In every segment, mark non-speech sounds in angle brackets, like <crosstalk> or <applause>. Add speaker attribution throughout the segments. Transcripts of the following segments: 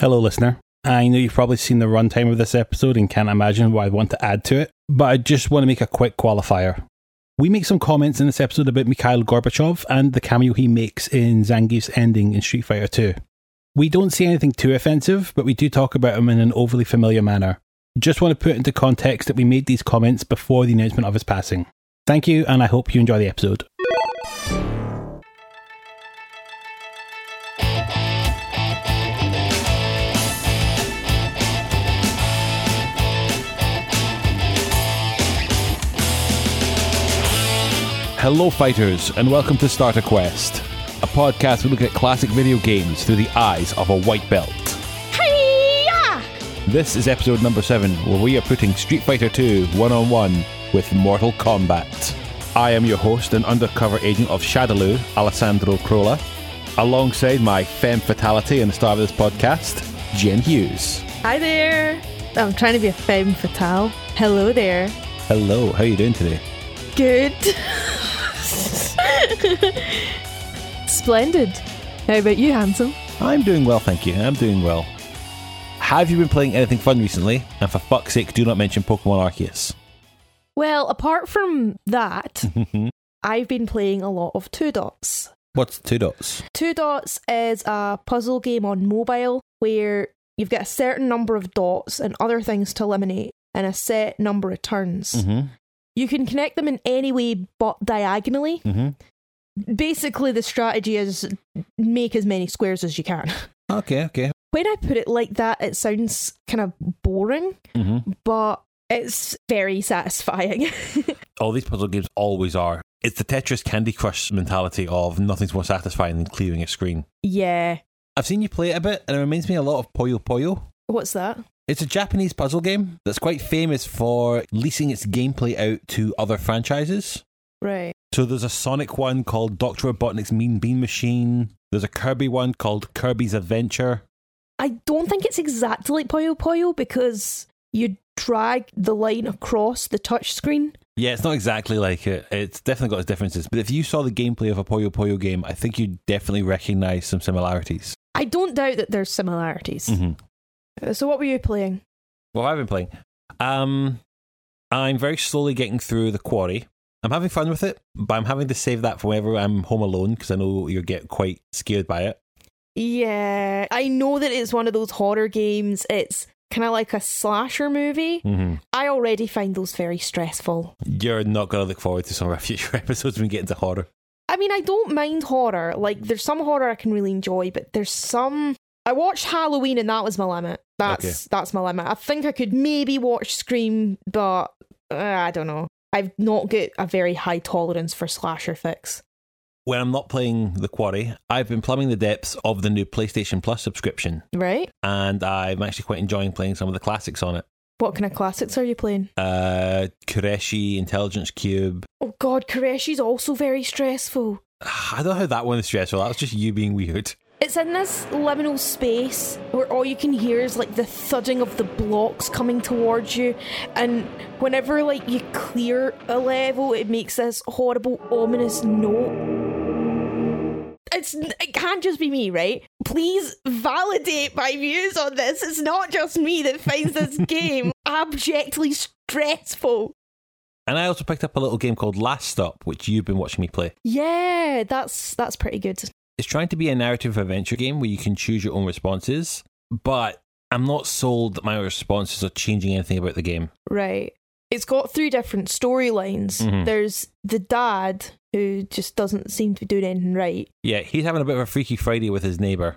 Speaker 1: Hello, listener. I know you've probably seen the runtime of this episode and can't imagine what I want to add to it, but I just want to make a quick qualifier. We make some comments in this episode about Mikhail Gorbachev and the cameo he makes in Zangief's ending in Street Fighter 2. We don't see anything too offensive, but we do talk about him in an overly familiar manner. Just want to put into context that we made these comments before the announcement of his passing. Thank you, and I hope you enjoy the episode. Hello, fighters, and welcome to Starter Quest, a podcast where we look at classic video games through the eyes of a white belt.
Speaker 2: Hiya!
Speaker 1: This is episode number seven, where we are putting Street Fighter 2 one on one with Mortal Kombat. I am your host and undercover agent of Shadaloo, Alessandro Crolla, alongside my femme fatality and the star of this podcast, Jen Hughes.
Speaker 2: Hi there. I'm trying to be a femme fatale. Hello there.
Speaker 1: Hello, how are you doing today?
Speaker 2: Good. Splendid. How about you, handsome?
Speaker 1: I'm doing well, thank you. I'm doing well. Have you been playing anything fun recently? And for fuck's sake, do not mention Pokemon Arceus.
Speaker 2: Well, apart from that, I've been playing a lot of Two Dots.
Speaker 1: What's two dots?
Speaker 2: Two Dots is a puzzle game on mobile where you've got a certain number of dots and other things to eliminate in a set number of turns.
Speaker 1: Mm-hmm.
Speaker 2: You can connect them in any way but diagonally.
Speaker 1: Mm-hmm.
Speaker 2: Basically, the strategy is make as many squares as you can. <laughs>
Speaker 1: Okay, okay.
Speaker 2: When I put it like that, it sounds kind of boring,
Speaker 1: Mm-hmm.
Speaker 2: but it's very satisfying. <laughs>
Speaker 1: All these puzzle games always are. It's the Tetris Candy Crush mentality of nothing's more satisfying than clearing a screen.
Speaker 2: yeah.
Speaker 1: I've seen you play it a bit, and it reminds me a lot of Puyo Puyo.
Speaker 2: What's that?
Speaker 1: It's a Japanese puzzle game that's quite famous for leasing its gameplay out to other franchises.
Speaker 2: Right.
Speaker 1: So there's a Sonic one called Dr. Robotnik's Mean Bean Machine. There's a Kirby one called Kirby's Adventure.
Speaker 2: I don't think it's exactly like Puyo Puyo because you drag the line across the touchscreen.
Speaker 1: Yeah, it's not exactly like it. It's definitely got its differences. But if you saw the gameplay of a Puyo Puyo game, I think you'd definitely recognize some similarities.
Speaker 2: I don't doubt that there's similarities.
Speaker 1: Mm-hmm.
Speaker 2: So, what were you playing?
Speaker 1: What have I been playing? Um, I'm very slowly getting through the quarry. I'm having fun with it, but I'm having to save that for whenever I'm home alone because I know you'll get quite scared by it.
Speaker 2: Yeah, I know that it's one of those horror games. It's kind of like a slasher movie.
Speaker 1: Mm-hmm.
Speaker 2: I already find those very stressful.
Speaker 1: You're not going to look forward to some of our <laughs> future episodes when we get into horror.
Speaker 2: I mean, I don't mind horror. Like, there's some horror I can really enjoy, but there's some. I watched Halloween and that was my limit. That's
Speaker 1: Okay.
Speaker 2: that's my limit. I think I could maybe watch Scream, but uh, I don't know. I've not got a very high tolerance for slasher fix.
Speaker 1: When I'm not playing the quarry, I've been plumbing the depths of the new PlayStation Plus subscription,
Speaker 2: Right?
Speaker 1: and I'm actually quite enjoying playing some of the classics on it.
Speaker 2: What kind of classics are you playing?
Speaker 1: Uh, Kurushi, Intelligence Cube.
Speaker 2: Oh God, Kurushi's also very stressful. <sighs>
Speaker 1: I don't know how that one is stressful. That was just you being weird.
Speaker 2: It's in this liminal space where all you can hear is like the thudding of the blocks coming towards you, and whenever like you clear a level, it makes this horrible ominous note. It's it can't just be me, right? Please validate my views on this. It's not just me that finds this <laughs> game abjectly stressful.
Speaker 1: And I also picked up a little game called Last Stop, which you've been watching me play.
Speaker 2: Yeah, that's that's pretty good.
Speaker 1: It's trying to be a narrative adventure game where you can choose your own responses, but I'm not sold that my responses are changing anything about the game.
Speaker 2: Right. It's got three different storylines.
Speaker 1: Mhm.
Speaker 2: There's the dad who just doesn't seem to be doing anything right.
Speaker 1: Yeah, he's having a bit of a Freaky Friday with his neighbour.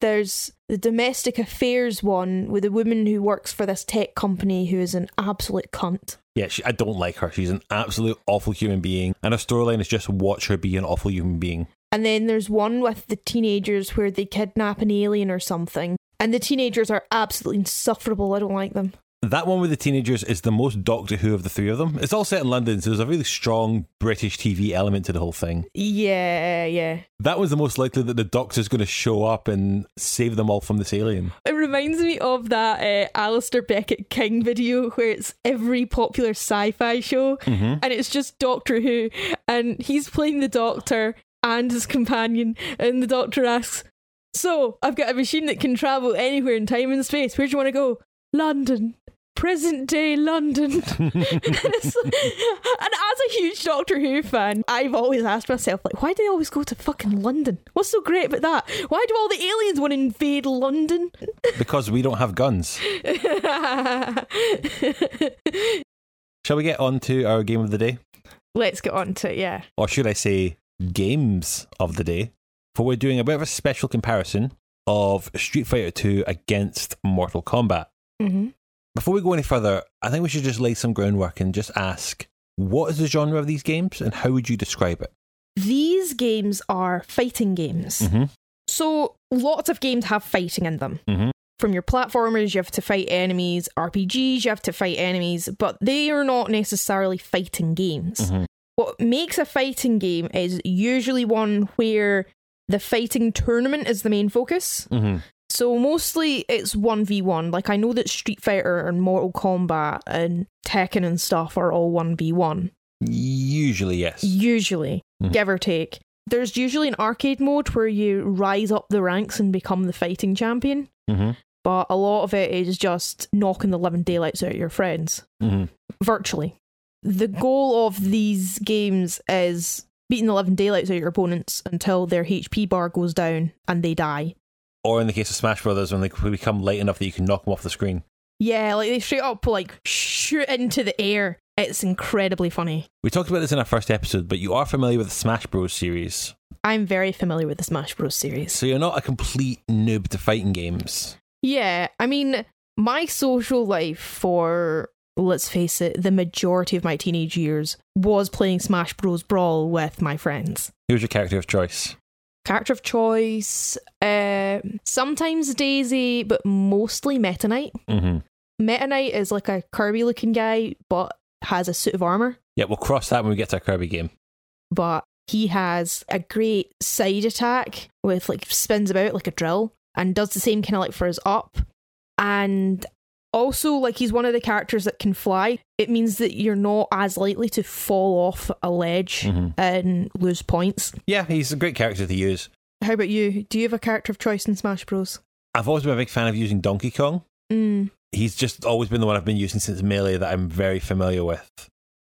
Speaker 2: There's the domestic affairs one with a woman who works for this tech company who is an absolute cunt.
Speaker 1: Yeah, she, I don't like her. She's an absolute awful human being, and her storyline is just watch her be an awful human being.
Speaker 2: And then there's one with the teenagers where they kidnap an alien or something. And the teenagers are absolutely insufferable. I don't like them.
Speaker 1: That one with the teenagers is the most Doctor Who of the three of them. It's all set in London, so there's a really strong British TV element to the whole thing.
Speaker 2: Yeah, yeah.
Speaker 1: That was the most likely that the Doctor's going to show up and save them all from this alien.
Speaker 2: It reminds me of that uh, Alasdair Beckett King video where it's every popular sci fi show
Speaker 1: Mm-hmm.
Speaker 2: and it's just Doctor Who and he's playing the Doctor and his companion, and the Doctor asks, So, I've got a machine that can travel anywhere in time and space. Where do you want to go? London. Present day London. <laughs> and, and as a huge Doctor Who fan, I've always asked myself, like, why do they always go to fucking London? What's so great about that? Why do all the aliens want to invade London?
Speaker 1: Because we don't have guns. <laughs> Shall we get on to our game of the day?
Speaker 2: Let's get on to it, yeah.
Speaker 1: Or should I say, games of the day? For we're doing a bit of a special comparison of Street Fighter 2 against Mortal Kombat.
Speaker 2: Mm-hmm.
Speaker 1: Before we go any further, I think we should just lay some groundwork and just ask what is the genre of these games and how would you describe it?
Speaker 2: These games are fighting games.
Speaker 1: Mm-hmm.
Speaker 2: So, lots of games have fighting in them.
Speaker 1: Mhm.
Speaker 2: From your platformers, you have to fight enemies. RPGs, you have to fight enemies, but they are not necessarily fighting games. What makes a fighting game is usually one where the fighting tournament is the main focus.
Speaker 1: Mm-hmm.
Speaker 2: So, mostly it's 1v1. Like, I know that Street Fighter and Mortal Kombat and Tekken and stuff are all 1v1.
Speaker 1: Usually, yes.
Speaker 2: Usually,
Speaker 1: Mhm.
Speaker 2: give or take. There's usually an arcade mode where you rise up the ranks and become the fighting champion,
Speaker 1: Mm-hmm.
Speaker 2: but a lot of it is just knocking the living daylights out of your friends,
Speaker 1: Mm-hmm.
Speaker 2: virtually. The goal of these games is beating the living daylights out of your opponents until their HP bar goes down and they die.
Speaker 1: Or in the case of Smash Brothers, when they become light enough that you can knock them off the screen.
Speaker 2: Yeah, like they straight up like shoot into the air. It's incredibly funny.
Speaker 1: We talked about this in our first episode, but you are familiar with the Smash Bros. series.
Speaker 2: I'm very familiar with the Smash Bros. series.
Speaker 1: So you're not a complete noob to fighting games.
Speaker 2: Yeah, I mean, my social life for, let's face it, the majority of my teenage years was playing Smash Bros. Brawl with my friends.
Speaker 1: Who's your character of choice?
Speaker 2: Character of choice, uh, sometimes Daisy, but mostly Meta Knight.
Speaker 1: Mm-hmm.
Speaker 2: Meta Knight is like a Kirby looking guy, but has a suit of armor.
Speaker 1: Yeah, we'll cross that when we get to our Kirby game.
Speaker 2: But he has a great side attack with like spins about like a drill and does the same kind of like for his up. And also, like he's one of the characters that can fly. It means that you're not as likely to fall off a ledge
Speaker 1: Mhm.
Speaker 2: and lose points.
Speaker 1: Yeah, he's a great character to use.
Speaker 2: How about you? Do you have a character of choice in Smash Bros?
Speaker 1: I've always been a big fan of using Donkey Kong.
Speaker 2: Mm.
Speaker 1: He's just always been the one I've been using since Melee that I'm very familiar with.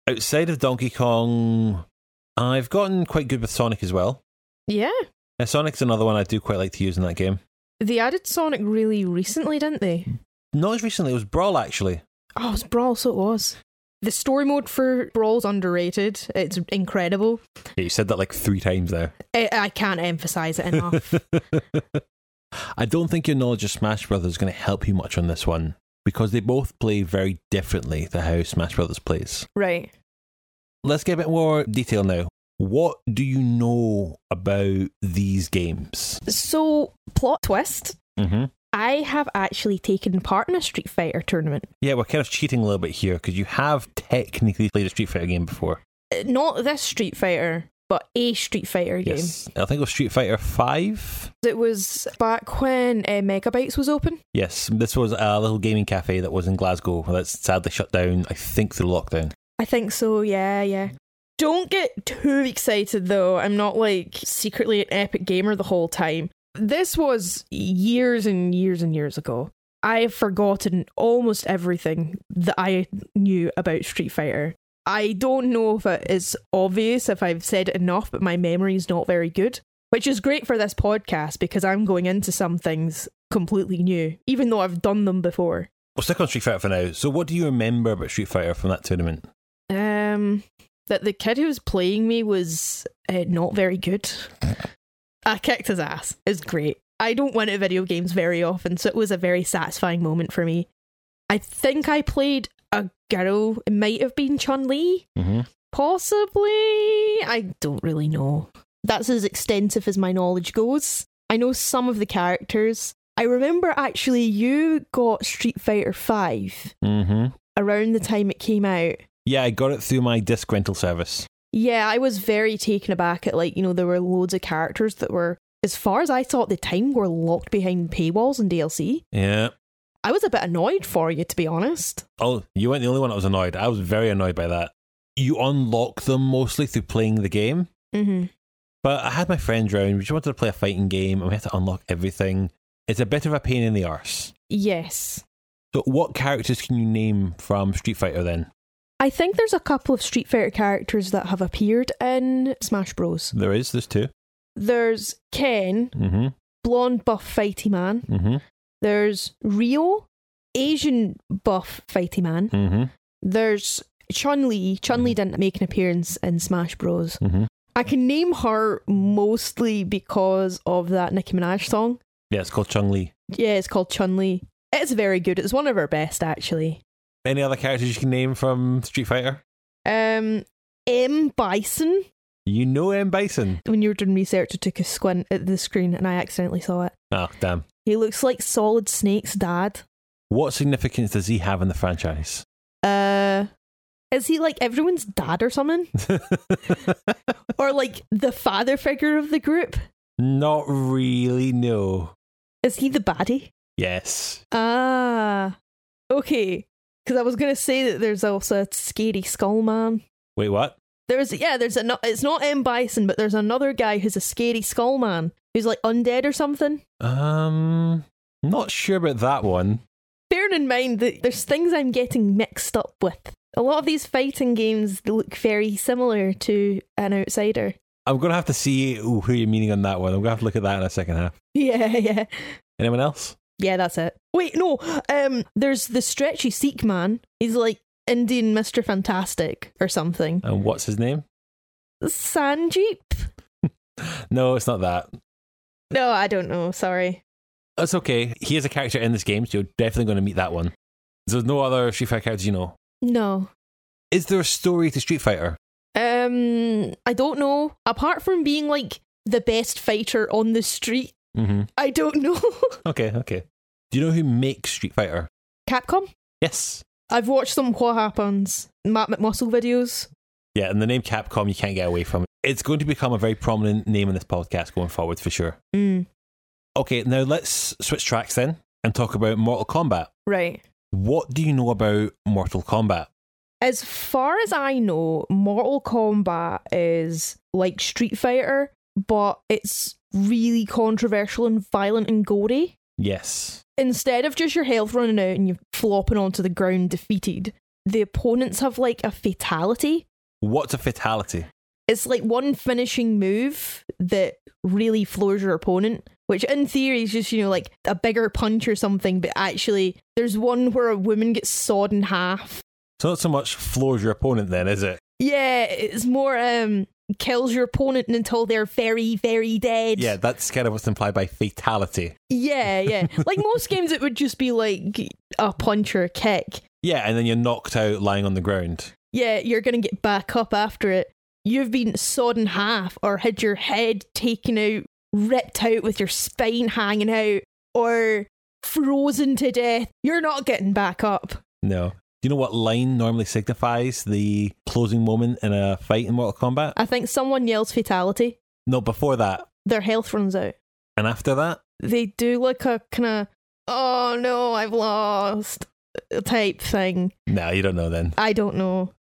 Speaker 1: Outside of Donkey Kong, I've gotten quite good with Sonic as well.
Speaker 2: Yeah.
Speaker 1: Uh, Sonic's another one I do quite like to use in that game.
Speaker 2: They added Sonic really recently, didn't they?
Speaker 1: Not as recently, it was Brawl actually.
Speaker 2: Oh, it was Brawl, so it was. The story mode for Brawl's underrated. It's incredible.
Speaker 1: Yeah, you said that like three times there.
Speaker 2: I, I can't emphasize it enough. <laughs>
Speaker 1: I don't think your knowledge of Smash Brothers is going to help you much on this one because they both play very differently to how Smash Brothers plays.
Speaker 2: right.
Speaker 1: Let's get a bit more detail now. What do you know about these games?
Speaker 2: So, plot twist.
Speaker 1: Mm-hmm.
Speaker 2: I have actually taken part in a Street Fighter tournament.
Speaker 1: Yeah, we're kind of cheating a little bit here because you have technically played a Street Fighter game before.
Speaker 2: Uh, Not this Street Fighter, but a Street Fighter game.
Speaker 1: Yes, I think it was Street Fighter Five.
Speaker 2: It was back when uh, Megabytes was open.
Speaker 1: Yes, this was a little gaming cafe that was in Glasgow that's sadly shut down. I think through lockdown.
Speaker 2: I think so, yeah, yeah. Don't get too excited though. I'm not like secretly an epic gamer the whole time. This was years and years and years ago. I've forgotten almost everything that I knew about Street Fighter. I don't know if it is obvious if I've said enough, but my memory is not very good, which is great for this podcast because I'm going into some things completely new, even though I've done them before.
Speaker 1: We'll stick on Street Fighter for now. So, what do you remember about Street Fighter from that tournament?
Speaker 2: Um, that the kid who was playing me was uh, not very good. I kicked his ass. It's great. I don't win at video games very often, so it was a very satisfying moment for me. I think I played a girl. It might have been Chun Li,
Speaker 1: Mm-hmm.
Speaker 2: possibly. I don't really know. That's as extensive as my knowledge goes. I know some of the characters. I remember actually you got Street Fighter Five
Speaker 1: Mm-hmm.
Speaker 2: around the time it came out.
Speaker 1: Yeah, I got it through my disc rental service.
Speaker 2: Yeah, I was very taken aback at like, you know, there were loads of characters that were, as far as I thought at the time, were locked behind paywalls and DLC.
Speaker 1: Yeah.
Speaker 2: I was a bit annoyed for you, to be honest.
Speaker 1: Oh, you weren't the only one that was annoyed. I was very annoyed by that. You unlock them mostly through playing the game.
Speaker 2: Mm-hmm.
Speaker 1: But I had my friends round. We just wanted to play a fighting game, and we had to unlock everything. It's a bit of a pain in the arse.
Speaker 2: Yes.
Speaker 1: So, what characters can you name from Street Fighter then?
Speaker 2: I think there's a couple of Street Fighter characters that have appeared in Smash Bros.
Speaker 1: There is. There's two.
Speaker 2: There's Ken,
Speaker 1: Mm-hmm.
Speaker 2: blonde buff fighty man.
Speaker 1: Mm-hmm.
Speaker 2: There's Ryu, Asian buff fighty man.
Speaker 1: Mm-hmm.
Speaker 2: There's Chun Li. Chun Li didn't make an appearance in Smash Bros.
Speaker 1: Mm-hmm.
Speaker 2: I can name her mostly because of that Nicki Minaj song.
Speaker 1: Yeah, it's called Chun Li.
Speaker 2: Yeah, it's called Chun Li. It's very good. It's one of her best, actually.
Speaker 1: Any other characters you can name from Street Fighter?
Speaker 2: Um, M Bison.
Speaker 1: You know M Bison.
Speaker 2: When you were doing research, I took a squint at the screen and I accidentally saw it.
Speaker 1: Oh, damn.
Speaker 2: He looks like Solid Snake's dad.
Speaker 1: What significance does he have in the franchise?
Speaker 2: Uh, is he like everyone's dad or something? <laughs> or like the father figure of the group?
Speaker 1: Not really, no.
Speaker 2: Is he the baddie?
Speaker 1: Yes.
Speaker 2: Ah, okay. Because I was gonna say that there's also a scary skull man.
Speaker 1: Wait, what?
Speaker 2: There's yeah, there's a it's not M Bison, but there's another guy who's a scary skull man who's like undead or something.
Speaker 1: Um, not sure about that one.
Speaker 2: Bearing in mind that there's things I'm getting mixed up with. A lot of these fighting games look very similar to an outsider.
Speaker 1: I'm going to have to see who who you're meaning on that one. I'm going to have to look at that in a second half. <laughs>
Speaker 2: Yeah, yeah.
Speaker 1: Anyone else?
Speaker 2: Yeah, that's it. Wait, no. Um, there's the stretchy Sikh man. He's like Indian Mister Fantastic or something.
Speaker 1: And what's his name?
Speaker 2: Sanjeep? <laughs>
Speaker 1: No, it's not that.
Speaker 2: No, I don't know. Sorry.
Speaker 1: That's okay. He is a character in this game, so you're definitely going to meet that one. There's no other Street Fighter characters you know.
Speaker 2: No.
Speaker 1: Is there a story to Street Fighter?
Speaker 2: Um, I don't know. Apart from being like the best fighter on the street,
Speaker 1: Mm-hmm.
Speaker 2: I don't know. <laughs>
Speaker 1: Okay, okay. Do you know who makes Street Fighter?
Speaker 2: Capcom.
Speaker 1: Yes.
Speaker 2: I've watched some What Happens Matt McMuscle videos.
Speaker 1: Yeah, and the name Capcom you can't get away from. It. It's going to become a very prominent name in this podcast going forward for sure.
Speaker 2: Mm,
Speaker 1: Okay, now let's switch tracks then and talk about Mortal Kombat.
Speaker 2: right.
Speaker 1: What do you know about Mortal Kombat?
Speaker 2: As far as I know, Mortal Kombat is like Street Fighter, but it's really controversial and violent and gory.
Speaker 1: Yes.
Speaker 2: Instead of just your health running out and you flopping onto the ground defeated, the opponents have like a fatality.
Speaker 1: What's a fatality?
Speaker 2: It's like one finishing move that really floors your opponent, which in theory is just, you know, like a bigger punch or something, but actually there's one where a woman gets sawed in half.
Speaker 1: So not so much floors your opponent then, is it?
Speaker 2: Yeah, it's more um kills your opponent until they're very, very dead.
Speaker 1: Yeah, that's kind of what's implied by fatality.
Speaker 2: Yeah, yeah. <laughs> like most games it would just be like a punch or a kick.
Speaker 1: Yeah, and then you're knocked out lying on the ground.
Speaker 2: Yeah, you're gonna get back up after it. You've been sawed in half or had your head taken out, ripped out with your spine hanging out, or frozen to death. You're not getting back up.
Speaker 1: No. Do you know what line normally signifies the closing moment in a fight in Mortal Kombat?
Speaker 2: I think someone yells fatality.
Speaker 1: No, before that.
Speaker 2: Their health runs out.
Speaker 1: And after that?
Speaker 2: They do like a kind of, oh no, I've lost type thing.
Speaker 1: No, you don't know then.
Speaker 2: I don't know.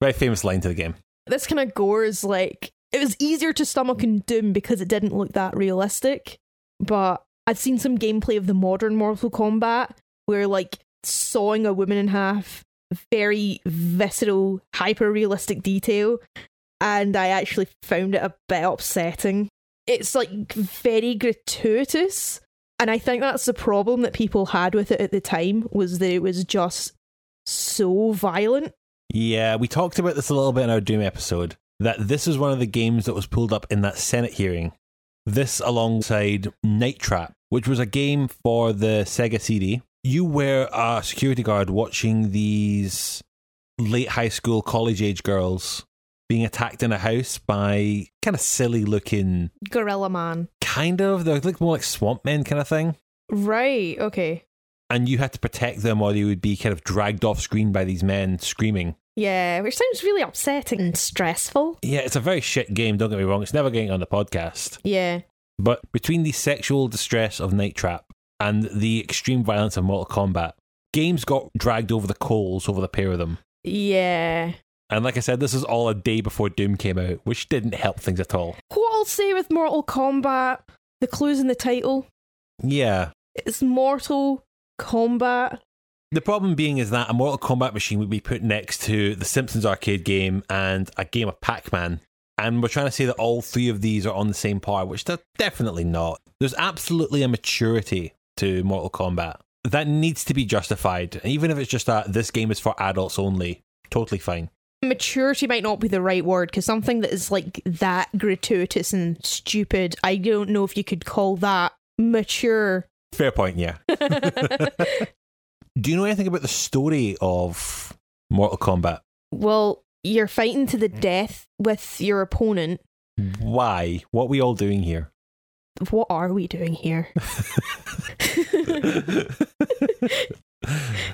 Speaker 1: Very famous line to the game.
Speaker 2: this kind of gore is like it was easier to stomach in Doom because it didn't look that realistic. But I've seen some gameplay of the modern Mortal Kombat where like sawing a woman in half, very visceral, hyper realistic detail, and I actually found it a bit upsetting. It's like very gratuitous, and I think that's the problem that people had with it at the time was that it was just so violent.
Speaker 1: Yeah, we talked about this a little bit in our Doom episode. That this is one of the games that was pulled up in that Senate hearing. This alongside Night Trap, which was a game for the Sega CD. You were a security guard watching these late high school, college age girls being attacked in a house by kind of silly looking,
Speaker 2: Gorilla Man.
Speaker 1: kind of, they look more like swamp men kind of thing.
Speaker 2: Right, okay.
Speaker 1: And you had to protect them or they would be kind of dragged off screen by these men screaming.
Speaker 2: Yeah, which sounds really upsetting and stressful.
Speaker 1: Yeah, it's a very shit game, don't get me wrong. It's never getting on the podcast.
Speaker 2: Yeah.
Speaker 1: But between the sexual distress of Night Trap and the extreme violence of Mortal Kombat, games got dragged over the coals over the pair of them.
Speaker 2: Yeah.
Speaker 1: And like I said, this is all a day before Doom came out, which didn't help things at all.
Speaker 2: What I'll say with Mortal Kombat, the clues in the title,
Speaker 1: Yeah.
Speaker 2: it's Mortal Kombat.
Speaker 1: The problem being is that a Mortal Kombat machine would be put next to the Simpsons arcade game and a game of Pac Man. And we're trying to say that all three of these are on the same par, which they're definitely not. There's absolutely a maturity to Mortal Kombat that needs to be justified. Even if it's just that this game is for adults only, totally fine.
Speaker 2: Maturity might not be the right word because something that is like that gratuitous and stupid, I don't know if you could call that mature.
Speaker 1: Fair point, yeah. <laughs> Do you know anything about the story of Mortal Kombat?
Speaker 2: well, you're fighting to the death with your opponent.
Speaker 1: Why? What are we all doing here?
Speaker 2: What are we doing here? <laughs> <laughs>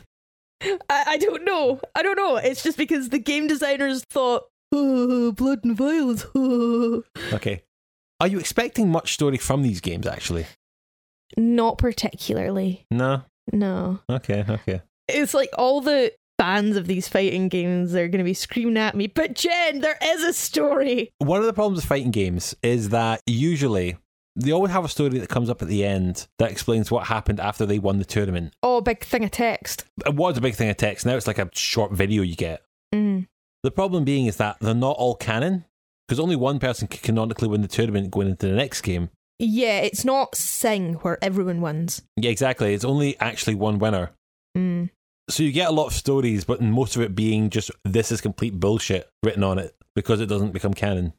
Speaker 2: I, I don't know. I don't know. It's just because the game designers thought, oh, blood and violence. oh."
Speaker 1: Okay. Are you expecting much story from these games, actually?
Speaker 2: Not particularly.
Speaker 1: No?
Speaker 2: No.
Speaker 1: Okay, okay.
Speaker 2: It's like all the fans of these fighting games are going to be screaming at me, but Jen, there is a story.
Speaker 1: One of the problems with fighting games is that usually they always have a story that comes up at the end that explains what happened after they won the tournament.
Speaker 2: Oh, big thing of text.
Speaker 1: It was a big thing of text. Now it's like a short video you get.
Speaker 2: Mm.
Speaker 1: The problem being is that they're not all canon because only one person can canonically win the tournament going into the next game.
Speaker 2: Yeah, it's not Sing where everyone wins.
Speaker 1: Yeah, exactly. It's only actually one winner.
Speaker 2: Mm.
Speaker 1: So you get a lot of stories, but most of it being just this is complete bullshit written on it because it doesn't become canon.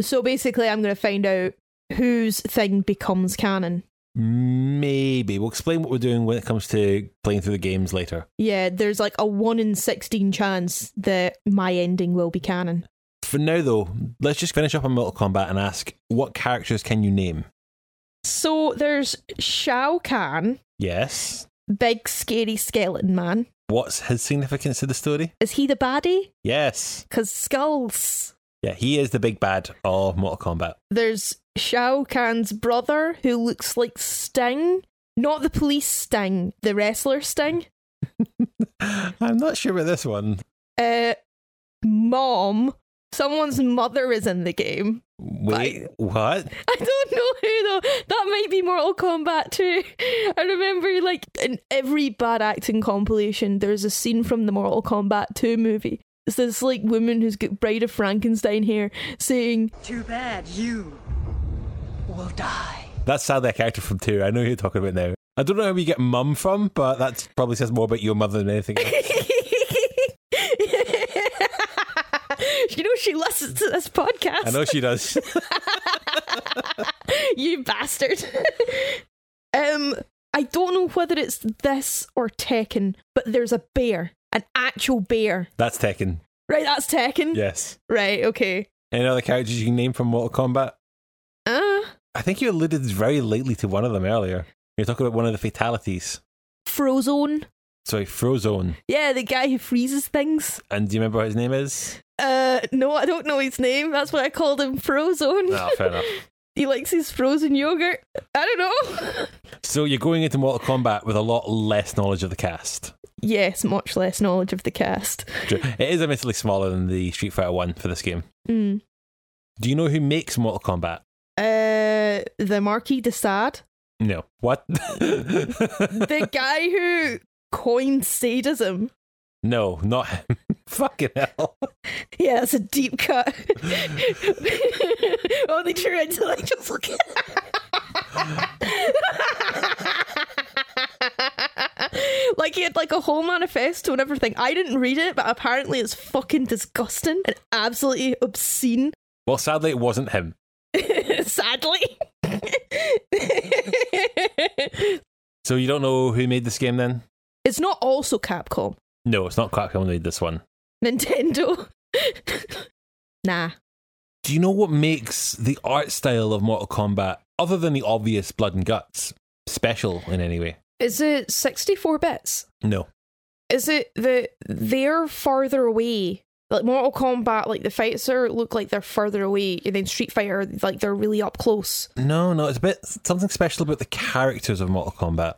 Speaker 2: So basically, I'm going to find out whose thing becomes canon.
Speaker 1: Maybe. We'll explain what we're doing when it comes to playing through the games later.
Speaker 2: Yeah, there's like a 1 in 16 chance that my ending will be canon.
Speaker 1: For now, though, let's just finish up on Mortal Kombat and ask what characters can you name?
Speaker 2: So there's Shao Kahn,
Speaker 1: Yes.
Speaker 2: big scary skeleton man.
Speaker 1: What's his significance to the story?
Speaker 2: Is he the baddie?
Speaker 1: Yes.
Speaker 2: Because skulls.
Speaker 1: Yeah, he is the big bad of Mortal Kombat.
Speaker 2: There's Shao Kahn's brother who looks like Sting. Not the police Sting, the wrestler Sting. <laughs>
Speaker 1: I'm not sure about this one.
Speaker 2: Uh, mom. Someone's mother is in the game.
Speaker 1: Wait, what? <laughs>
Speaker 2: I don't know who though. That might be Mortal Kombat too. <laughs> I remember like in every bad acting compilation, there's a scene from the Mortal Kombat 2 movie. It's this like woman who's got Bride of Frankenstein here saying,
Speaker 3: Too bad you will die.
Speaker 1: That's sadly a character from two. I know who you're talking about now. I don't know where you get mum from, but that probably says more about your mother than anything else. <laughs>
Speaker 2: You know she listens to this podcast.
Speaker 1: I know she does. <laughs>
Speaker 2: you bastard. <laughs> um, I don't know whether it's this or Tekken, but there's a bear, an actual bear.
Speaker 1: That's Tekken.
Speaker 2: Right, that's Tekken.
Speaker 1: Yes.
Speaker 2: Right, okay.
Speaker 1: Any other characters you can name from Mortal Kombat?
Speaker 2: Uh,
Speaker 1: I think you alluded very lightly to one of them earlier. You're talking about one of the fatalities.
Speaker 2: Frozone.
Speaker 1: Sorry, Frozone.
Speaker 2: Yeah, the guy who freezes things.
Speaker 1: And do you remember what his name is?
Speaker 2: Uh, no, I don't know his name. That's why I called him Frozone.
Speaker 1: No, fair enough. <laughs>
Speaker 2: he likes his frozen yogurt. I don't know. <laughs>
Speaker 1: So you're going into Mortal Kombat with a lot less knowledge of the cast.
Speaker 2: Yes, much less knowledge of the cast.
Speaker 1: True. It is admittedly smaller than the Street Fighter 1 for this game.
Speaker 2: Mm.
Speaker 1: Do you know who makes Mortal Kombat?
Speaker 2: Uh, the Marquis de Sade.
Speaker 1: No. What? <laughs>
Speaker 2: the guy who coined sadism.
Speaker 1: no, not him. <laughs> Fucking hell.
Speaker 2: Yeah, it's a deep cut. <laughs> Only true intellectuals will get. <laughs> like he had like a whole manifesto and everything. I didn't read it, but apparently it's fucking disgusting and absolutely obscene.
Speaker 1: Well, sadly, it wasn't him. <laughs>
Speaker 2: Sadly. <laughs>
Speaker 1: So you don't know who made this game then?
Speaker 2: it's not also Capcom.
Speaker 1: No, it's not Capcom who made this one.
Speaker 2: Nintendo. nah.
Speaker 1: Do you know what makes the art style of Mortal Kombat, other than the obvious blood and guts, special in any way?
Speaker 2: Is it 64 bits?
Speaker 1: No.
Speaker 2: Is it that they're farther away? Like Mortal Kombat, like the fights are look like they're further away, and then Street Fighter, like they're really up close.
Speaker 1: No, no, it's a bit something special about the characters of Mortal Kombat.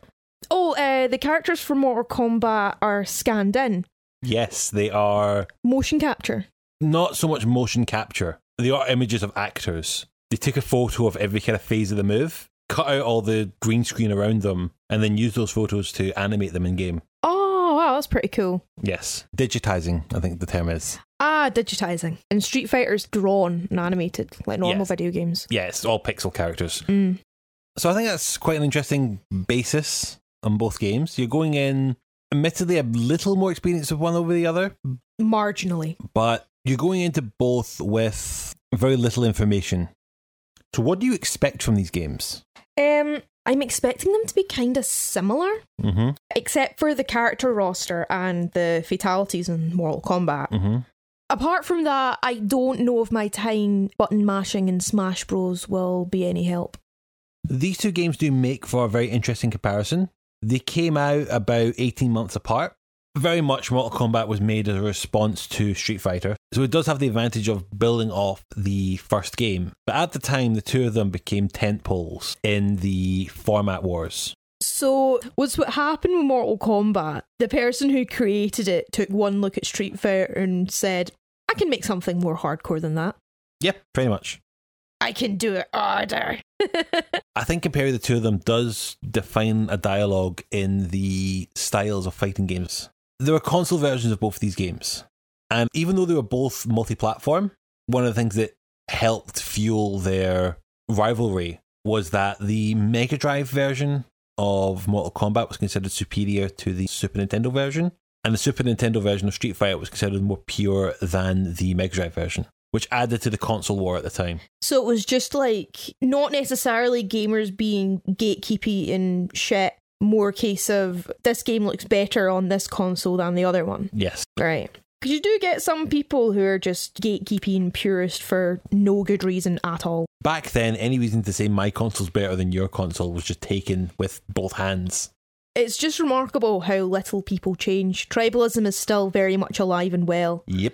Speaker 2: Oh, uh, the characters for Mortal Kombat are scanned in,
Speaker 1: Yes, they are
Speaker 2: motion capture.
Speaker 1: not so much motion capture. They are images of actors. They take a photo of every kind of phase of the move, cut out all the green screen around them, and then use those photos to animate them in game.
Speaker 2: Oh, wow, that's pretty cool.
Speaker 1: Yes. Digitizing, I think the term is.
Speaker 2: Ah, digitizing. And Street Fighter's drawn and animated, like normal
Speaker 1: Yes.
Speaker 2: video games.
Speaker 1: Yeah, it's all pixel characters.
Speaker 2: Mm.
Speaker 1: So I think that's quite an interesting basis on both games. You're going in, admittedly, a little more experience of one over the other,
Speaker 2: Marginally.
Speaker 1: but you're going into both with very little information. So, what do you expect from these games?
Speaker 2: Um, I'm expecting them to be kind of similar,
Speaker 1: Mm-hmm.
Speaker 2: except for the character roster and the fatalities in Mortal Kombat.
Speaker 1: Mm-hmm.
Speaker 2: Apart from that, I don't know if my time button mashing in Smash Bros will be any help.
Speaker 1: These two games do make for a very interesting comparison. They came out about 18 months apart. Very much Mortal Kombat was made as a response to Street Fighter. So it does have the advantage of building off the first game. But at the time, the two of them became tentpoles in the format wars.
Speaker 2: So, what's what happened with Mortal Kombat? The person who created it took one look at Street Fighter and said, I can make something more hardcore than that.
Speaker 1: Yep, pretty much.
Speaker 2: I can do it harder. <laughs>
Speaker 1: I think comparing the two of them does define a dialogue in the styles of fighting games. There were console versions of both these games. And even though they were both multi platform, one of the things that helped fuel their rivalry was that the Mega Drive version of Mortal Kombat was considered superior to the Super Nintendo version. And the Super Nintendo version of Street Fighter was considered more pure than the Mega Drive version, which added to the console war at the time.
Speaker 2: So it was just like not necessarily gamers being gatekeepy and shit. More case of this game looks better on this console than the other one.
Speaker 1: Yes.
Speaker 2: Right. Because you do get some people who are just gatekeeping purist for no good reason at all.
Speaker 1: Back then, any reason to say my console's better than your console was just taken with both hands.
Speaker 2: It's just remarkable how little people change. Tribalism is still very much alive and well.
Speaker 1: Yep.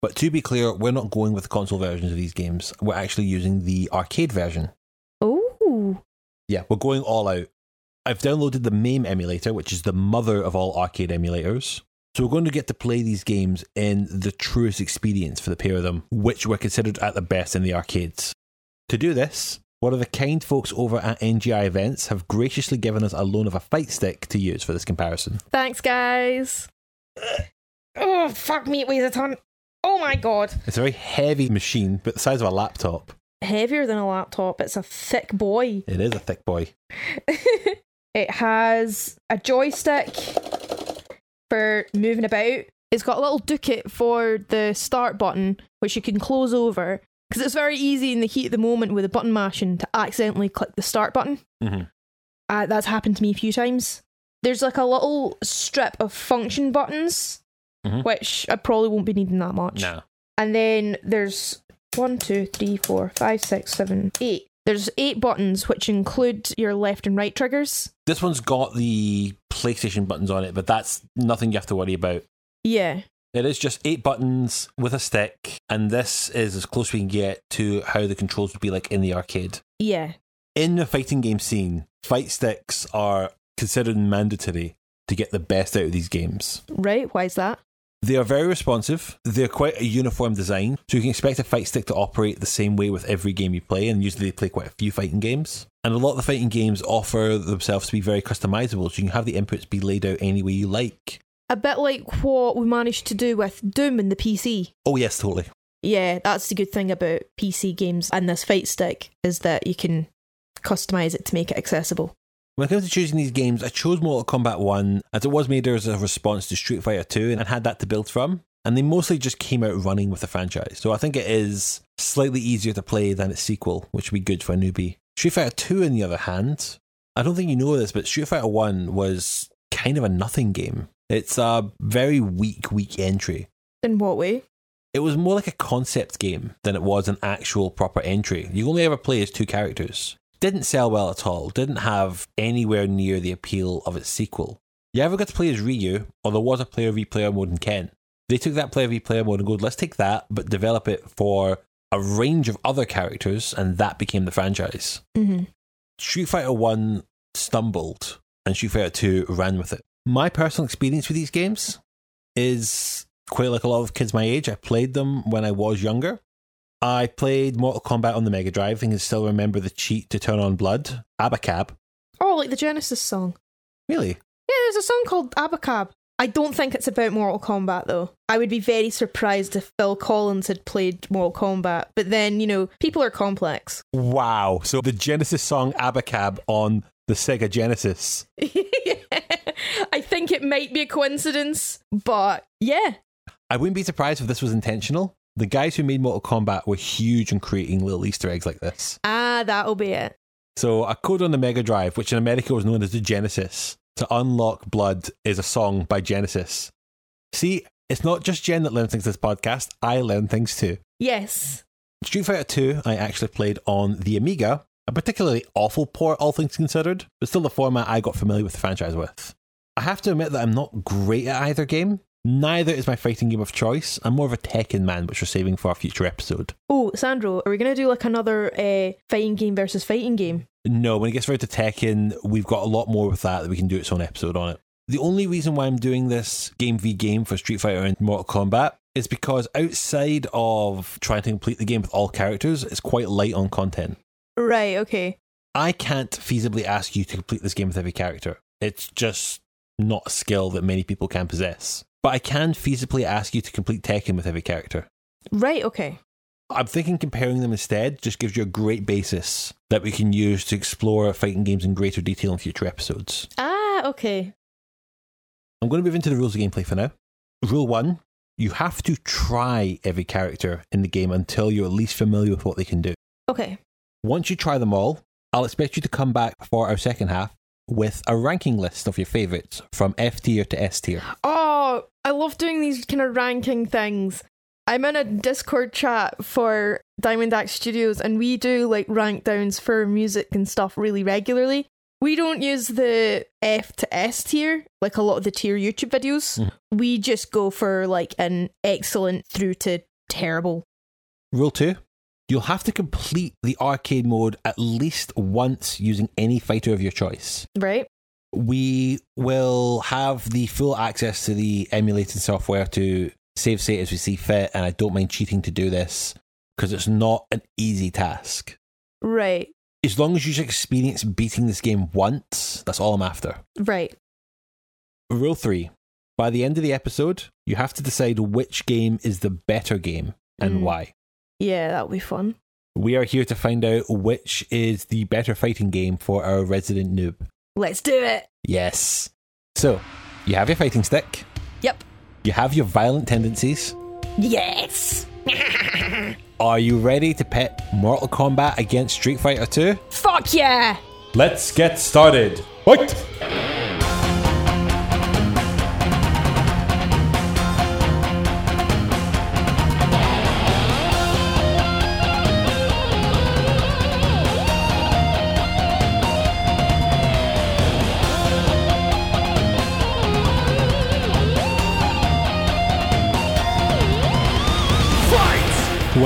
Speaker 1: But to be clear, we're not going with the console versions of these games. We're actually using the arcade version.
Speaker 2: Oh.
Speaker 1: Yeah, we're going all out. I've downloaded the MAME emulator, which is the mother of all arcade emulators. So we're going to get to play these games in the truest experience for the pair of them, which were considered at the best in the arcades. To do this, one of the kind folks over at NGI Events have graciously given us a loan of a fight stick to use for this comparison.
Speaker 2: Thanks, guys. Oh, fuck me, it weighs a ton. Oh my god.
Speaker 1: It's a very heavy machine, but the size of a laptop.
Speaker 2: Heavier than a laptop. It's a thick boy.
Speaker 1: It is a thick boy. <laughs>
Speaker 2: it has a joystick for moving about. It's got a little ducat for the start button, which you can close over. Because it's very easy in the heat of the moment with a button mashing to accidentally click the start button.
Speaker 1: hmm
Speaker 2: Uh, that's happened to me a few times. There's like a little strip of function buttons,
Speaker 1: Mhm.
Speaker 2: which I probably won't be needing that much.
Speaker 1: No.
Speaker 2: And then there's one, two, three, four, five, six, seven, eight. There's eight buttons, which include your left and right triggers.
Speaker 1: This one's got the PlayStation buttons on it, but that's nothing you have to worry about.
Speaker 2: Yeah.
Speaker 1: It is just eight buttons with a stick, and this is as close we can get to how the controls would be like in the arcade.
Speaker 2: Yeah.
Speaker 1: In the fighting game scene, fight sticks are considered mandatory to get the best out of these games.
Speaker 2: Right? Why is that?
Speaker 1: They are very responsive. They're quite a uniform design, so you can expect a fight stick to operate the same way with every game you play, and usually they play quite a few fighting games. And a lot of the fighting games offer themselves to be very customizable, so you can have the inputs be laid out any way you like.
Speaker 2: A bit like what we managed to do with Doom in the PC.
Speaker 1: Oh, yes, totally.
Speaker 2: Yeah, that's the good thing about PC games and this fight stick is that you can customize it to make it accessible.
Speaker 1: When it comes to choosing these games, I chose Mortal Kombat 1 as it was made as a response to Street Fighter 2 and had that to build from. And they mostly just came out running with the franchise. So I think it is slightly easier to play than its sequel, which would be good for a newbie. Street Fighter 2, on the other hand, I don't think you know this, but Street Fighter 1 was kind of a nothing game. It's a very weak, weak entry.
Speaker 2: In what way?
Speaker 1: It was more like a concept game than it was an actual proper entry. You only ever play as two characters. Didn't sell well at all, didn't have anywhere near the appeal of its sequel. You ever got to play as Ryu, or there was a player v player mode in Ken. They took that player v player mode and go, let's take that, but develop it for a range of other characters, and that became the franchise.
Speaker 2: Mm-hmm.
Speaker 1: Street Fighter 1 stumbled, and Street Fighter 2 ran with it. My personal experience with these games is quite like a lot of kids my age. I played them when I was younger. I played Mortal Kombat on the Mega Drive and can still remember the cheat to turn on blood, Abacab.
Speaker 2: Oh, like the Genesis song.
Speaker 1: Really?
Speaker 2: Yeah, there's a song called Abacab. I don't think it's about Mortal Kombat though. I would be very surprised if Phil Collins had played Mortal Kombat. But then, you know, people are complex.
Speaker 1: Wow. So the Genesis song Abacab on the Sega Genesis. <laughs>
Speaker 2: I think it might be a coincidence, but yeah.
Speaker 1: I wouldn't be surprised if this was intentional. The guys who made Mortal Kombat were huge in creating little Easter eggs like this.
Speaker 2: Ah, that'll be it.
Speaker 1: So, a code on the Mega Drive, which in America was known as the Genesis, to unlock blood is a song by Genesis. See, it's not just Jen that learns things this podcast, I learn things too.
Speaker 2: Yes.
Speaker 1: Street Fighter 2, I actually played on the Amiga, a particularly awful port, all things considered, but still the format I got familiar with the franchise with. I have to admit that I'm not great at either game. Neither is my fighting game of choice. I'm more of a Tekken man, which we're saving for a future episode.
Speaker 2: Oh, Sandro, are we going to do like another uh, fighting game versus fighting game?
Speaker 1: No, when it gets right to Tekken, we've got a lot more with that that we can do its own episode on it. The only reason why I'm doing this game v game for Street Fighter and Mortal Kombat is because outside of trying to complete the game with all characters, it's quite light on content.
Speaker 2: Right, okay.
Speaker 1: I can't feasibly ask you to complete this game with every character. It's just not a skill that many people can possess. But I can feasibly ask you to complete Tekken with every character.
Speaker 2: Right, okay.
Speaker 1: I'm thinking comparing them instead just gives you a great basis that we can use to explore fighting games in greater detail in future episodes.
Speaker 2: Ah, okay.
Speaker 1: I'm going to move into the rules of gameplay for now. Rule one you have to try every character in the game until you're at least familiar with what they can do.
Speaker 2: Okay.
Speaker 1: Once you try them all, I'll expect you to come back for our second half with a ranking list of your favourites from F tier to S tier.
Speaker 2: Oh, I love doing these kind of ranking things. I'm in a Discord chat for Diamond Axe Studios and we do like rank downs for music and stuff really regularly. We don't use the F to S tier, like a lot of the tier YouTube videos.
Speaker 1: Mm.
Speaker 2: We just go for like an excellent through to terrible.
Speaker 1: Rule two you'll have to complete the arcade mode at least once using any fighter of your choice.
Speaker 2: Right?
Speaker 1: We will have the full access to the emulating software to save state as we see fit, and I don't mind cheating to do this because it's not an easy task.
Speaker 2: Right.
Speaker 1: As long as you experience beating this game once, that's all I'm after.
Speaker 2: Right.
Speaker 1: Rule three by the end of the episode, you have to decide which game is the better game and
Speaker 2: Mm.
Speaker 1: why.
Speaker 2: Yeah, that'll be fun.
Speaker 1: We are here to find out which is the better fighting game for our resident noob.
Speaker 2: Let's do it.
Speaker 1: Yes. So, you have your fighting stick,
Speaker 2: Yep.
Speaker 1: you have your violent tendencies.
Speaker 2: Yes. <laughs>
Speaker 1: Are you ready to pit Mortal Kombat against Street Fighter 2?
Speaker 2: Fuck yeah.
Speaker 1: Let's get started. Fight!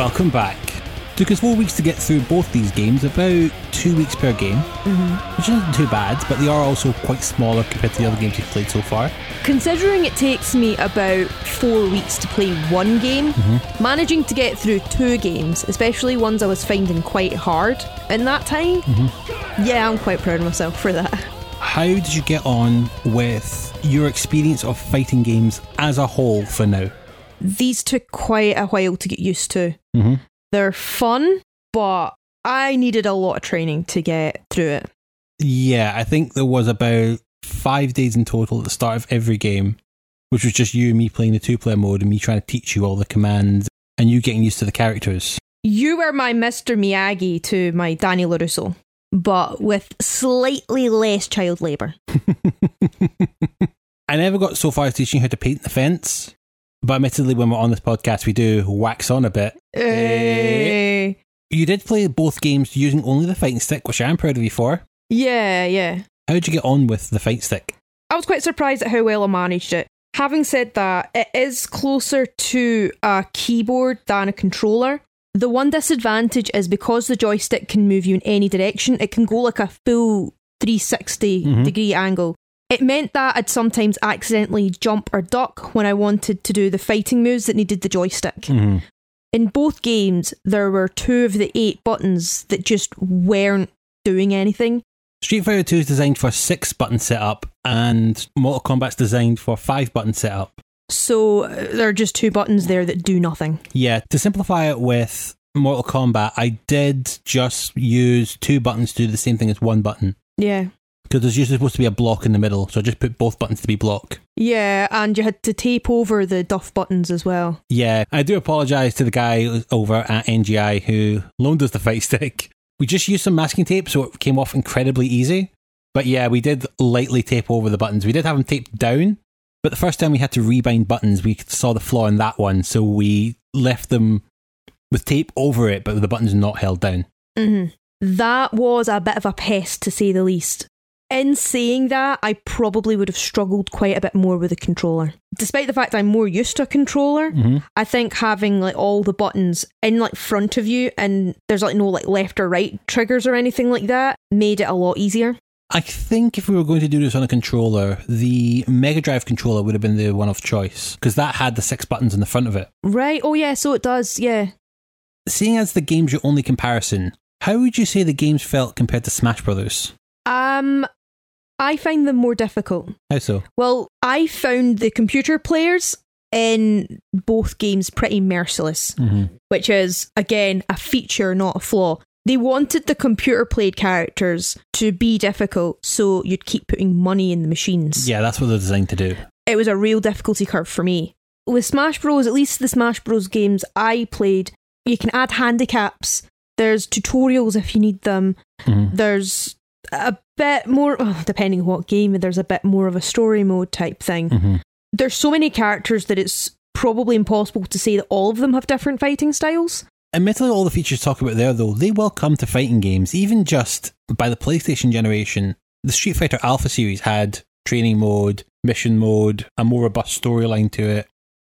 Speaker 4: Welcome back. Took us four weeks to get through both these games, about two weeks per game, mm-hmm. which isn't too bad, but they are also quite smaller compared to the other games you've played so far.
Speaker 2: Considering it takes me about four weeks to play one game, mm-hmm. managing to get through two games, especially ones I was finding quite hard in that time, mm-hmm. yeah, I'm quite proud of myself for that.
Speaker 4: How did you get on with your experience of fighting games as a whole for now?
Speaker 2: These took quite a while to get used to.
Speaker 4: Mhm.
Speaker 2: They're fun, but I needed a lot of training to get through it.
Speaker 4: Yeah, I think there was about five days in total at the start of every game, which was just you and me playing the two player mode and me trying to teach you all the commands and you getting used to the characters.
Speaker 2: You were my Mr. Miyagi to my Danny LaRusso, but with slightly less child labour. <laughs>
Speaker 4: I never got so far as teaching you how to paint the fence, but admittedly, when we're on this podcast, we do wax on a bit.
Speaker 2: Hey.
Speaker 4: You did play both games using only the fighting stick, which I'm proud of you for.
Speaker 2: Yeah, yeah.
Speaker 4: How did you get on with the fight stick?
Speaker 2: I was quite surprised at how well I managed it. Having said that, it is closer to a keyboard than a controller. The one disadvantage is because the joystick can move you in any direction, it can go like a full 360
Speaker 4: Mhm.
Speaker 2: degree angle. It meant that I'd sometimes accidentally jump or duck when I wanted to do the fighting moves that needed the joystick.
Speaker 1: Mhm.
Speaker 2: In both games, there were two of the eight buttons that just weren't doing anything.
Speaker 1: Street Fighter 2 is designed for six button setup, and Mortal Kombat's designed for five button setup.
Speaker 2: So uh, there are just two buttons there that do nothing.
Speaker 1: Yeah, to simplify it with Mortal Kombat, I did just use two buttons to do the same thing as one button.
Speaker 2: Yeah.
Speaker 1: Because there's usually supposed to be a block in the middle, so I just put both buttons to be block.
Speaker 2: Yeah, and you had to tape over the duff buttons as well.
Speaker 1: Yeah, I do apologise to the guy over at NGI who loaned us the fight stick. We just used some masking tape, so it came off incredibly easy. But yeah, we did lightly tape over the buttons. We did have them taped down, but the first time we had to rebind buttons, we saw the flaw in that one, so we left them with tape over it, but the buttons not held down.
Speaker 2: hmm That was a bit of a pest to say the least. In saying that, I probably would have struggled quite a bit more with a controller. Despite the fact I'm more used to a controller,
Speaker 1: Mm-hmm.
Speaker 2: I think having like all the buttons in like front of you and there's like no like left or right triggers or anything like that made it a lot easier.
Speaker 1: I think if we were going to do this on a controller, the Mega Drive controller would have been the one of choice because that had the six buttons in the front of it.
Speaker 2: Right? Oh yeah, so it does. Yeah.
Speaker 1: Seeing as the game's your only comparison, how would you say the games felt compared to Smash Brothers?
Speaker 2: Um I find them more difficult.
Speaker 1: How so?
Speaker 2: Well, I found the computer players in both games pretty merciless.
Speaker 1: Mm-hmm.
Speaker 2: which is again a feature, not a flaw. They wanted the computer played characters to be difficult, so you'd keep putting money in the machines.
Speaker 1: Yeah, that's what they're designed to do.
Speaker 2: It was a real difficulty curve for me. With Smash Bros, at least the Smash Bros games I played, you can add handicaps. There's tutorials if you need them.
Speaker 1: Mhm.
Speaker 2: There's a bit more, oh, depending on what game, there's a bit more of a story mode type thing
Speaker 1: Mhm.
Speaker 2: there's so many characters that it's probably impossible to say that all of them have different fighting styles.
Speaker 1: Admittedly, all the features talk about there, though, they will come to fighting games, even just by the PlayStation generation. The Street Fighter Alpha series had training mode, mission mode, a more robust storyline to it.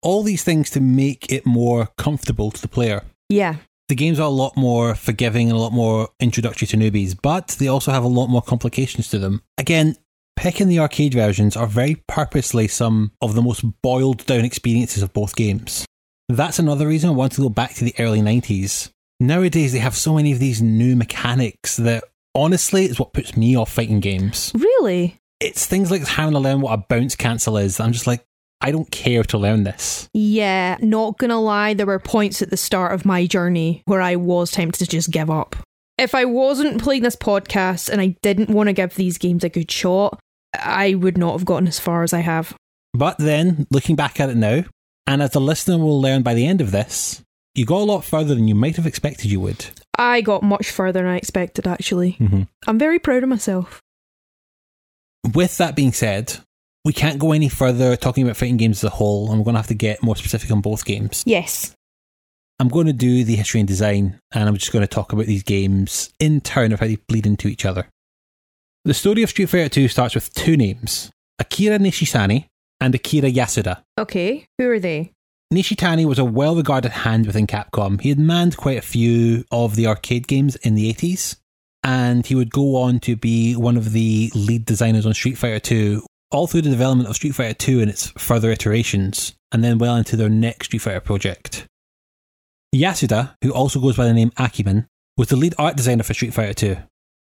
Speaker 1: All these things to make it more comfortable to the player.
Speaker 2: Yeah.
Speaker 1: The games are a lot more forgiving and a lot more introductory to newbies, but they also have a lot more complications to them. Again, picking the arcade versions are very purposely some of the most boiled down experiences of both games. That's another reason I want to go back to the early 90s. Nowadays, they have so many of these new mechanics that honestly is what puts me off fighting games.
Speaker 2: Really?
Speaker 1: It's things like having to learn what a bounce cancel is. I'm just like, I don't care to learn this.
Speaker 2: Yeah, not gonna lie, there were points at the start of my journey where I was tempted to just give up. If I wasn't playing this podcast and I didn't want to give these games a good shot, I would not have gotten as far as I have.
Speaker 1: But then, looking back at it now, and as the listener will learn by the end of this, you got a lot further than you might have expected you would.
Speaker 2: I got much further than I expected, actually.
Speaker 1: Mm-hmm.
Speaker 2: I'm very proud of myself.
Speaker 1: With that being said, we can't go any further talking about fighting games as a whole, and we're going to have to get more specific on both games.
Speaker 2: Yes.
Speaker 1: I'm going to do the history and design, and I'm just going to talk about these games in turn of how they bleed into each other. The story of Street Fighter 2 starts with two names Akira Nishitani and Akira Yasuda.
Speaker 2: Okay, who are they?
Speaker 1: Nishitani was a well regarded hand within Capcom. He had manned quite a few of the arcade games in the 80s, and he would go on to be one of the lead designers on Street Fighter 2, all through the development of Street Fighter 2 and its further iterations, and then well into their next Street Fighter project. Yasuda, who also goes by the name Akiman, was the lead art designer for Street Fighter 2,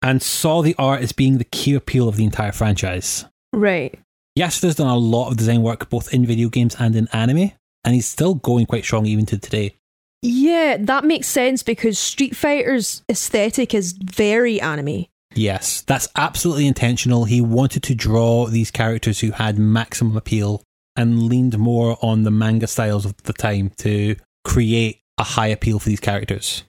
Speaker 1: and saw the art as being the key appeal of the entire franchise.
Speaker 2: Right.
Speaker 1: Yasuda's done a lot of design work both in video games and in anime, and he's still going quite strong even to today.
Speaker 2: Yeah, that makes sense because Street Fighter's aesthetic is very anime.
Speaker 1: Yes, that's absolutely intentional. He wanted to draw these characters who had maximum appeal and leaned more on the manga styles of the time to create a high appeal for these characters.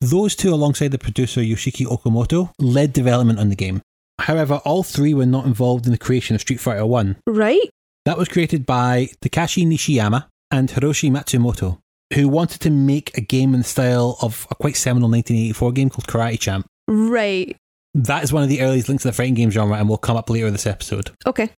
Speaker 1: Those two, alongside the producer Yoshiki Okamoto, led development on the game. However, all three were not involved in the creation of Street Fighter 1.
Speaker 2: Right?
Speaker 1: That was created by Takashi Nishiyama and Hiroshi Matsumoto, who wanted to make a game in the style of a quite seminal 1984 game called Karate Champ.
Speaker 2: Right.
Speaker 1: That is one of the earliest links to the fighting game genre and will come up later in this episode.
Speaker 2: Okay.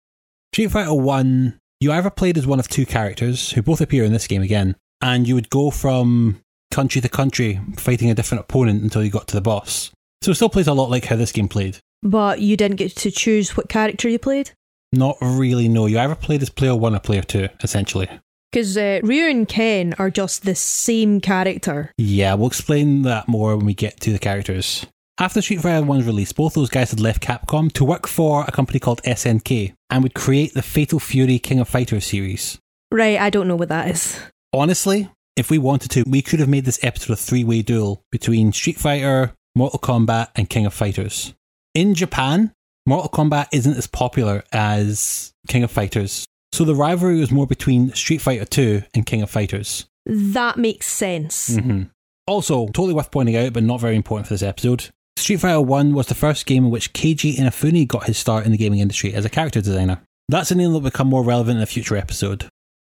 Speaker 1: Street Fighter 1, you either played as one of two characters, who both appear in this game again, and you would go from country to country fighting a different opponent until you got to the boss. So it still plays a lot like how this game played.
Speaker 2: But you didn't get to choose what character you played?
Speaker 1: Not really, no. You either played as player one or player two, essentially.
Speaker 2: Because uh, Ryu and Ken are just the same character.
Speaker 1: Yeah, we'll explain that more when we get to the characters. After Street Fighter 1's release, both those guys had left Capcom to work for a company called SNK and would create the Fatal Fury King of Fighters series.
Speaker 2: Right, I don't know what that is.
Speaker 1: Honestly, if we wanted to, we could have made this episode a three way duel between Street Fighter, Mortal Kombat, and King of Fighters. In Japan, Mortal Kombat isn't as popular as King of Fighters, so the rivalry was more between Street Fighter 2 and King of Fighters.
Speaker 2: That makes sense.
Speaker 1: Mm-hmm. Also, totally worth pointing out, but not very important for this episode. Street Fighter 1 was the first game in which Keiji Inafune got his start in the gaming industry as a character designer. That's a name that will become more relevant in a future episode.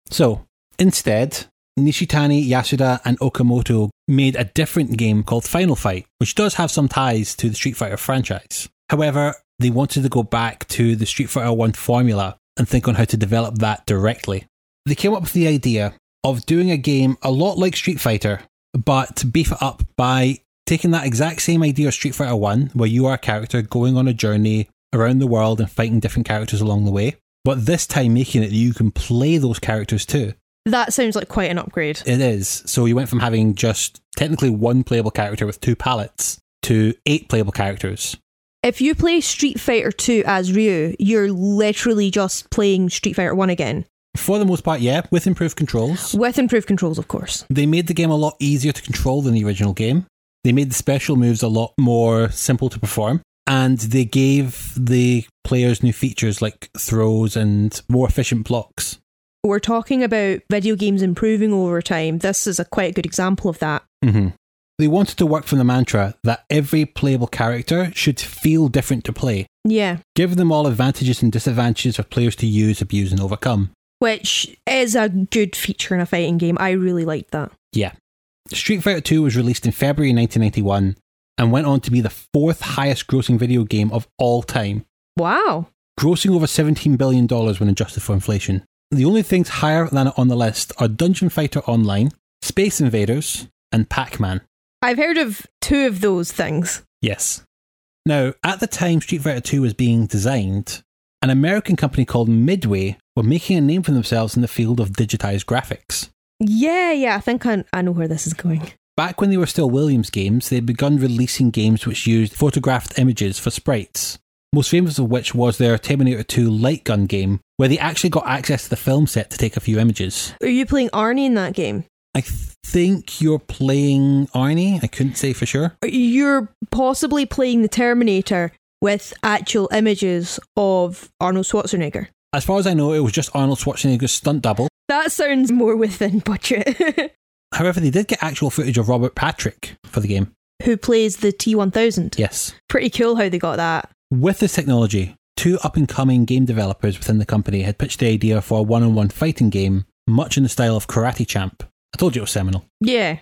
Speaker 1: So, instead, Nishitani, Yasuda, and Okamoto made a different game called Final Fight, which does have some ties to the Street Fighter franchise. However, they wanted to go back to the Street Fighter 1 formula and think on how to develop that directly. They came up with the idea of doing a game a lot like Street Fighter, but beef it up by taking that exact same idea of Street Fighter 1, where you are a character going on a journey around the world and fighting different characters along the way, but this time making it that you can play those characters too.
Speaker 2: That sounds like quite an upgrade.
Speaker 1: It is. So you went from having just technically one playable character with two palettes to eight playable characters.
Speaker 2: If you play Street Fighter 2 as Ryu, you're literally just playing Street Fighter 1 again.
Speaker 1: For the most part, yeah, with improved controls.
Speaker 2: With improved controls, of course.
Speaker 1: They made the game a lot easier to control than the original game. They made the special moves a lot more simple to perform. And they gave the players new features like throws and more efficient blocks.
Speaker 2: We're talking about video games improving over time. This is a quite a good example of that.
Speaker 1: Mm-hmm. They wanted to work from the mantra that every playable character should feel different to play.
Speaker 2: Yeah.
Speaker 1: Give them all advantages and disadvantages for players to use, abuse, and overcome.
Speaker 2: Which is a good feature in a fighting game. I really liked that.
Speaker 1: Yeah. Street Fighter 2 was released in February 1991 and went on to be the fourth highest grossing video game of all time,
Speaker 2: Wow.
Speaker 1: grossing over $17 billion when adjusted for inflation. The only things higher than it on the list are Dungeon Fighter Online, Space Invaders, and Pac Man.
Speaker 2: I've heard of two of those things.
Speaker 1: Yes. Now, at the time Street Fighter 2 was being designed, an American company called Midway were making a name for themselves in the field of digitized graphics.
Speaker 2: Yeah, yeah, I think I, I know where this is going.
Speaker 1: Back when they were still Williams games, they'd begun releasing games which used photographed images for sprites. Most famous of which was their Terminator 2 light gun game, where they actually got access to the film set to take a few images.
Speaker 2: Are you playing Arnie in that game?
Speaker 1: I think you're playing Arnie. I couldn't say for sure.
Speaker 2: You're possibly playing the Terminator with actual images of Arnold Schwarzenegger.
Speaker 1: As far as I know, it was just Arnold Schwarzenegger's stunt double.
Speaker 2: That sounds more within budget. <laughs>
Speaker 1: However, they did get actual footage of Robert Patrick for the game.
Speaker 2: Who plays the T1000?
Speaker 1: Yes.
Speaker 2: Pretty cool how they got that.
Speaker 1: With this technology, two up and coming game developers within the company had pitched the idea for a one on one fighting game, much in the style of Karate Champ. I told you it was seminal.
Speaker 2: Yeah.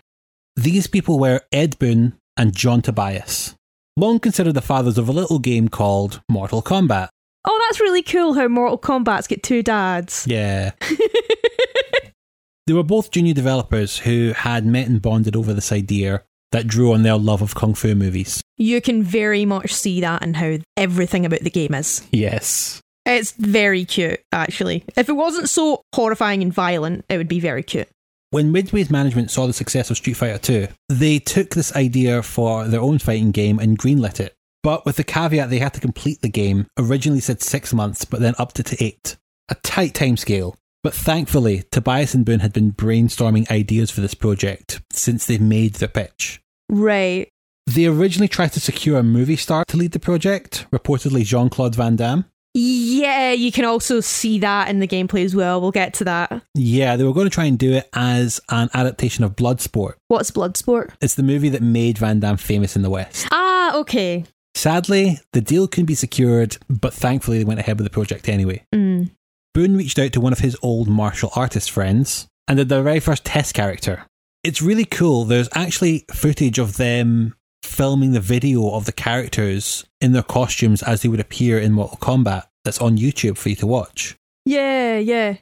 Speaker 1: These people were Ed Boon and John Tobias, long considered the fathers of a little game called Mortal Kombat.
Speaker 2: Oh, that's really cool how Mortal Kombat's get two dads.
Speaker 1: Yeah. <laughs> they were both junior developers who had met and bonded over this idea that drew on their love of kung fu movies.
Speaker 2: You can very much see that in how everything about the game is.
Speaker 1: Yes.
Speaker 2: It's very cute, actually. If it wasn't so horrifying and violent, it would be very cute.
Speaker 1: When Midway's management saw the success of Street Fighter 2, they took this idea for their own fighting game and greenlit it. But with the caveat they had to complete the game, originally said six months, but then upped it to eight. A tight timescale. But thankfully, Tobias and Boon had been brainstorming ideas for this project since they made the pitch.
Speaker 2: Right.
Speaker 1: They originally tried to secure a movie star to lead the project, reportedly Jean Claude Van Damme.
Speaker 2: Yeah, you can also see that in the gameplay as well. We'll get to that.
Speaker 1: Yeah, they were going to try and do it as an adaptation of Bloodsport.
Speaker 2: What's Bloodsport?
Speaker 1: It's the movie that made Van Damme famous in the West.
Speaker 2: Ah, okay.
Speaker 1: Sadly, the deal couldn't be secured, but thankfully they went ahead with the project anyway.
Speaker 2: Mm.
Speaker 1: Boon reached out to one of his old martial artist friends and did their very first test character. It's really cool. There's actually footage of them filming the video of the characters in their costumes as they would appear in Mortal Kombat that's on YouTube for you to watch.
Speaker 2: Yeah, yeah.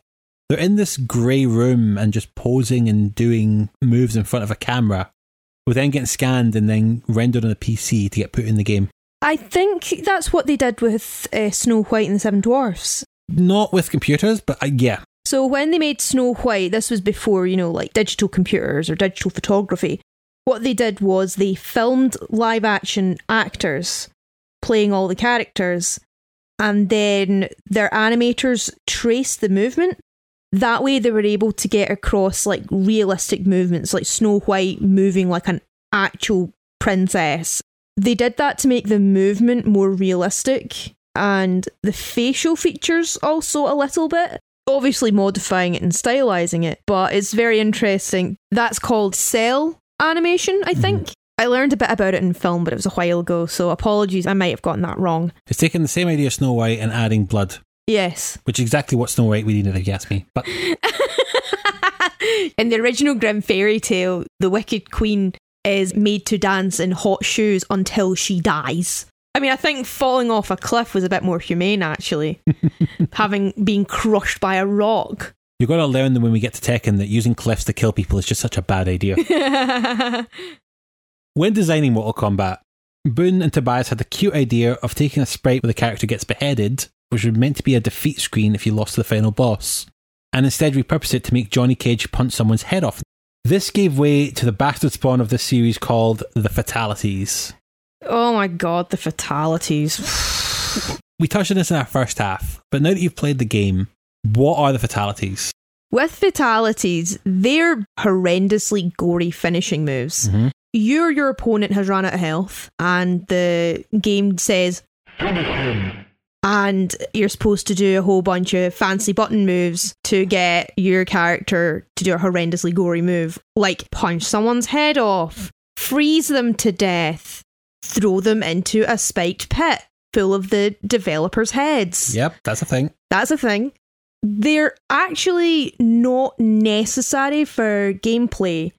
Speaker 1: They're in this grey room and just posing and doing moves in front of a camera, with then getting scanned and then rendered on a PC to get put in the game.
Speaker 2: I think that's what they did with uh, Snow White and the Seven Dwarfs.
Speaker 1: Not with computers, but uh, yeah.
Speaker 2: So when they made Snow White, this was before, you know, like digital computers or digital photography. What they did was they filmed live action actors playing all the characters, and then their animators traced the movement. That way, they were able to get across like realistic movements, like Snow White moving like an actual princess. They did that to make the movement more realistic and the facial features also a little bit. Obviously, modifying it and stylizing it, but it's very interesting. That's called cell animation, I mm-hmm. think. I learned a bit about it in film, but it was a while ago, so apologies, I might have gotten that wrong.
Speaker 1: It's taking the same idea of Snow White and adding blood,
Speaker 2: Yes.
Speaker 1: which is exactly what Snow White we needed, if you ask me. But <laughs>
Speaker 2: in the original Grimm fairy tale, the Wicked Queen is made to dance in hot shoes until she dies. I mean, I think falling off a cliff was a bit more humane, actually. <laughs> Having been crushed by a rock.
Speaker 1: you've got to learn when we get to Tekken that using cliffs to kill people is just such a bad idea. <laughs> When designing Mortal Kombat, Boon and Tobias had the cute idea of taking a sprite where the character gets beheaded, which was meant to be a defeat screen if you lost to the final boss, and instead repurpose it to make Johnny Cage punch someone's head off. This gave way to the bastard spawn of this series called the Fatalities.
Speaker 2: oh my god, the fatalities.
Speaker 1: We touched on this in our first half, but now that you've played the game, what are the Fatalities?
Speaker 2: With fatalities, they're horrendously gory finishing moves.
Speaker 1: Mhm.
Speaker 2: You or your opponent has run out of health, and the game says, and you're supposed to do a whole bunch of fancy button moves to get your character to do a horrendously gory move, like punch someone's head off, freeze them to death, throw them into a spiked pit full of the developers' heads.
Speaker 1: Yep, that's a thing.
Speaker 2: That's a thing. They're actually not necessary for gameplay.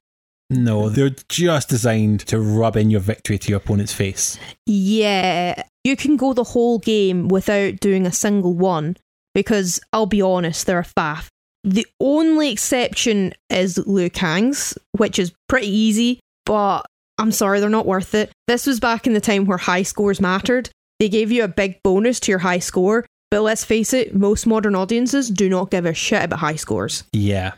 Speaker 1: No, they're just designed to rub in your victory to your opponent's face.
Speaker 2: Yeah, you can go the whole game without doing a single one because I'll be honest, they're a faff. The only exception is Liu Kang's, which is pretty easy, but I'm sorry, they're not worth it. This was back in the time where high scores mattered. They gave you a big bonus to your high score, but let's face it, most modern audiences do not give a shit about high scores.
Speaker 1: Yeah.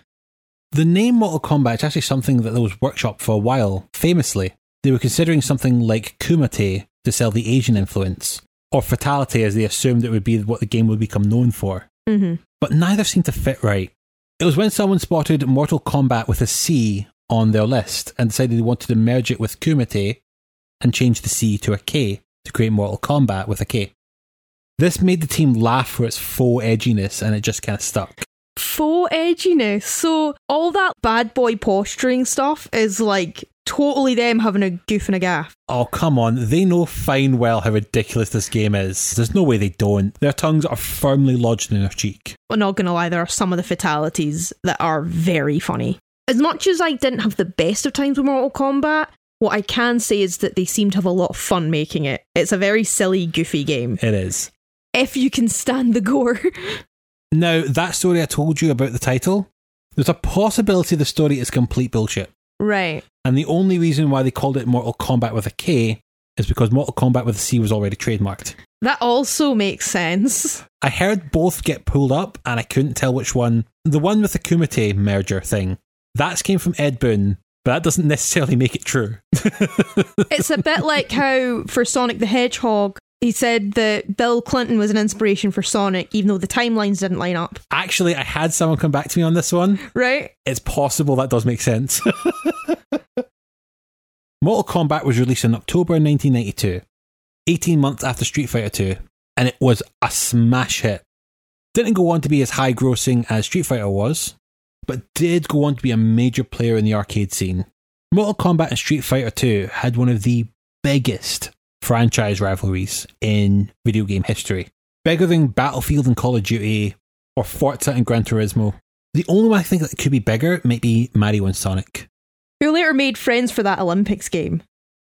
Speaker 1: The name Mortal Kombat is actually something that was workshop for a while, famously. They were considering something like Kumite to sell the Asian influence, or Fatality as they assumed it would be what the game would become known for.
Speaker 2: hmm
Speaker 1: But neither seemed to fit right. It was when someone spotted Mortal Kombat with a C on their list and decided they wanted to merge it with Kumite and change the C to a K to create Mortal Kombat with a K. This made the team laugh for its faux edginess and it just kind of stuck.
Speaker 2: faux edginess. So all that bad boy posturing stuff is like totally them having a goof and a gaff.
Speaker 1: Oh, come on. They know fine well how ridiculous this game is. There's no way they don't. Their tongues are firmly lodged in their cheek.
Speaker 2: I'm not gonna lie, there are some of the fatalities that are very funny. As much as I didn't have the best of times with Mortal Kombat, what I can say is that they seem to have a lot of fun making it. It's a very silly, goofy game.
Speaker 1: It is.
Speaker 2: If you can stand the gore. <laughs>
Speaker 1: Now, that story I told you about the title, there's a possibility the story is complete bullshit.
Speaker 2: Right.
Speaker 1: And the only reason why they called it Mortal Kombat with a K is because Mortal Kombat with a C was already trademarked.
Speaker 2: That also makes sense.
Speaker 1: I heard both get pulled up and I couldn't tell which one. The one with the Kumite merger thing, that came from Ed Boon, but that doesn't necessarily make it true. <laughs>
Speaker 2: It's a bit like how for Sonic the Hedgehog, he said that Bill Clinton was an inspiration for Sonic, even though the timelines didn't line up.
Speaker 1: Actually, I had someone come back to me on this one.
Speaker 2: Right?
Speaker 1: It's possible that does make sense. <laughs> Mortal Kombat was released in October 1992, 18 months after Street Fighter 2, and it was a smash hit. Didn't go on to be as high grossing as Street Fighter was, but did go on to be a major player in the arcade scene. Mortal Kombat and Street Fighter 2 had one of the biggest franchise rivalries in video game history. Bigger than Battlefield and Call of Duty, or Forza and Gran Turismo. The only one I think that could be bigger might be Mario and Sonic.
Speaker 2: Who later made friends for that Olympics game.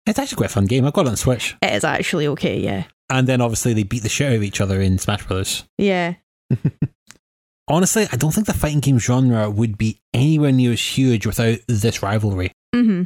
Speaker 1: It's actually quite a fun game. I've got it on Switch.
Speaker 2: It is actually okay, yeah.
Speaker 1: And then obviously they beat the shit out of each other in Smash Brothers.
Speaker 2: Yeah. <laughs>
Speaker 1: Honestly, I don't think the fighting game genre would be anywhere near as huge without this rivalry.
Speaker 2: hmm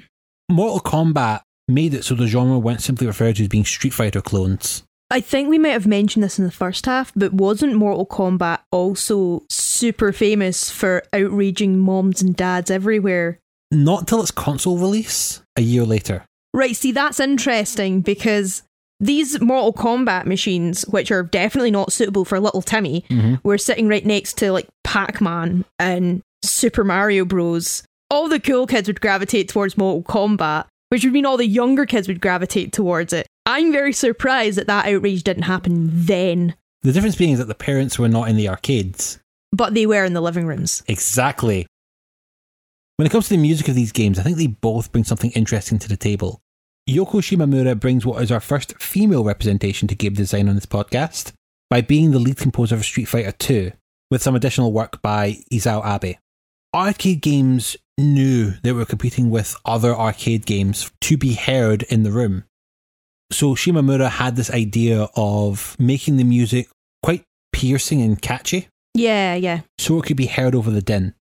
Speaker 1: Mortal Kombat made it so the genre went simply referred to as being Street Fighter clones.
Speaker 2: I think we might have mentioned this in the first half, but wasn't Mortal Kombat also super famous for outraging moms and dads everywhere?
Speaker 1: Not till its console release a year later.
Speaker 2: Right, see, that's interesting because these Mortal Kombat machines, which are definitely not suitable for little Timmy, mm-hmm. were sitting right next to like Pac Man and Super Mario Bros. All the cool kids would gravitate towards Mortal Kombat, which would mean all the younger kids would gravitate towards it. I'm very surprised that that outrage didn't happen then,
Speaker 1: The difference being is that the parents were not in the arcades.
Speaker 2: but they were in the living rooms.
Speaker 1: Exactly. When it comes to the music of these games, I think they both bring something interesting to the table. Yoko Shimamura brings what is our first female representation to game design on this podcast by being the lead composer of Street Fighter II, with some additional work by Isao Abe. Arcade games knew they were competing with other arcade games to be heard in the room. So Shimamura had this idea of making the music quite piercing and catchy
Speaker 2: Yeah, yeah.
Speaker 1: so it could be heard over the din.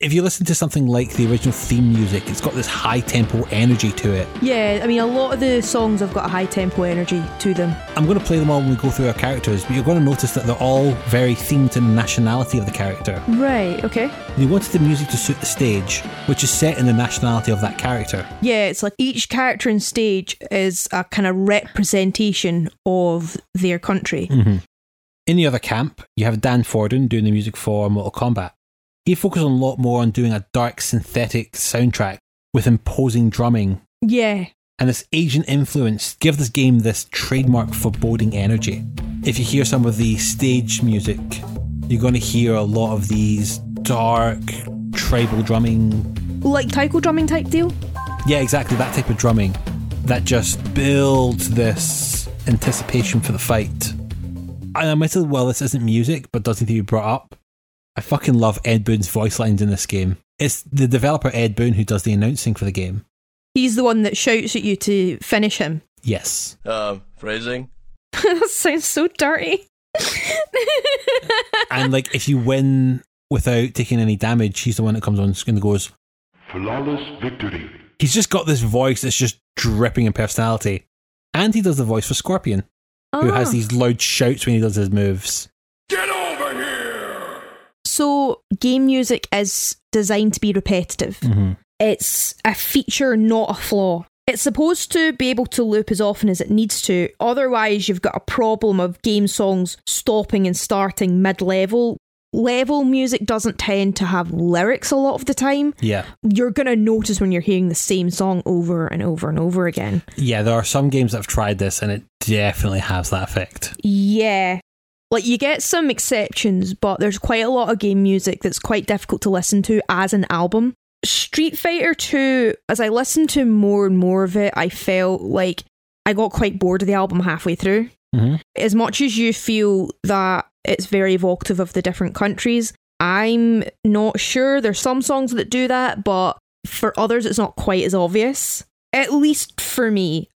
Speaker 1: If you listen to something like the original theme music, it's got this high tempo energy to it.
Speaker 2: Yeah, I mean, a lot of the songs have got a high tempo energy to them.
Speaker 1: I'm going to play them all when we go through our characters, but you're going to notice that they're all very themed to the nationality of the character.
Speaker 2: Right, okay.
Speaker 1: They wanted the music to suit the stage, which is set in the nationality of that character.
Speaker 2: Yeah, it's like each character in stage is a kind of representation of their country. Mm-hmm.
Speaker 1: In the other camp, you have Dan Forden doing the music for Mortal Kombat. He focused a lot more on doing a dark synthetic soundtrack with imposing drumming
Speaker 2: Yeah,
Speaker 1: and this Asian influence give this game this trademark foreboding energy. If you hear some of the stage music, you're going to hear a lot of these dark tribal drumming.
Speaker 2: like taiko drumming type deal.
Speaker 1: Yeah, exactly that type of drumming that just builds this anticipation for the fight. And I admittedly, well, this isn't music, but does need to be brought up. I fucking love Ed Boon's voice lines in this game. It's the developer Ed Boon who does the announcing for the game.
Speaker 2: He's the one that shouts at you to finish him.
Speaker 1: Yes.
Speaker 5: Uh, phrasing? <laughs>
Speaker 2: that sounds so dirty. <laughs>
Speaker 1: and like if you win without taking any damage, he's the one that comes on screen and goes.
Speaker 6: Flawless victory.
Speaker 1: He's just got this voice that's just dripping in personality, and he does the voice for Scorpion, who has
Speaker 2: Ah.
Speaker 1: these loud shouts when he does his moves.
Speaker 6: Get over here!
Speaker 2: So, game music is designed to be repetitive. Mm-hmm. It's a feature, not a flaw. It's supposed to be able to loop as often as it needs to. Otherwise, you've got a problem of game songs stopping and starting mid level. Level music doesn't tend to have lyrics a lot of the time.
Speaker 1: Yeah,
Speaker 2: You're going to notice when you're hearing the same song over and over and over again.
Speaker 1: yeah. There are some games that have tried this, and it definitely has that effect.
Speaker 2: Yeah. Like you get some exceptions, but there's quite a lot of game music that's quite difficult to listen to as an album. Street Fighter 2, as I listened to more and more of it, I felt like I got quite bored of the album halfway through.
Speaker 1: Mhm.
Speaker 2: As much as you feel that it's very evocative of the different countries, I'm not sure. There's some songs that do that, but for others, it's not quite as obvious. At least for me.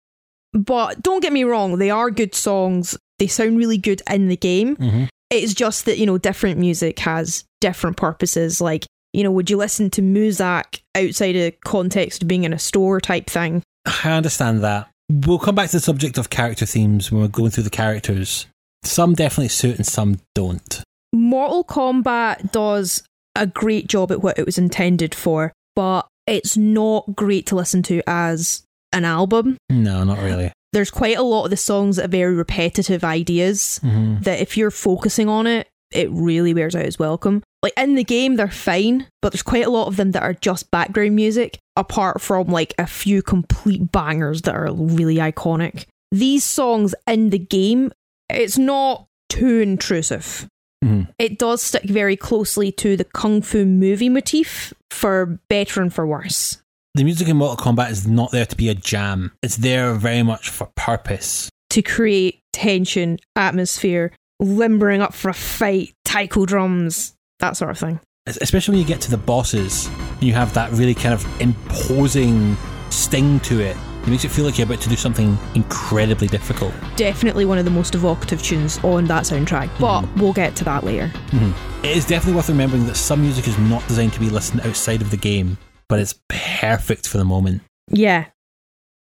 Speaker 2: But don't get me wrong, they are good songs. They sound really good in the game.
Speaker 1: Mhm.
Speaker 2: It's just that, you know, different music has different purposes. Like, you know, would you listen to Muzak outside of context of being in a store type thing?
Speaker 1: I understand that. We'll come back to the subject of character themes when we're going through the characters. Some definitely suit and some don't.
Speaker 2: Mortal Kombat does a great job at what it was intended for, but it's not great to listen to as an album.
Speaker 1: No, not really.
Speaker 2: There's quite a lot of the songs that are very repetitive ideas
Speaker 1: Mhm.
Speaker 2: that if you're focusing on it, it really wears out its welcome. Like in the game, they're fine, but there's quite a lot of them that are just background music, apart from like a few complete bangers that are really iconic. These songs in the game, it's not too intrusive.
Speaker 1: Mhm.
Speaker 2: It does stick very closely to the kung fu movie motif, for better and for worse.
Speaker 1: The music in Mortal Kombat is not there to be a jam. It's there very much for purpose.
Speaker 2: To create tension, atmosphere, limbering up for a fight, taiko drums, that sort of thing.
Speaker 1: Especially when you get to the bosses, and you have that really kind of imposing sting to it. It makes it feel like you're about to do something incredibly difficult.
Speaker 2: definitely one of the most evocative tunes on that soundtrack, but mm-hmm. we'll get to that later. Mm-hmm.
Speaker 1: It is definitely worth remembering that some music is not designed to be listened outside of the game, but it's perfect for the moment.
Speaker 2: Yeah.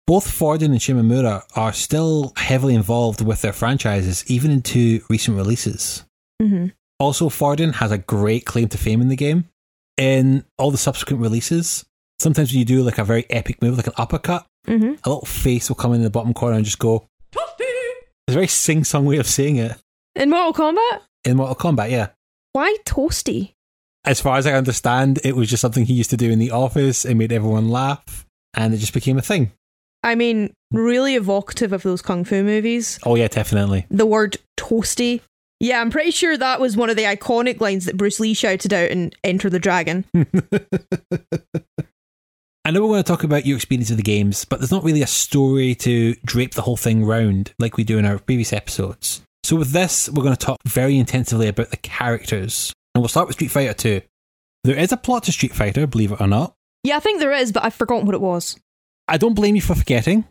Speaker 1: Both Forden and Shimamura are still heavily involved with their franchises, even into recent releases.
Speaker 2: hmm
Speaker 1: Also, Forden has a great claim to fame in the game. In all the subsequent releases, sometimes when you do like a very epic move, like an uppercut,
Speaker 2: hmm
Speaker 1: a little face will come in the bottom corner and just go, Toasty! It's a very sing song way of saying it.
Speaker 2: In Mortal Kombat,
Speaker 1: In Mortal Kombat, yeah.
Speaker 2: why toasty?
Speaker 1: As far as I understand, it was just something he used to do in the office. It made everyone laugh, and it just became a thing.
Speaker 2: I mean, really evocative of those kung fu movies.
Speaker 1: Oh, yeah, definitely.
Speaker 2: The word toasty. Yeah, I'm pretty sure that was one of the iconic lines that Bruce Lee shouted out in Enter the Dragon. <laughs> <laughs>
Speaker 1: I know we're going to talk about your experience of the games, but there's not really a story to drape the whole thing round like we do in our previous episodes. So with this, we're going to talk very intensively about the characters. And we'll start with Street Fighter 2. There is a plot to Street Fighter, believe it or not.
Speaker 2: Yeah, I think there is, but I've forgotten what it was.
Speaker 1: I don't blame you for forgetting.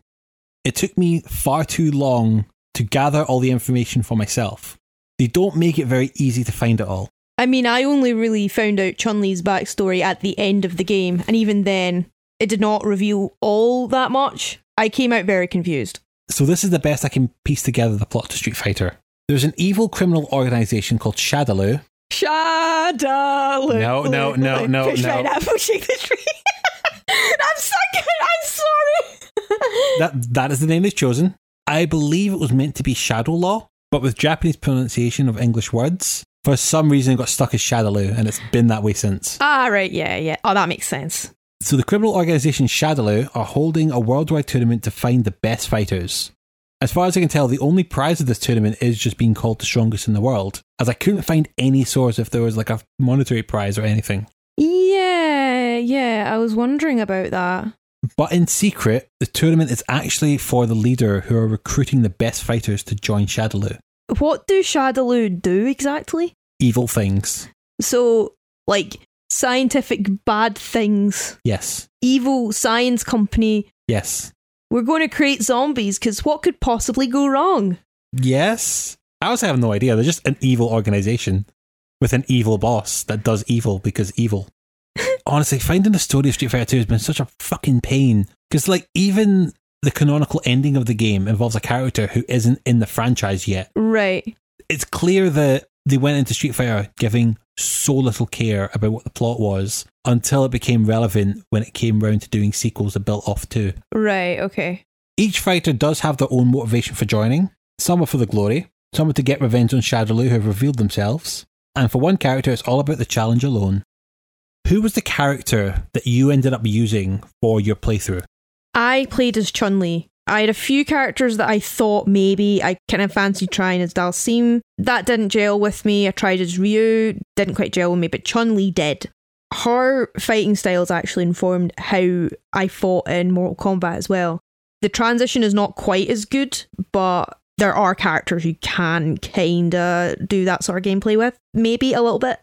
Speaker 1: It took me far too long to gather all the information for myself. They don't make it very easy to find it all.
Speaker 2: I mean, I only really found out Chun Li's backstory at the end of the game, and even then, it did not reveal all that much. I came out very confused.
Speaker 1: So this is the best I can piece together the plot to Street Fighter. There's an evil criminal organization called Shadaloo.
Speaker 2: Shadaloo.
Speaker 1: No, no, no, no,
Speaker 2: Push
Speaker 1: no.
Speaker 2: right pushing the tree. <laughs> I'm sorry. I'm <laughs> sorry.
Speaker 1: That that is the name they've chosen. I believe it was meant to be Shadow Law, but with Japanese pronunciation of English words, for some reason it got stuck as Shadaloo, and it's been that way since.
Speaker 2: ah, right. Yeah, yeah. Oh, that makes sense.
Speaker 1: So the criminal organization Shadaloo are holding a worldwide tournament to find the best fighters. As far as I can tell, the only prize of this tournament is just being called the strongest in the world, as I couldn't find any source if there was like a monetary prize or anything.
Speaker 2: Yeah, yeah. I was wondering about that.
Speaker 1: But in secret, the tournament is actually for the leader who are recruiting the best fighters to join Shadaloo.
Speaker 2: What do Shadaloo do exactly?
Speaker 1: Evil things.
Speaker 2: So, like, scientific bad things,
Speaker 1: Yes.
Speaker 2: evil science company.
Speaker 1: Yes.
Speaker 2: We're going to create zombies because what could possibly go wrong?
Speaker 1: Yes. I also have no idea. They're just an evil organization with an evil boss that does evil because evil. <laughs> Honestly, finding the story of Street Fighter 2 has been such a fucking pain. Because, like, even the canonical ending of the game involves a character who isn't in the franchise yet.
Speaker 2: Right.
Speaker 1: It's clear that they went into Street Fighter giving so little care about what the plot was until it became relevant when it came round to doing sequels that built off to.
Speaker 2: Right. Okay.
Speaker 1: Each fighter does have their own motivation for joining. Some are for the glory, some are to get revenge on Shadaloo who have revealed themselves, and for one character, it's all about the challenge alone. Who was the character that you ended up using for your playthrough?
Speaker 2: I played as Chun Li. I had a few characters that I thought maybe I kind of fancied trying as Dhalsim. That didn't gel with me. I tried as Ryu, didn't quite gel with me, but Chun Li did. Her fighting styles actually informed how I fought in Mortal Kombat as well. The transition is not quite as good, but there are characters you can kinda do that sort of gameplay with. Maybe a little bit.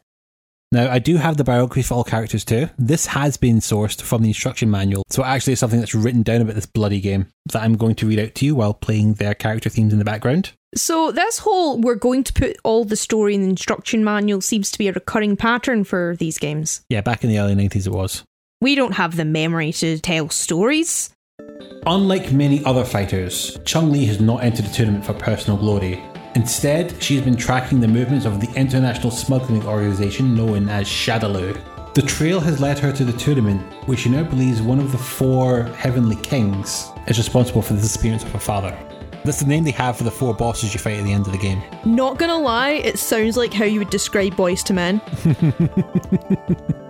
Speaker 1: Now, I do have the biography for all characters too. This has been sourced from the instruction manual, so it actually is something that's written down about this bloody game that I'm going to read out to you while playing their character themes in the background.
Speaker 2: So this whole we're going to put all the story in the instruction manual seems to be a recurring pattern for these games.
Speaker 1: Yeah, back in the early 90s it was.
Speaker 2: We don't have the memory to tell stories.
Speaker 1: Unlike many other fighters, Chun Li has not entered the tournament for personal glory. Instead, she has been tracking the movements of the international smuggling organization known as Shadaloo. The trail has led her to the tournament, where she now believes one of the four Heavenly Kings is responsible for the disappearance of her father. That's the name they have for the four bosses you fight at the end of the game.
Speaker 2: Not gonna lie, it sounds like how you would describe Boyz II Men.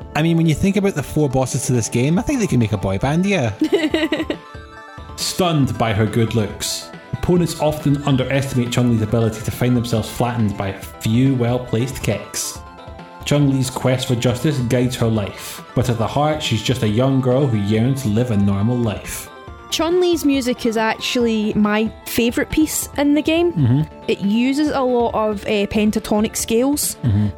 Speaker 2: <laughs>
Speaker 1: I mean, when you think about the four bosses to this game, I think they can make a boy band, yeah. <laughs> Stunned by her good looks, opponents often underestimate Chun Li's ability to find themselves flattened by a few well placed kicks. Chun Li's quest for justice guides her life, but at the heart, she's just a young girl who yearns to live a normal life.
Speaker 2: Chun Li's music is actually my favourite piece in the game. It uses a lot of uh, pentatonic scales,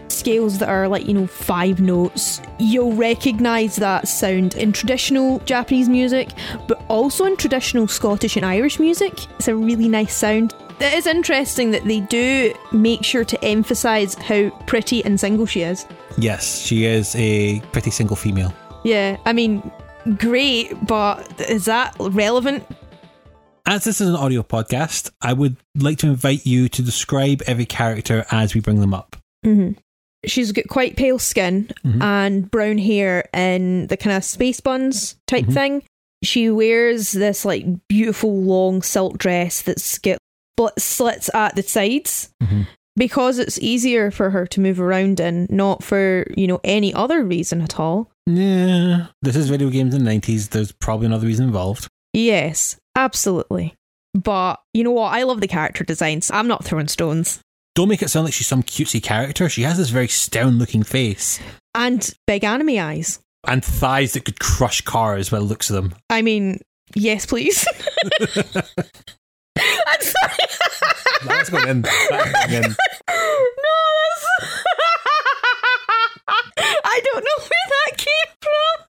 Speaker 2: scales that are like, you know, five notes. You'll recognise that sound in traditional Japanese music, but also in traditional Scottish and Irish music. It's a really nice sound. It is interesting that they do make sure to emphasise how pretty and single she is.
Speaker 1: Yes, she is a pretty single female.
Speaker 2: Yeah, I mean, great, but is that relevant?
Speaker 1: As this is an audio podcast, I would like to invite you to describe every character as we bring them up.
Speaker 2: hmm She's got quite pale skin
Speaker 1: Mhm.
Speaker 2: and brown hair and the kind of space buns type
Speaker 1: Mhm.
Speaker 2: thing. She wears this like beautiful long silk dress that's got slits at the sides
Speaker 1: Mhm.
Speaker 2: Because it's easier for her to move around in, not for you know any other reason at all.
Speaker 1: Yeah, this is video games in the 90s. There's probably another reason involved.
Speaker 2: Yes, absolutely. But you know what? I love the character designs. I'm not throwing stones.
Speaker 1: Don't make it sound like she's some cutesy character. She has this very stern looking face
Speaker 2: And big anime eyes.
Speaker 1: and thighs that could crush cars by the looks of them.
Speaker 2: I mean, yes, please. <laughs> <laughs> <laughs> I'm sorry.
Speaker 1: That's going in. That's going <laughs> in.
Speaker 2: no, that's... <laughs> I don't know where that came from.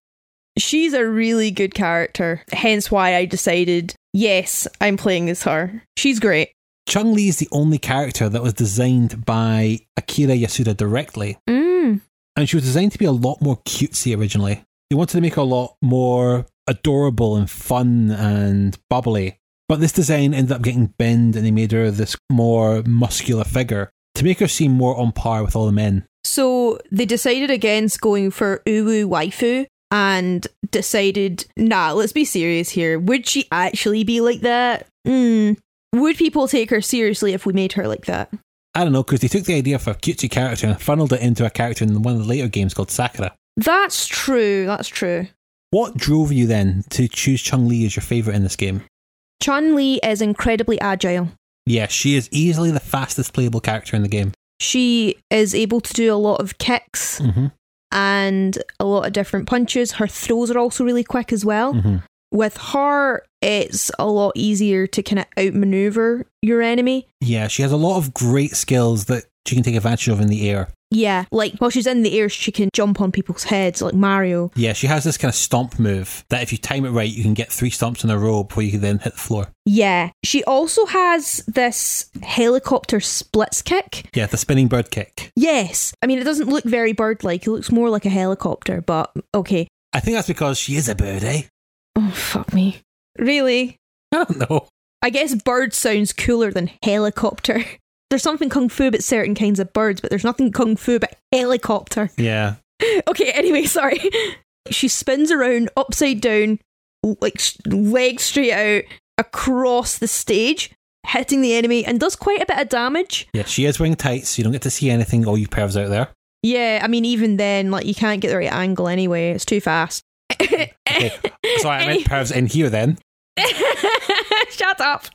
Speaker 2: She's a really good character, hence why I decided, yes, I'm playing as her. She's great.
Speaker 1: Chun Li is the only character that was designed by Akira Yasuda directly,
Speaker 2: Mm.
Speaker 1: and she was designed to be a lot more cutesy originally. They wanted to make her a lot more adorable and fun and bubbly, but this design ended up getting bent and they made her this more muscular figure to make her seem more on par with all the men.
Speaker 2: So they decided against going for uwu waifu and decided, nah, let's be serious here. Would she actually be like that? Hmm. Would people take her seriously if we made her like that?
Speaker 1: I don't know, because they took the idea of a cutesy character and funneled it into a character in one of the later games called Sakura.
Speaker 2: That's true. That's true.
Speaker 1: What drove you then to choose Chun Li as your favourite in this game?
Speaker 2: Chun Li is incredibly agile.
Speaker 1: Yeah, she is easily the fastest playable character in the game.
Speaker 2: She is able to do a lot of kicks
Speaker 1: Mm-hmm.
Speaker 2: and a lot of different punches. Her throws are also really quick as well.
Speaker 1: Mm-hmm.
Speaker 2: With her, it's a lot easier to kind of outmaneuver your enemy.
Speaker 1: Yeah, she has a lot of great skills that she can take advantage of in the air.
Speaker 2: Yeah, like while she's in the air, she can jump on people's heads like Mario.
Speaker 1: Yeah, she has this kind of stomp move that if you time it right, you can get three stomps in a row before you can then hit the floor.
Speaker 2: Yeah, she also has this helicopter splits kick.
Speaker 1: Yeah, the spinning bird kick.
Speaker 2: Yes, I mean it doesn't look very bird-like. It looks more like a helicopter, but okay.
Speaker 1: I think that's because she is a bird, eh?
Speaker 2: Oh fuck me. Really? <laughs>
Speaker 1: I don't know.
Speaker 2: I guess bird sounds cooler than helicopter. <laughs> There's something kung fu about certain kinds of birds, but there's nothing kung fu about helicopter. <laughs>
Speaker 1: Yeah.
Speaker 2: Okay, anyway, <laughs> sorry. She spins around upside down, like legs straight out, across the stage, hitting the enemy, and does quite a bit of damage.
Speaker 1: Yeah, she is wearing tights, so you don't get to see anything, all you pervs out there.
Speaker 2: Yeah, I mean, even then, like, you can't get the right angle anyway. It's too fast.
Speaker 1: Okay. <laughs> Sorry, I meant pervs in here then.
Speaker 2: Shut up.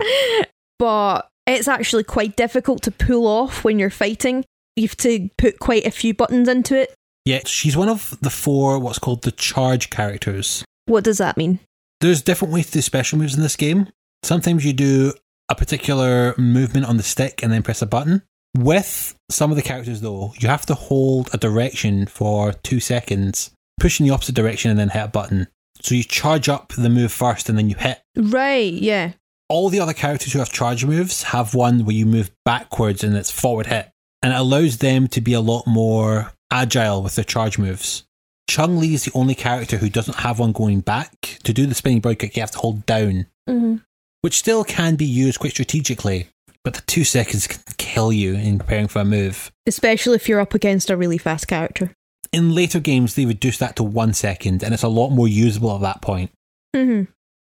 Speaker 2: But it's actually quite difficult to pull off when you're fighting. You have to put quite a few buttons into it.
Speaker 1: Yeah, she's one of the four what's called the charge characters.
Speaker 2: What does that mean?
Speaker 1: There's different ways to do special moves in this game. Sometimes you do a particular movement on the stick and then press a button. With some of the characters, though, you have to hold a direction for two seconds, push in the opposite direction, and then hit a button. So you charge up the move first and then you hit.
Speaker 2: Right, yeah.
Speaker 1: All the other characters who have charge moves have one where you move backwards and it's forward hit. And it allows them to be a lot more agile with their charge moves. Chun Li is the only character who doesn't have one going back. To do the spinning bird kick, you have to hold down,
Speaker 2: Mm-hmm.
Speaker 1: which still can be used quite strategically. But the two seconds can kill you in preparing for a move.
Speaker 2: Especially if you're up against a really fast character.
Speaker 1: In later games, they reduce that to one second, and it's a lot more usable at that point.
Speaker 2: Mm-hmm.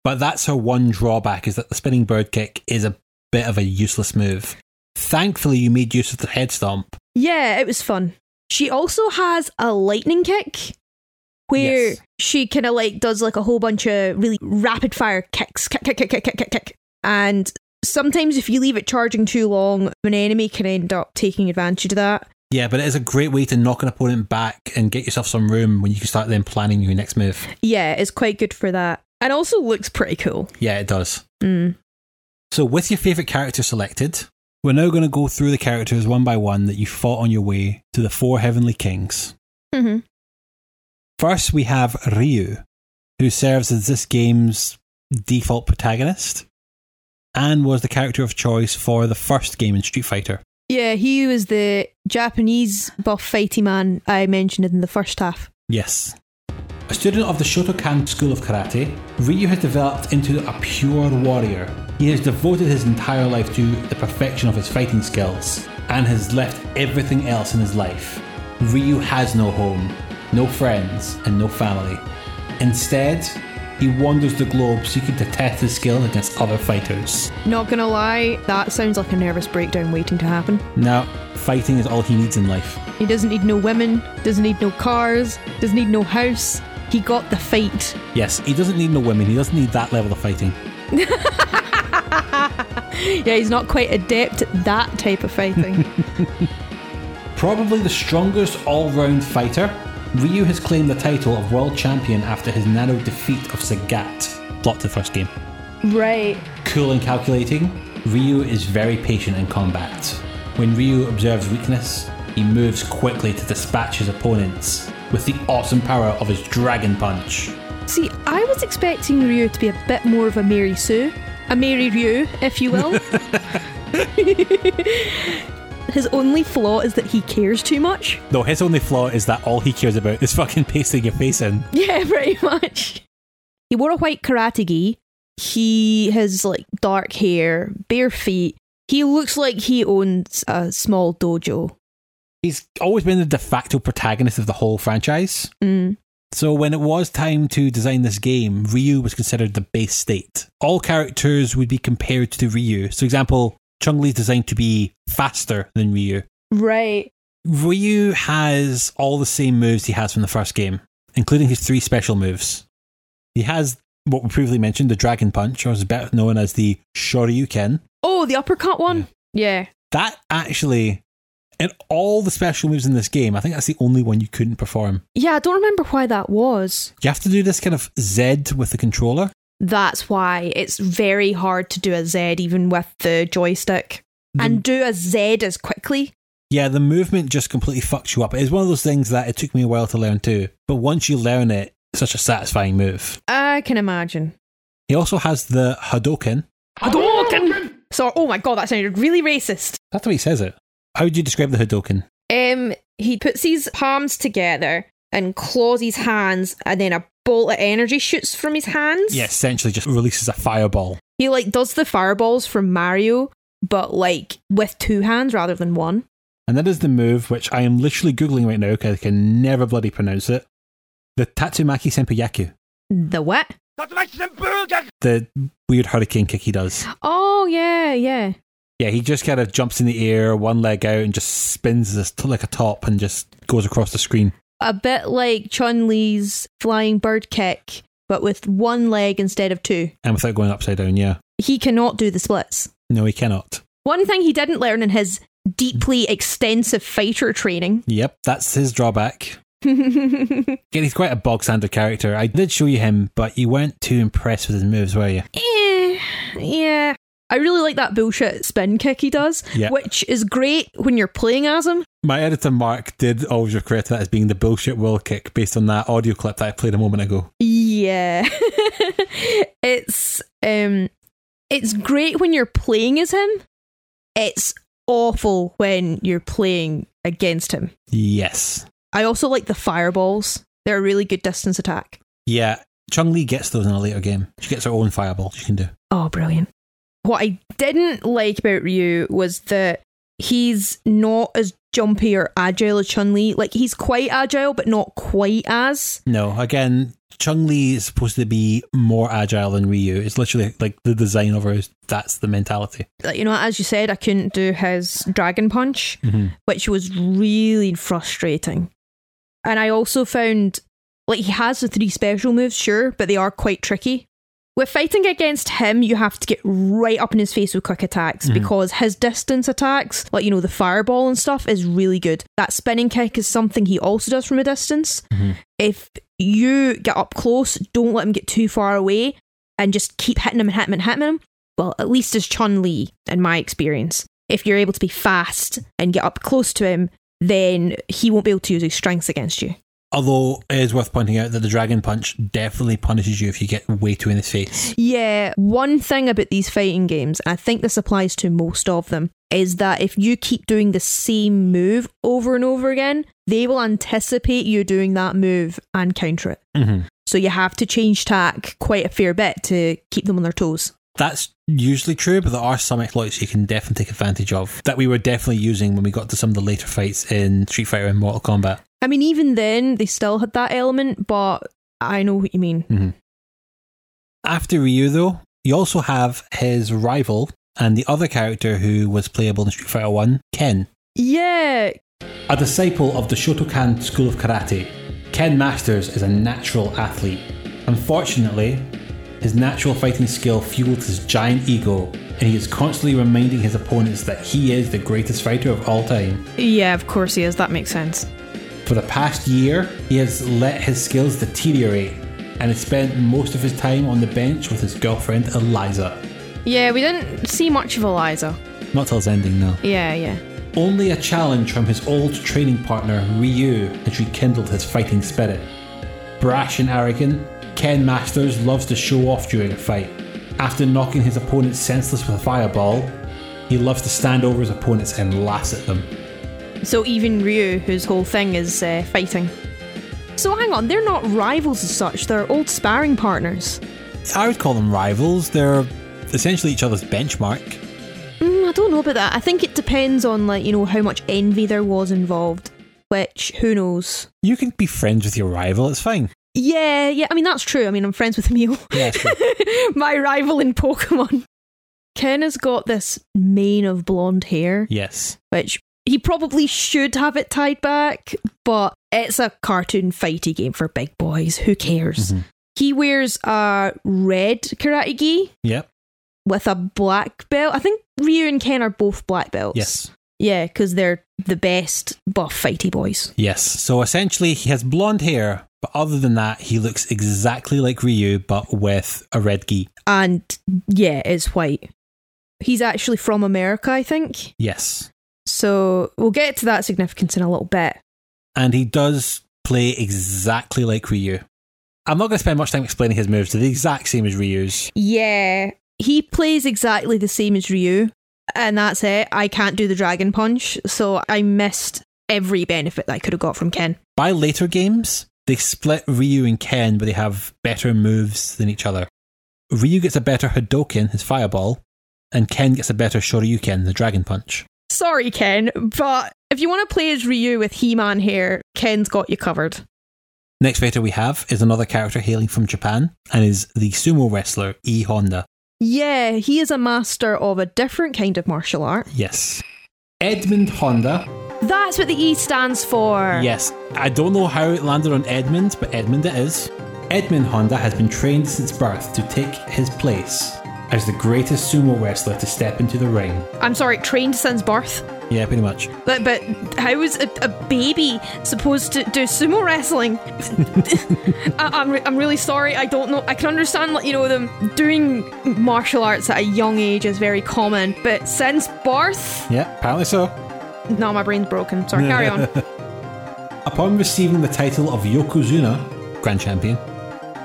Speaker 1: But that's her one drawback is that the spinning bird kick is a bit of a useless move. Thankfully, you made use of the head stomp.
Speaker 2: Yeah, it was fun. She also has a lightning kick where
Speaker 1: Yes.
Speaker 2: she kind of like does like a whole bunch of really rapid fire kicks, kick, kick, kick, kick, kick, kick, kick. And sometimes if you leave it charging too long, an enemy can end up taking advantage of that.
Speaker 1: Yeah, but it is a great way to knock an opponent back and get yourself some room when you can start then planning your next move.
Speaker 2: Yeah, it's quite good for that. And also looks pretty cool.
Speaker 1: Yeah, it does.
Speaker 2: Mm.
Speaker 1: So, with your favourite character selected, we're now going to go through the characters one by one that you fought on your way to the four heavenly kings.
Speaker 2: hmm
Speaker 1: First, we have Ryu, who serves as this game's default protagonist and was the character of choice for the first game in Street Fighter.
Speaker 2: Yeah, he was the Japanese buff fighty man I mentioned in the first half.
Speaker 1: Yes. A student of the Shotokan School of Karate, Ryu has developed into a pure warrior He has devoted his entire life to the perfection of his fighting skills and has left everything else in his life. Ryu has no home, no friends, and no family. Instead, he wanders the globe seeking to test his skill against other fighters.
Speaker 2: Not gonna lie, that sounds like a nervous breakdown waiting to happen.
Speaker 1: No, fighting is all he needs in life.
Speaker 2: He doesn't need no women, doesn't need no cars, doesn't need no house. He got the fight.
Speaker 1: Yes, he doesn't need no women, he doesn't need that level of fighting. <laughs>
Speaker 2: Yeah, he's not quite adept at that type of fighting. <laughs>
Speaker 1: Probably the strongest all round fighter, Ryu has claimed the title of world champion after his narrow defeat of Sagat. Plot to the first game.
Speaker 2: right.
Speaker 1: Cool and calculating, Ryu is very patient in combat. When Ryu observes weakness, he moves quickly to dispatch his opponents with the awesome power of his Dragon Punch.
Speaker 2: See, I was expecting Ryu to be a bit more of a Mary Sue. A Mary Ryu, if you will. <laughs> His only flaw is that he cares too much.
Speaker 1: Though his only flaw is that all he cares about is fucking <laughs> pasting your face in.
Speaker 2: Yeah, <laughs> pretty much. He wore a white karate gi. He has like dark hair, bare feet. He looks like he owns a small dojo.
Speaker 1: He's always been the de facto protagonist of the whole franchise.
Speaker 2: Mm.
Speaker 1: So when it was time to design this game, Ryu was considered the base state. All characters would be compared to Ryu. So, example, Chun Li's designed to be faster than Ryu.
Speaker 2: Right.
Speaker 1: Ryu has all the same moves he has from the first game, including his three special moves. He has what we previously mentioned, the Dragon Punch, or is better known as the Shoryuken.
Speaker 2: Oh, the uppercut one? Yeah.
Speaker 1: That actually, in all the special moves in this game, I think that's the only one you couldn't perform.
Speaker 2: Yeah, I don't remember why that was.
Speaker 1: You have to do this kind of Z with the controller.
Speaker 2: That's why it's very hard to do a Z even with the joystick. And do a Z as quickly.
Speaker 1: Yeah, the movement just completely fucks you up. It's one of those things that it took me a while to learn too. But once you learn it, it's such a satisfying move.
Speaker 2: I can imagine.
Speaker 1: He also has the Hadoken.
Speaker 2: Hadouken! So, oh my god, that sounded really racist.
Speaker 1: That's the way he says it. How would you describe the Hadoken?
Speaker 2: Um, he puts his palms together and claws his hands, and then a bolt of energy shoots from his hands.
Speaker 1: Yeah, essentially just releases a fireball.
Speaker 2: He like does the fireballs from Mario, but like with two hands rather than one.
Speaker 1: And that is the move which I am literally Googling right now because I can never bloody pronounce it. The Tatsumaki Senpyaku.
Speaker 2: The what?
Speaker 1: The weird hurricane kick he does.
Speaker 2: Oh yeah, yeah.
Speaker 1: Yeah, he just kind of jumps in the air, one leg out, and just spins this like a top and just goes across the screen.
Speaker 2: A bit like Chun Li's flying bird kick, but with one leg instead of two.
Speaker 1: And without going upside down, yeah.
Speaker 2: He cannot do the splits.
Speaker 1: No, he cannot.
Speaker 2: One thing he didn't learn in his deeply extensive fighter training.
Speaker 1: Yep, that's his drawback. <laughs> Again, he's quite a bog standard character. I did show you him, but you weren't too impressed with his moves, were you?
Speaker 2: Eh, yeah. I really like that bullshit spin kick he does,
Speaker 1: Yeah.
Speaker 2: which is great when you're playing as him.
Speaker 1: My editor Mark did always refer to that as being the bullshit will kick based on that audio clip that I played a moment ago.
Speaker 2: Yeah. <laughs> it's um it's great when you're playing as him. It's awful when you're playing against him.
Speaker 1: Yes.
Speaker 2: I also like the fireballs. They're a really good distance attack.
Speaker 1: Yeah, Chun Li gets those in a later game. She gets her own fireball she can do.
Speaker 2: Oh, brilliant. What I didn't like about Ryu was that he's not as jumpy or agile as Chun Li. Like, he's quite agile, but not quite as.
Speaker 1: No, again, Chun Li is supposed to be more agile than Ryu. It's literally like the design of her that's the mentality.
Speaker 2: Like, you know, as you said, I couldn't do his Dragon Punch, mm-hmm. which was really frustrating. And I also found, like, he has the three special moves, sure, but they are quite tricky. With fighting against him, you have to get right up in his face with quick attacks mm-hmm. because his distance attacks, like, you know, the fireball and stuff, is really good. That spinning kick is something he also does from a distance. Mm-hmm. If you get up close, don't let him get too far away and just keep hitting him and hitting him and hitting him. Well, at least as Chun Li, in my experience. If you're able to be fast and get up close to him, then he won't be able to use his strengths against you.
Speaker 1: Although it is worth pointing out that the Dragon Punch definitely punishes you if you get way too in his face.
Speaker 2: Yeah, one thing about these fighting games, and I think this applies to most of them, is that if you keep doing the same move over and over again, they will anticipate you doing that move and counter it.
Speaker 1: Mm-hmm.
Speaker 2: So you have to change tack quite a fair bit to keep them on their toes.
Speaker 1: That's usually true, but there are some exploits you can definitely take advantage of that we were definitely using when we got to some of the later fights in Street Fighter and Mortal Kombat.
Speaker 2: I mean, even then, they still had that element, but I know what you mean. Mm-hmm.
Speaker 1: After Ryu, though, you also have his rival and the other character who was playable in Street Fighter 1, Ken.
Speaker 2: Yeah,
Speaker 4: A disciple of the Shotokan School of Karate, Ken Masters is a natural athlete. Unfortunately, his natural fighting skill fueled his giant ego, and he is constantly reminding his opponents that he is the greatest fighter of all time.
Speaker 2: yeah, of course he is. That makes sense.
Speaker 4: For the past year, he has let his skills deteriorate and has spent most of his time on the bench with his girlfriend Eliza.
Speaker 2: Yeah, we didn't see much of Eliza.
Speaker 1: Not till his ending, no.
Speaker 2: Yeah, yeah.
Speaker 4: Only a challenge from his old training partner Ryu has rekindled his fighting spirit. Brash and arrogant, Ken Masters loves to show off during a fight. After knocking his opponent senseless with a fireball, he loves to stand over his opponents and laugh at them.
Speaker 2: So even Ryu, whose whole thing is uh, fighting. So hang on, they're not rivals as such. They're old sparring partners.
Speaker 1: I would call them rivals. They're essentially each other's benchmark.
Speaker 2: Mm, I don't know about that. I think it depends on like you know how much envy there was involved. Which who knows?
Speaker 1: You can be friends with your rival, it's fine.
Speaker 2: Yeah, yeah. I mean that's true. I mean I'm friends with Emil,
Speaker 1: Yeah, it's true. <laughs>
Speaker 2: my rival in Pokemon. Ken has got this mane of blonde hair,
Speaker 1: yes.
Speaker 2: which he probably should have it tied back, but it's a cartoon fighty game for big boys. Who cares?
Speaker 1: Mhm.
Speaker 2: He wears a red karate gi
Speaker 1: Yep.
Speaker 2: with a black belt. I think Ryu and Ken are both black belts.
Speaker 1: Yes.
Speaker 2: Yeah, because they're the best buff fighty boys.
Speaker 1: Yes. So essentially, he has blonde hair, but other than that, he looks exactly like Ryu, but with a red gi.
Speaker 2: And yeah, it's white. He's actually from America, I think.
Speaker 1: Yes.
Speaker 2: So we'll get to that significance in a little bit.
Speaker 1: And he does play exactly like Ryu. I'm not going to spend much time explaining his moves. They're the exact same as Ryu's.
Speaker 2: Yeah, he plays exactly the same as Ryu, and that's it. I can't do the Dragon Punch, so I missed every benefit that I could have got from Ken.
Speaker 1: By later games, they split Ryu and Ken, but they have better moves than each other. Ryu gets a better Hadoken, his fireball, and Ken gets a better Shoryuken, the Dragon Punch.
Speaker 2: Sorry, Ken, but if you want to play as Ryu with He Man hair, Ken's got you covered.
Speaker 1: Next fighter we have is another character hailing from Japan and is the sumo wrestler E Honda.
Speaker 2: Yeah, he is a master of a different kind of martial art.
Speaker 1: Yes.
Speaker 4: Edmund Honda,
Speaker 2: That's what the E stands for.
Speaker 1: Yes. I don't know how it landed on Edmund, but Edmund it is.
Speaker 4: Edmund Honda has been trained since birth to take his place as the greatest sumo wrestler to step into the ring.
Speaker 2: I'm sorry, trained since birth.
Speaker 1: Yeah, pretty much.
Speaker 2: But, but how is a, a baby supposed to do sumo wrestling? <laughs> I, I'm, re- I'm really sorry. I don't know. I can understand, like, you know, them doing martial arts at a young age is very common. But since birth,
Speaker 1: Yeah, apparently so.
Speaker 2: no, my brain's broken. Sorry, <laughs> carry on.
Speaker 4: Upon receiving the title of Yokozuna,
Speaker 1: Grand champion.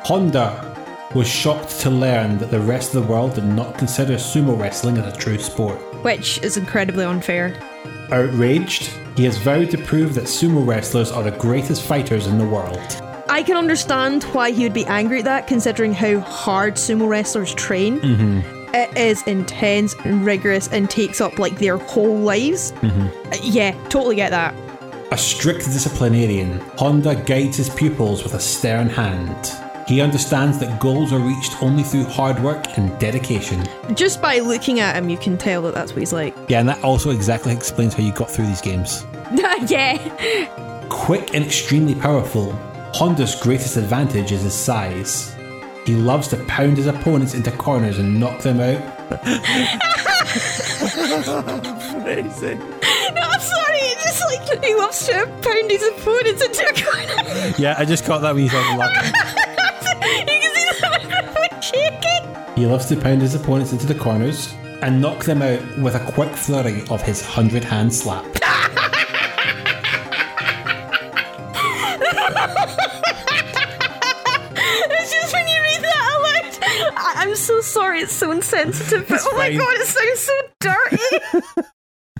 Speaker 4: Honda was shocked to learn that the rest of the world did not consider sumo wrestling as a true sport.
Speaker 2: Which is incredibly unfair.
Speaker 4: Outraged, he has vowed to prove that sumo wrestlers are the greatest fighters in the world.
Speaker 2: I can understand why he would be angry at that, considering how hard sumo wrestlers train. It is intense and rigorous and takes up like their whole lives. Uh, Yeah, totally get that.
Speaker 4: A strict disciplinarian, Honda guides his pupils with a stern hand. He understands that goals are reached only through hard work and dedication.
Speaker 2: Just by looking at him, you can tell that that's what he's like.
Speaker 1: Yeah, and that also exactly explains how you got through these games. <laughs>
Speaker 2: yeah.
Speaker 4: Quick and extremely powerful, Honda's greatest advantage is his size. He loves to pound his opponents into corners and knock them out. Amazing. <laughs>
Speaker 2: No, I'm sorry. It's just like he loves to pound his opponents into a corner.
Speaker 1: Yeah, I just caught that when you said <laughs> luck.
Speaker 2: You can see the microphone shaking.
Speaker 4: He loves to pound his opponents into the corners and knock them out with a quick flurry of his hundred hand slap. <laughs>
Speaker 2: It's just when you read that. I- I'm so sorry. It's so insensitive. But oh my god, it sounds so dirty.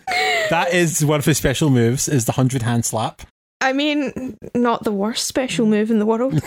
Speaker 2: <laughs>
Speaker 1: that is one of his special moves, is the hundred hand slap.
Speaker 2: I mean, not the worst special move in the world. <laughs>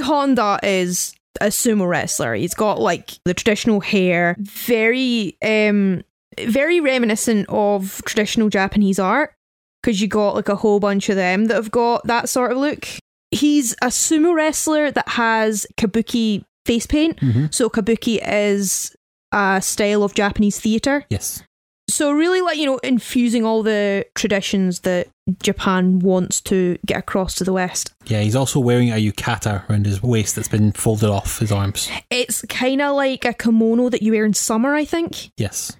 Speaker 2: Honda is a sumo wrestler. He's got like the traditional hair, very um very reminiscent of traditional Japanese art because you got like a whole bunch of them that have got that sort of look. He's a sumo wrestler that has kabuki face paint. So kabuki is a style of Japanese theater.
Speaker 1: Yes.
Speaker 2: So really like, you know, infusing all the traditions that Japan wants to get across to the West.
Speaker 1: Yeah, he's also wearing a yukata around his waist that's been folded off his arms.
Speaker 2: It's kind of like a kimono that you wear in summer, I think.
Speaker 1: Yes.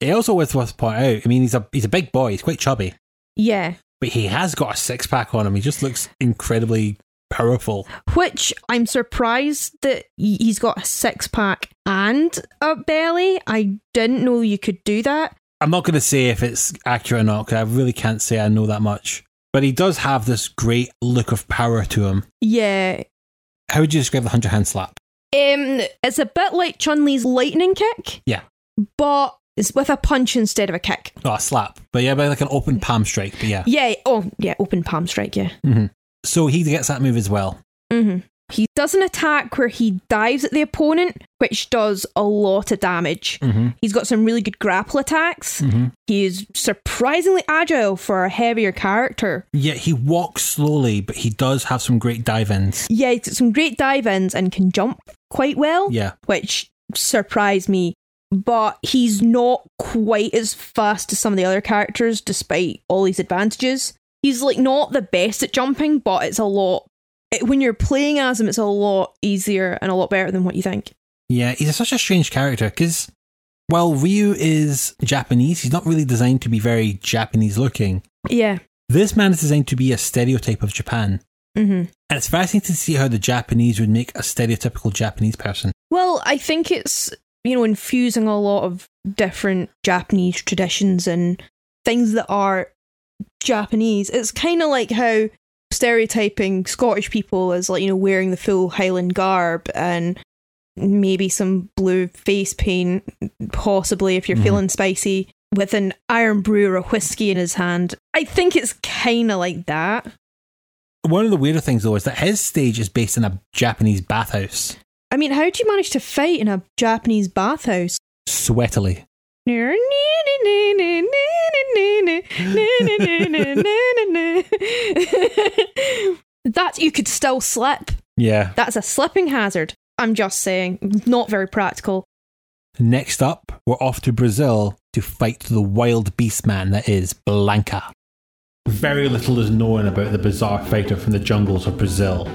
Speaker 1: It also worth worth point out. I mean, he's a he's a big boy. He's quite chubby,
Speaker 2: Yeah.
Speaker 1: but he has got a six pack on him. He just looks incredibly powerful.
Speaker 2: Which I'm surprised that he- he's got a six pack and a belly. I didn't know you could do that.
Speaker 1: I'm not going to say if it's accurate or not because I really can't say I know that much. But he does have this great look of power to him.
Speaker 2: Yeah.
Speaker 1: How would you describe the hundred hand slap?
Speaker 2: Um, it's a bit like Chun Li's lightning kick,
Speaker 1: Yeah,
Speaker 2: but it's with a punch instead of a kick.
Speaker 1: oh, a slap. But yeah, but like an open palm strike. But yeah.
Speaker 2: Yeah. Oh, yeah. Open palm strike. Yeah.
Speaker 1: So he gets that move as well.
Speaker 2: hmm He does an attack where he dives at the opponent, which does a lot of damage.
Speaker 1: Mm-hmm.
Speaker 2: He's got some really good grapple attacks. He is surprisingly agile for a heavier character.
Speaker 1: Yeah, he walks slowly, but he does have some great dive ins.
Speaker 2: Yeah, he's got some great dive ins and can jump quite well,
Speaker 1: Yeah.
Speaker 2: which surprised me. But he's not quite as fast as some of the other characters, despite all these advantages. He's like not the best at jumping, but it's a lot. It, when you're playing as him, it's a lot easier and a lot better than what you think.
Speaker 1: Yeah, he's such a strange character because while Ryu is Japanese, he's not really designed to be very Japanese looking.
Speaker 2: Yeah.
Speaker 1: This man is designed to be a stereotype of Japan.
Speaker 2: hmm
Speaker 1: And it's fascinating to see how the Japanese would make a stereotypical Japanese person.
Speaker 2: Well, I think it's, you know, infusing a lot of different Japanese traditions and things that are Japanese. It's kind of like how stereotyping Scottish people as, like, you know, wearing the full Highland garb and maybe some blue face paint, possibly if you're
Speaker 1: Mhm.
Speaker 2: feeling spicy, with an Irn-Bru or a whiskey in his hand. I think it's kind of like that.
Speaker 1: One of the weirder things, though, is that his stage is based in a Japanese bathhouse.
Speaker 2: I mean, how do you manage to fight in a Japanese bathhouse?
Speaker 1: Sweatily. <laughs>
Speaker 2: that you could still slip.
Speaker 1: Yeah.
Speaker 2: That's a slipping hazard. I'm just saying, not very practical.
Speaker 1: Next up, we're off to Brazil to fight the wild beast man that is Blanka. Very little is known about the bizarre fighter from the jungles of Brazil.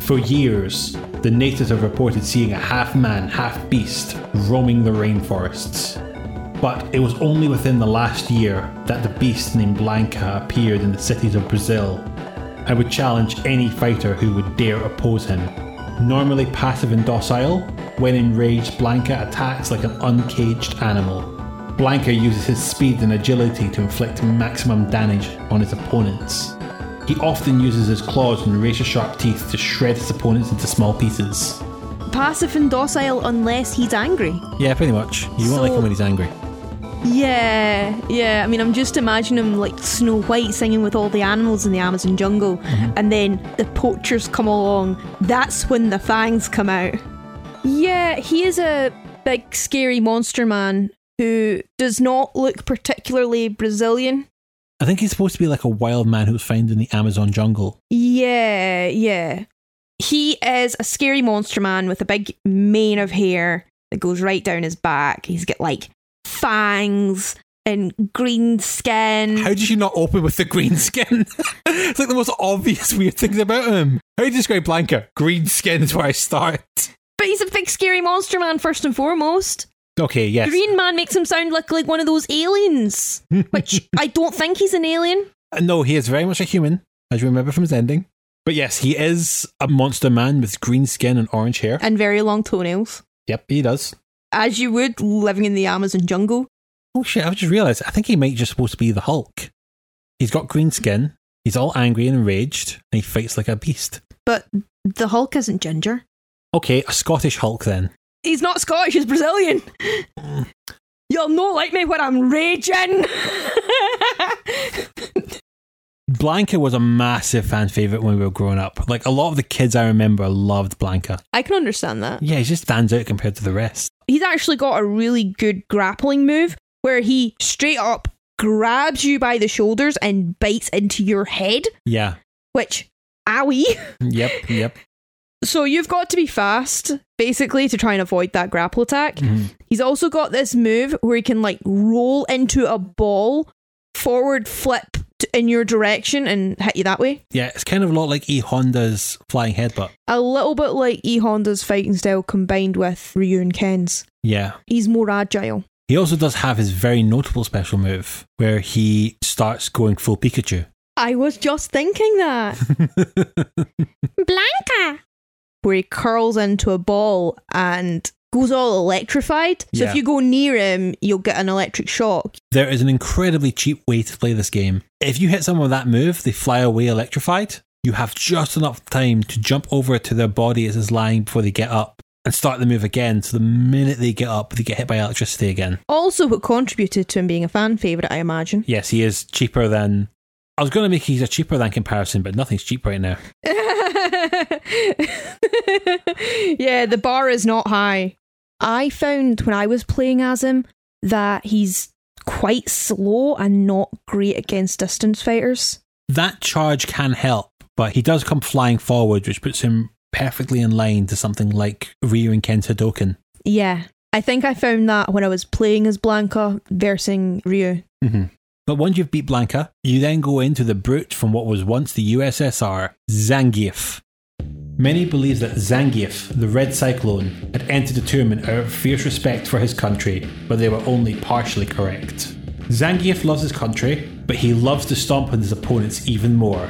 Speaker 1: For years, the natives have reported seeing a half man, half beast roaming the rainforests. But it was only within the last year that the beast named Blanka appeared in the cities of Brazil and would challenge any fighter who would dare oppose him. Normally passive and docile, when enraged, Blanka attacks like an uncaged animal. Blanka uses his speed and agility to inflict maximum damage on his opponents. He often uses his claws and razor sharp teeth to shred his opponents into small pieces.
Speaker 2: Passive and docile unless he's angry.
Speaker 1: Yeah, pretty much. You won't like him when he's angry.
Speaker 2: Yeah, yeah. I mean, I'm just imagining him like Snow White singing with all the animals in the Amazon jungle, mm-hmm. and then the poachers come along. That's when the fangs come out. Yeah, he is a big, scary monster man who does not look particularly Brazilian.
Speaker 1: I think he's supposed to be like a wild man who was found in the Amazon jungle.
Speaker 2: Yeah, yeah. He is a scary monster man with a big mane of hair that goes right down his back. He's got like fangs and green skin.
Speaker 1: How did you not open with the green <laughs> skin? it's like the most obvious weird things about him. How do you describe Blanka? Green skin is where I start.
Speaker 2: But he's a big scary monster man first and foremost.
Speaker 1: Okay, yes.
Speaker 2: Green Man makes him sound like like one of those aliens, <laughs> which I don't think he's an alien.
Speaker 1: Uh, No, he is very much a human, as you remember from his ending. But yes, he is a monster man with green skin and orange hair.
Speaker 2: And very long toenails,
Speaker 1: Yep, he does.
Speaker 2: As you would living in the Amazon jungle.
Speaker 1: Oh shit, I've just realised. I think he might just supposed to be the Hulk. He's got green skin, he's all angry and enraged, and he fights like a beast.
Speaker 2: But the Hulk isn't ginger.
Speaker 1: Okay, a Scottish Hulk then.
Speaker 2: He's not Scottish, he's Brazilian. Mm. You'll not like me when I'm raging. <laughs>
Speaker 1: Blanka was a massive fan favorite when we were growing up. Like a lot of the kids I remember loved Blanka.
Speaker 2: I can understand that.
Speaker 1: Yeah, he just stands out compared to the rest.
Speaker 2: He's actually got a really good grappling move where he straight up grabs you by the shoulders and bites into your head,
Speaker 1: Yeah.
Speaker 2: which, owie. <laughs>
Speaker 1: Yep. Yep.
Speaker 2: So you've got to be fast, basically, to try and avoid that grapple attack.
Speaker 1: Mhm.
Speaker 2: He's also got this move where he can like roll into a ball, forward flip t- in your direction and hit you that way.
Speaker 1: Yeah, it's kind of a lot like E Honda's flying headbutt.
Speaker 2: A little bit like E Honda's fighting style combined with Ryu and Ken's.
Speaker 1: Yeah.
Speaker 2: He's more agile.
Speaker 1: He also does have his very notable special move where he starts going full Pikachu.
Speaker 2: I was just thinking that. <laughs> Blanka! Where he curls into a ball and goes all electrified. So
Speaker 1: Yeah.
Speaker 2: if you go near him, you'll get an electric shock.
Speaker 1: There is an incredibly cheap way to play this game. If you hit someone with that move, they fly away electrified. You have just enough time to jump over to their body as it's lying before they get up and start the move again. So the minute they get up, they get hit by electricity again.
Speaker 2: Also, what contributed to him being a fan favourite, I imagine.
Speaker 1: Yes, he is cheaper than. I was going to make he's a cheaper than comparison, but nothing's cheap right now. <laughs>
Speaker 2: yeah, the bar is not high. I found when I was playing as him that he's quite slow and not great against distance fighters.
Speaker 1: That charge can help, but he does come flying forward, which puts him perfectly in line to something like Ryu and Ken's Hadoken.
Speaker 2: Yeah, I think I found that when I was playing as Blanka versing Ryu.
Speaker 1: Mm-hmm. But once you've beat Blanka, you then go into the brute from what was once the USSR, Zangief. Many believe that Zangief, the Red Cyclone, had entered the tournament out of fierce respect for his country, but they were only partially correct. Zangief loves his country, but he loves to stomp on his opponents even more.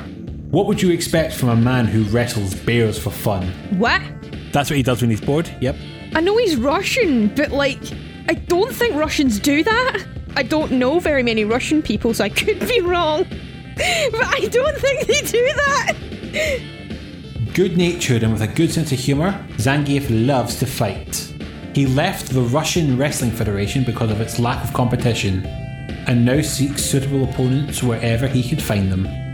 Speaker 1: What would you expect from a man who wrestles bears for fun?
Speaker 2: What?
Speaker 1: That's what he does when he's bored, yep.
Speaker 2: I know he's Russian, but like, I don't think Russians do that. I don't know very many Russian people, so I could be <laughs> wrong. But I don't think they do that.
Speaker 1: Good natured and with a good sense of humour, Zangief loves to fight. He left the Russian Wrestling Federation because of its lack of competition, and now seeks suitable opponents wherever he could find them.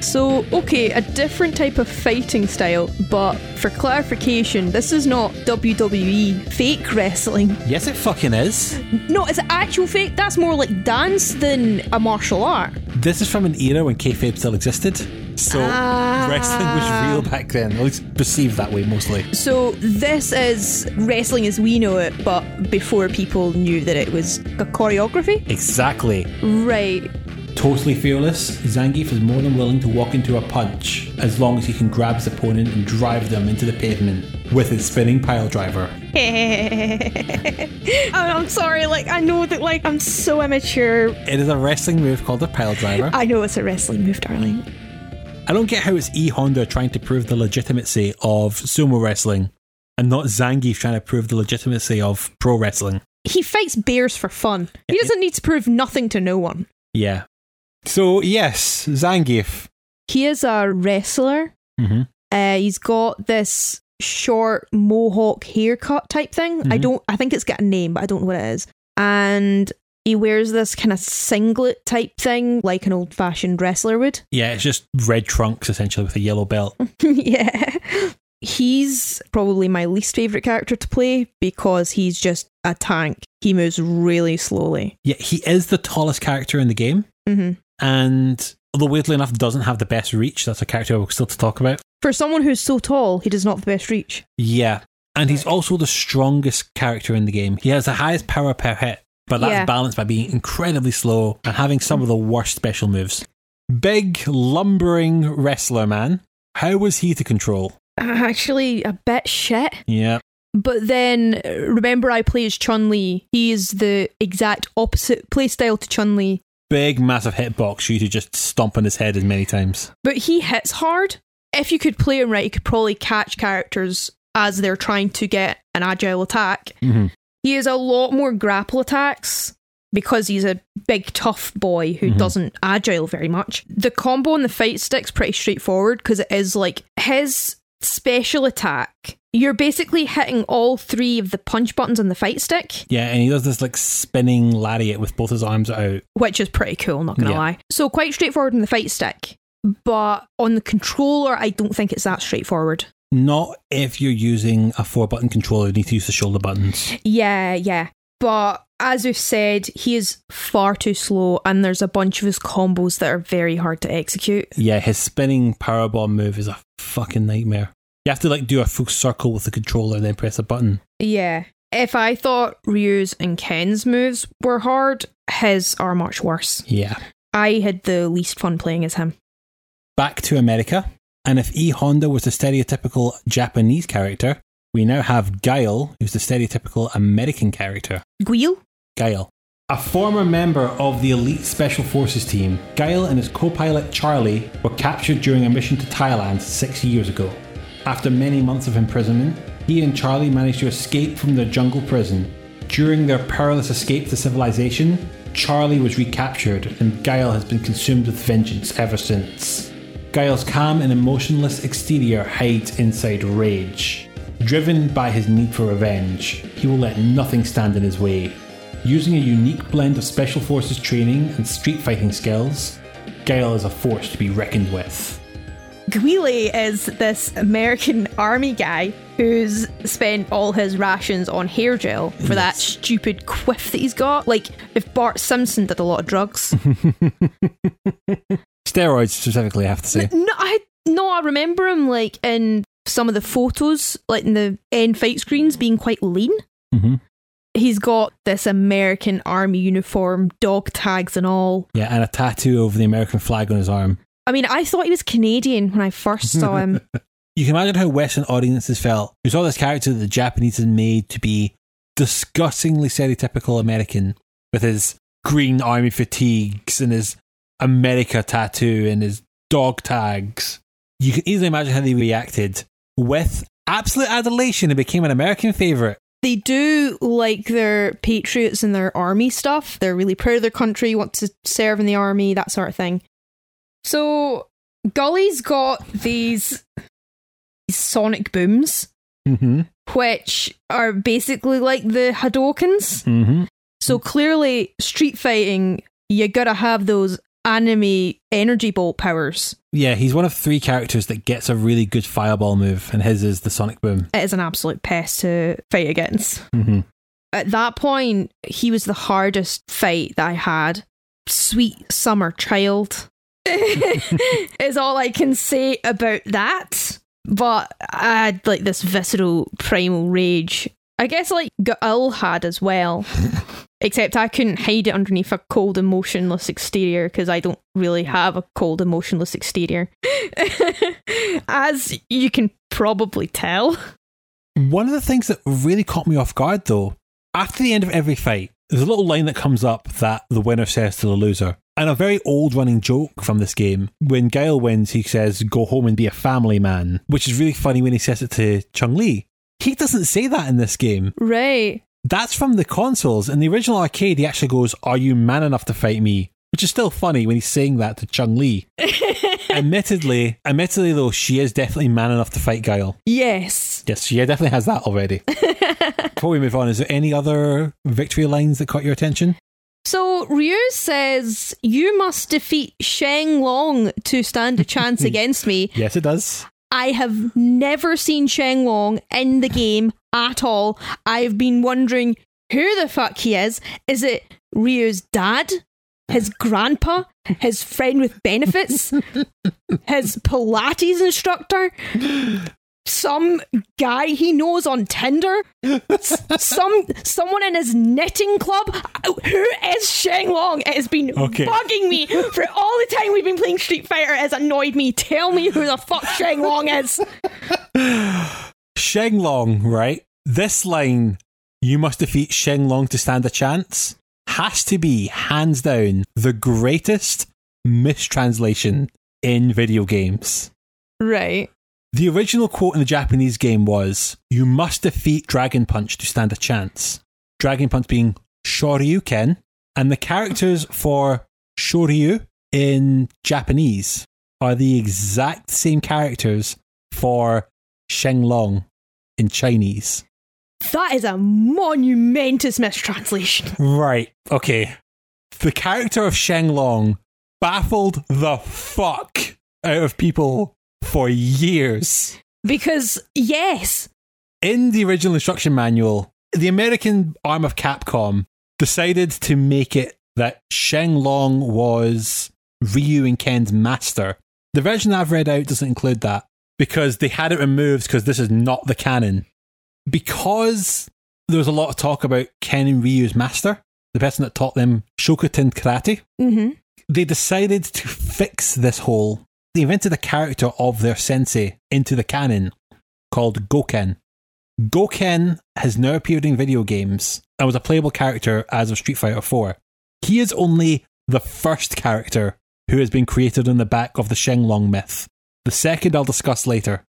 Speaker 2: So, okay, a different type of fighting style, but for clarification, this is not WWE fake wrestling.
Speaker 1: Yes, it fucking is.
Speaker 2: No, it's actual fake. That's more like dance than a martial art.
Speaker 1: This is from an era when kayfabe still existed, so
Speaker 2: Ah.
Speaker 1: wrestling was real back then. At least perceived that way mostly.
Speaker 2: So, this is wrestling as we know it, but before people knew that it was a choreography?
Speaker 1: Exactly.
Speaker 2: Right.
Speaker 1: Totally fearless, Zangief is more than willing to walk into a punch as long as he can grab his opponent and drive them into the pavement with his spinning pile driver. <laughs>
Speaker 2: I'm sorry, like, I know that, like, I'm so immature.
Speaker 1: It is a wrestling move called a pile driver.
Speaker 2: I know it's a wrestling move, darling.
Speaker 1: I don't get how it's E Honda trying to prove the legitimacy of sumo wrestling and not Zangief trying to prove the legitimacy of pro wrestling.
Speaker 2: He fights bears for fun. He doesn't need to prove nothing to no one.
Speaker 1: Yeah. So, yes, Zangief.
Speaker 2: He is a wrestler.
Speaker 1: Mm-hmm.
Speaker 2: Uh, he's got this short mohawk haircut type thing. I
Speaker 1: Mhm.
Speaker 2: don't. I think it's got a name, but I don't know what it is. And he wears this kind of singlet type thing, like an old fashioned wrestler would. <laughs>
Speaker 1: Yeah, it's just red trunks essentially with a yellow belt.
Speaker 2: yeah. He's probably my least favorite character to play because he's just a tank. He moves really slowly.
Speaker 1: Yeah, he is the tallest character in the game,
Speaker 2: hmm
Speaker 1: and although weirdly enough doesn't have the best reach, that's a character we're still to talk about.
Speaker 2: For someone who's so tall, he does not have the best reach.
Speaker 1: Yeah, and he's also the strongest character in the game. He has the highest power per hit, but that's
Speaker 2: Yeah.
Speaker 1: balanced by being incredibly slow and having some of the worst special moves. Big, lumbering wrestler man. How was he to control?
Speaker 2: Actually, a bit shit.
Speaker 1: Yeah.
Speaker 2: But then uh, remember, I play as Chun Li. He is the exact opposite playstyle to Chun Li,
Speaker 1: Big, massive hitbox you to just stomp on his head as many times.
Speaker 2: but he hits hard. If you could play him right, you could probably catch characters as they're trying to get an agile attack.
Speaker 1: Mm-hmm.
Speaker 2: He has a lot more grapple attacks because he's a big tough boy who
Speaker 1: Mhm.
Speaker 2: doesn't agile very much. The combo on the fight stick's pretty straightforward because it is like his special attack. You're basically hitting all three of the punch buttons on the fight stick,
Speaker 1: Yeah, and he does this like spinning lariat with both his arms out.
Speaker 2: which is pretty cool, not gonna
Speaker 1: Yeah.
Speaker 2: lie. So quite straightforward on the fight stick. but on the controller, I don't think it's that straightforward.
Speaker 1: Not if you're using a four button controller, you need to use the shoulder buttons.
Speaker 2: Yeah, yeah. But as we've said, he is far too slow, and there's a bunch of his combos that are very hard to execute.
Speaker 1: Yeah, his spinning powerbomb move is a fucking nightmare. You have to like do a full circle with the controller and then press a button.
Speaker 2: Yeah. If I thought Ryu's and Ken's moves were hard, his are much worse.
Speaker 1: Yeah.
Speaker 2: I had the least fun playing as him.
Speaker 1: Back to America. And if E Honda was the stereotypical Japanese character, we now have Guile, who's the stereotypical American character.
Speaker 2: Guile?
Speaker 1: Guile. A former member of the elite special forces team, Guile and his co pilot Charlie were captured during a mission to Thailand six years ago. After many months of imprisonment, he and Charlie managed to escape from their jungle prison. During their perilous escape to civilization, Charlie was recaptured and Guile has been consumed with vengeance ever since. Guile's calm and emotionless exterior hides inside rage. Driven by his need for revenge, he will let nothing stand in his way. Using a unique blend of special forces training and street fighting skills, Guile is a force to be reckoned with.
Speaker 2: Guile is this American army guy who's spent all his rations on hair gel for that stupid quiff that he's got. Like if Bart Simpson did a lot of drugs. <laughs>
Speaker 1: Steroids, specifically, I have to say.
Speaker 2: no, I no, I remember him like in some of the photos, like in the end fight screens, being quite lean.
Speaker 1: hmm
Speaker 2: He's got this American army uniform, dog tags and all.
Speaker 1: Yeah, and a tattoo of the American flag on his arm.
Speaker 2: I mean, I thought he was Canadian when I first saw <laughs> him.
Speaker 1: You can imagine how Western audiences felt who saw this character that the Japanese had made to be disgustingly stereotypical American with his green army fatigues and his America tattoo and his dog tags. You can easily imagine how they reacted with absolute adulation and became an American favourite.
Speaker 2: they do like their patriots and their army stuff. They're really proud of their country, want to serve in the army, that sort of thing. So Guile's got these, these sonic booms,
Speaker 1: Mm-hmm.
Speaker 2: which are basically like the Hadokens.
Speaker 1: Mm-hmm.
Speaker 2: So clearly, street fighting, you gotta have those anime energy bolt powers.
Speaker 1: Yeah, he's one of three characters that gets a really good fireball move, and his is the Sonic Boom.
Speaker 2: It is an absolute pest to fight against.
Speaker 1: Mm-hmm.
Speaker 2: At that point, he was the hardest fight that I had. Sweet summer child <laughs> is all I can say about that. But I had like this visceral primal rage. I guess like Guile had as well. <laughs> Except I couldn't hide it underneath a cold emotionless exterior because I don't really have a cold emotionless exterior. <laughs> as you can probably tell.
Speaker 1: One of the things that really caught me off guard, though, after the end of every fight, there's a little line that comes up that the winner says to the loser. And a very old running joke from this game. When Guile wins, he says, Go home and be a family man, which is really funny when he says it to Chun Li. He doesn't say that in this game.
Speaker 2: Right.
Speaker 1: That's from the consoles. In the original arcade, he actually goes, Are you man enough to fight me? Which is still funny when he's saying that to Chun Li. <laughs> admittedly, admittedly though, she is definitely man enough to fight Guile.
Speaker 2: Yes.
Speaker 1: Yes, she definitely has that already. <laughs> Before we move on, is there any other victory lines that caught your attention?
Speaker 2: So Ryu says, You must defeat Sheng Long to stand a chance <laughs> against me.
Speaker 1: Yes, it does.
Speaker 2: I have never seen Sheng Long in the game at all. I've been wondering who the fuck he is. Is it Ryu's dad? His grandpa? His friend with benefits? <laughs> his Pilates instructor? Some guy he knows on Tinder? Some someone in his knitting club? Uh, who is Sheng Long? It has been
Speaker 1: Okay.
Speaker 2: bugging me for all the time we've been playing Street Fighter. It has annoyed me. Tell me who the fuck Sheng Long is. <sighs>
Speaker 1: Sheng Long, right? This line, you must defeat Sheng Long to stand a chance, has to be, hands down, the greatest mistranslation in video games.
Speaker 2: Right.
Speaker 1: The original quote in the Japanese game was, You must defeat Dragon Punch to stand a chance. Dragon Punch being Shoryuken, and the characters for Shoryu in Japanese are the exact same characters for Shenlong in Chinese.
Speaker 2: That is a monumentous mistranslation.
Speaker 1: Right, okay. The character of Shenlong baffled the fuck out of people for years.
Speaker 2: Because yes,
Speaker 1: In the original instruction manual, the American arm of Capcom decided to make it that Sheng Long was Ryu and Ken's master. The version I've read out doesn't include that because they had it removed because this is not the canon. Because there was a lot of talk about Ken and Ryu's master, the person that taught them Shotokan karate,
Speaker 2: mm-hmm.
Speaker 1: they decided to fix this hole. They invented a character of their sensei into the canon called Gouken. Gouken has now appeared in video games and was a playable character as of Street Fighter 4. He is only the first character who has been created on the back of the Shenlong myth. The second I'll discuss later.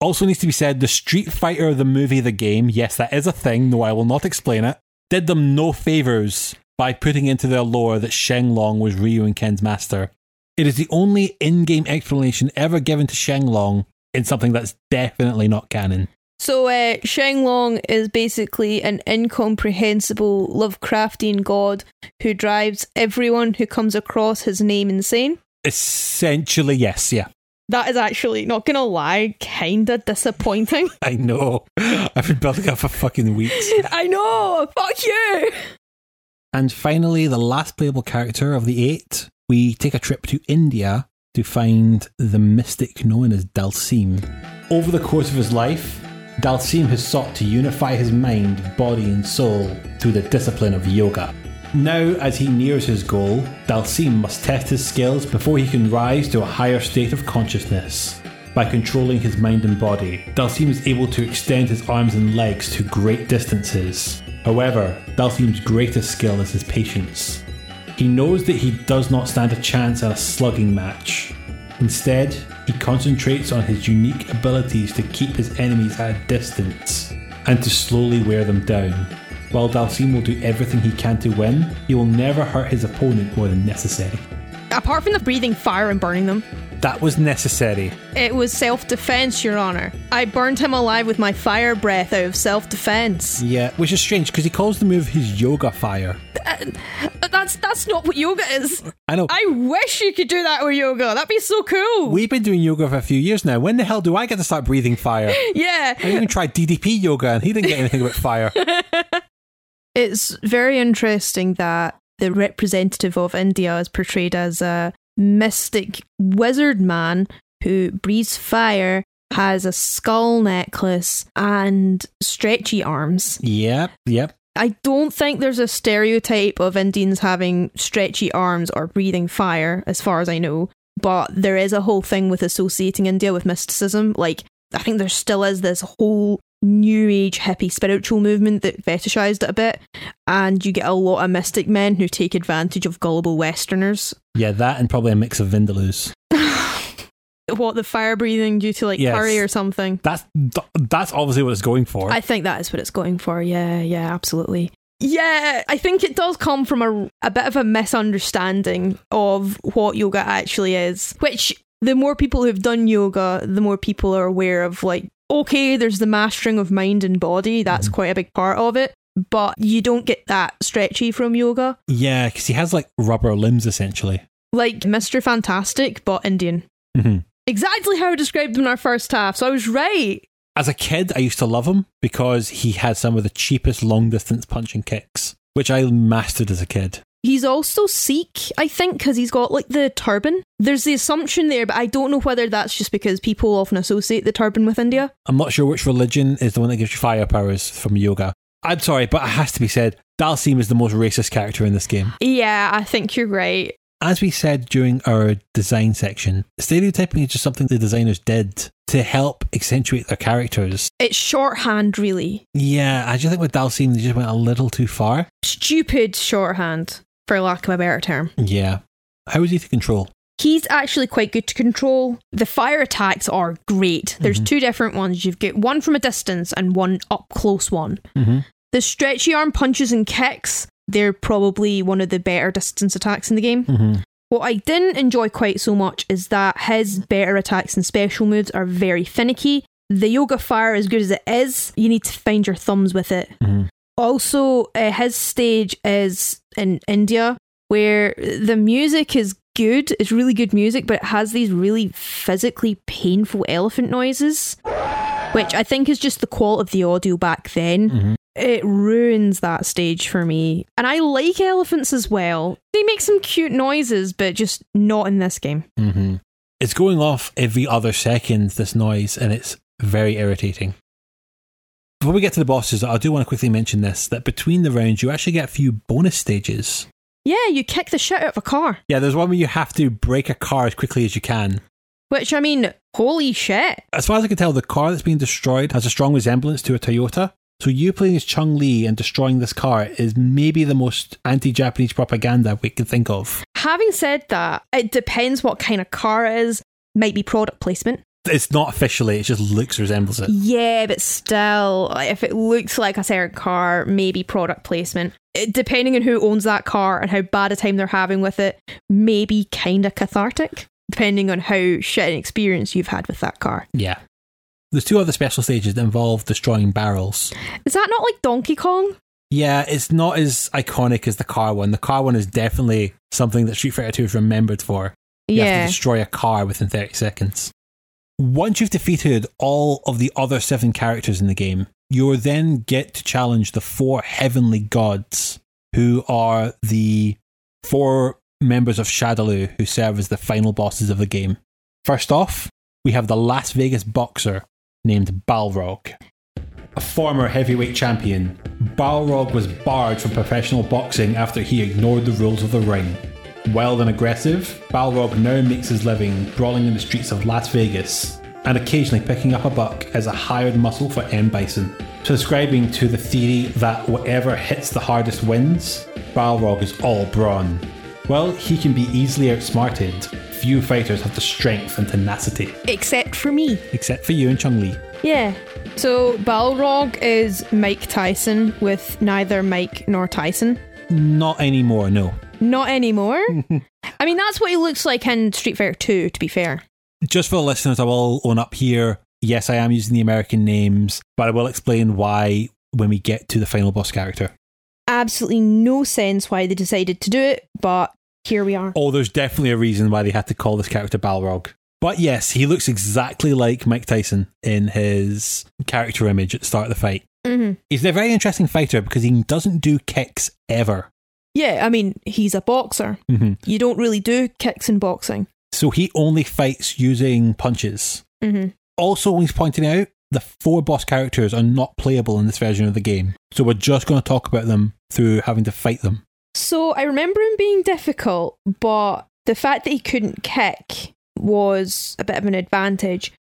Speaker 1: Also needs to be said the Street Fighter the movie the game, yes that is a thing, though I will not explain it, did them no favors by putting into their lore that Shenlong was Ryu and Ken's master. It is the only in-game explanation ever given to Shenlong in something that's definitely not canon.
Speaker 2: So uh, Shenlong is basically an incomprehensible Lovecraftian god who drives everyone who comes across his name insane.
Speaker 1: Essentially, yes, yeah.
Speaker 2: That is actually not gonna lie, kinda disappointing. <laughs>
Speaker 1: I know. I've been building up for fucking weeks. <laughs>
Speaker 2: I know. Fuck you.
Speaker 1: And finally, the last playable character of the eight, we take a trip to India to find the mystic known as Dhalsim. Over the course of his life, Dhalsim has sought to unify his mind, body, and soul through the discipline of yoga. Now, as he nears his goal, Dhalsim must test his skills before he can rise to a higher state of consciousness. By controlling his mind and body, Dhalsim is able to extend his arms and legs to great distances. However, Dhalsim's greatest skill is his patience. He knows that he does not stand a chance at a slugging match. Instead, he concentrates on his unique abilities to keep his enemies at a distance and to slowly wear them down. While Dhalsim will do everything he can to win, he will never hurt his opponent more than necessary.
Speaker 2: Apart from the breathing fire and burning them,
Speaker 1: That was necessary.
Speaker 2: it was self defense, Your Honor. I burned him alive with my fire breath out of self defense.
Speaker 1: Yeah, which is strange because he calls the move his yoga fire.
Speaker 2: Uh, that's that's not what yoga is.
Speaker 1: I know.
Speaker 2: I wish you could do that with yoga. That'd be so cool.
Speaker 1: We've been doing yoga for a few years now. When the hell do I get to start breathing fire? <laughs>
Speaker 2: yeah.
Speaker 1: I even tried DDP yoga and he didn't get anything about fire. <laughs>
Speaker 2: It's very interesting that the representative of India is portrayed as a mystic wizard man who breathes fire, has a skull necklace, and stretchy arms.
Speaker 1: Yep, yep.
Speaker 2: I don't think there's a stereotype of Indians having stretchy arms or breathing fire, as far as I know. But there is a whole thing with associating India with mysticism. Like, I think there still is this whole new age hippie spiritual movement that fetishized it a bit. And you get a lot of mystic men who take advantage of gullible Westerners.
Speaker 1: Yeah, that and probably a mix of Vindaloos. <laughs>
Speaker 2: What, the fire breathing due to like
Speaker 1: Yes.
Speaker 2: curry or something?
Speaker 1: That's that's obviously what it's going for.
Speaker 2: I think that is what it's going for. Yeah, yeah, absolutely. Yeah, I think it does come from a, a bit of a misunderstanding of what yoga actually is. Which the more people who've done yoga, the more people are aware of like, okay, there's the mastering of mind and body. That's quite a big part of it. But you don't get that stretchy from yoga.
Speaker 1: yeah, because he has like rubber limbs essentially.
Speaker 2: Like Mr. Fantastic, but Indian.
Speaker 1: Mm-hmm.
Speaker 2: Exactly how I described him in our first half. So I was right.
Speaker 1: As a kid, I used to love him because he had some of the cheapest long distance punching kicks, which I mastered as a kid.
Speaker 2: He's also Sikh, I think, because he's got like the turban. There's the assumption there, but I don't know whether that's just because people often associate the turban with India.
Speaker 1: I'm not sure which religion is the one that gives you fire powers from yoga. I'm sorry, but it has to be said, Dhalsim is the most racist character in this game.
Speaker 2: Yeah, I think you're right.
Speaker 1: As we said during our design section, stereotyping is just something the designers did to help accentuate their characters.
Speaker 2: It's shorthand, really.
Speaker 1: Yeah, I just think with Dhalsim, they just went a little too far.
Speaker 2: Stupid shorthand, for lack of a better term.
Speaker 1: Yeah. How is he to control?
Speaker 2: He's actually quite good to control. The fire attacks are great. There's
Speaker 1: Mm-hmm.
Speaker 2: two different ones. You've got one from a distance and one up close one.
Speaker 1: Mm-hmm.
Speaker 2: The stretchy arm punches and kicks, they're probably one of the better distance attacks in the game.
Speaker 1: Mm-hmm.
Speaker 2: What I didn't enjoy quite so much is that his better attacks and special moves are very finicky. The yoga fire, as good as it is, you need to find your thumbs with it.
Speaker 1: Mhm.
Speaker 2: Also, uh, his stage is in India, where the music is good. It's really good music, but it has these really physically painful elephant noises, which I think is just the quality of the audio back then. It ruins that stage for me. And I like elephants as well. They make some cute noises, but just not in this game.
Speaker 1: Mm-hmm. It's going off every other second, this noise, and it's very irritating. Before we get to the bosses, I do want to quickly mention this that between the rounds, you actually get a few bonus stages.
Speaker 2: Yeah, you kick the shit out of a car.
Speaker 1: Yeah, there's one where you have to break a car as quickly as you can.
Speaker 2: Which, I mean, holy shit.
Speaker 1: As far as I can tell, the car that's being destroyed has a strong resemblance to a Toyota. So you playing as Chun Li and destroying this car is maybe the most anti-Japanese propaganda we can think of.
Speaker 2: Having said that, it depends what kind of car it is. Might be product placement.
Speaker 1: It's not officially; it just looks resembles it.
Speaker 2: Yeah, but still, if it looks like a certain car, maybe product placement. It, depending on who owns that car and how bad a time they're having with it, maybe kind of cathartic, depending on how shit an experience you've had with that car.
Speaker 1: Yeah. There's two other special stages that involve destroying barrels.
Speaker 2: Is that not like Donkey Kong?
Speaker 1: Yeah, it's not as iconic as the car one. The car one is definitely something that Street Fighter 2 is remembered for. You have
Speaker 2: yeah.
Speaker 1: to destroy a car within 30 seconds. Once you've defeated all of the other seven characters in the game, you then get to challenge the four heavenly gods, who are the four members of Shadaloo who serve as the final bosses of the game. First off, we have the Las Vegas boxer named Balrog. A former heavyweight champion, Balrog was barred from professional boxing after he ignored the rules of the ring. Wild and aggressive, Balrog now makes his living brawling in the streets of Las Vegas and occasionally picking up a buck as a hired muscle for M. Bison. Subscribing to the theory that whatever hits the hardest wins, Balrog is all brawn. Well, he can be easily outsmarted. Few fighters have the strength and tenacity,
Speaker 2: Except for me.
Speaker 1: except for you and Chun Li.
Speaker 2: Yeah. So Balrog is Mike Tyson with neither Mike nor Tyson.
Speaker 1: Not anymore, no.
Speaker 2: Not anymore. <laughs> I mean, that's what he looks like in Street Fighter 2, to be fair.
Speaker 1: Just for the listeners, I will own up here. Yes, I am using the American names, but I will explain why when we get to the final boss character.
Speaker 2: Absolutely no sense why they decided to do it, but here we are.
Speaker 1: Oh, there's definitely a reason why they had to call this character Balrog. But yes, he looks exactly like Mike Tyson in his character image at the start of the fight.
Speaker 2: hmm
Speaker 1: He's a very interesting fighter because he doesn't do kicks ever.
Speaker 2: Yeah, I mean, he's a boxer.
Speaker 1: Mhm.
Speaker 2: You don't really do kicks in boxing.
Speaker 1: So he only fights using punches.
Speaker 2: hmm
Speaker 1: Also, he's pointing out the four boss characters are not playable in this version of the game. So we're just going to talk about them through having to fight them.
Speaker 2: So I remember him being difficult, but the fact that he couldn't kick was a bit of an advantage.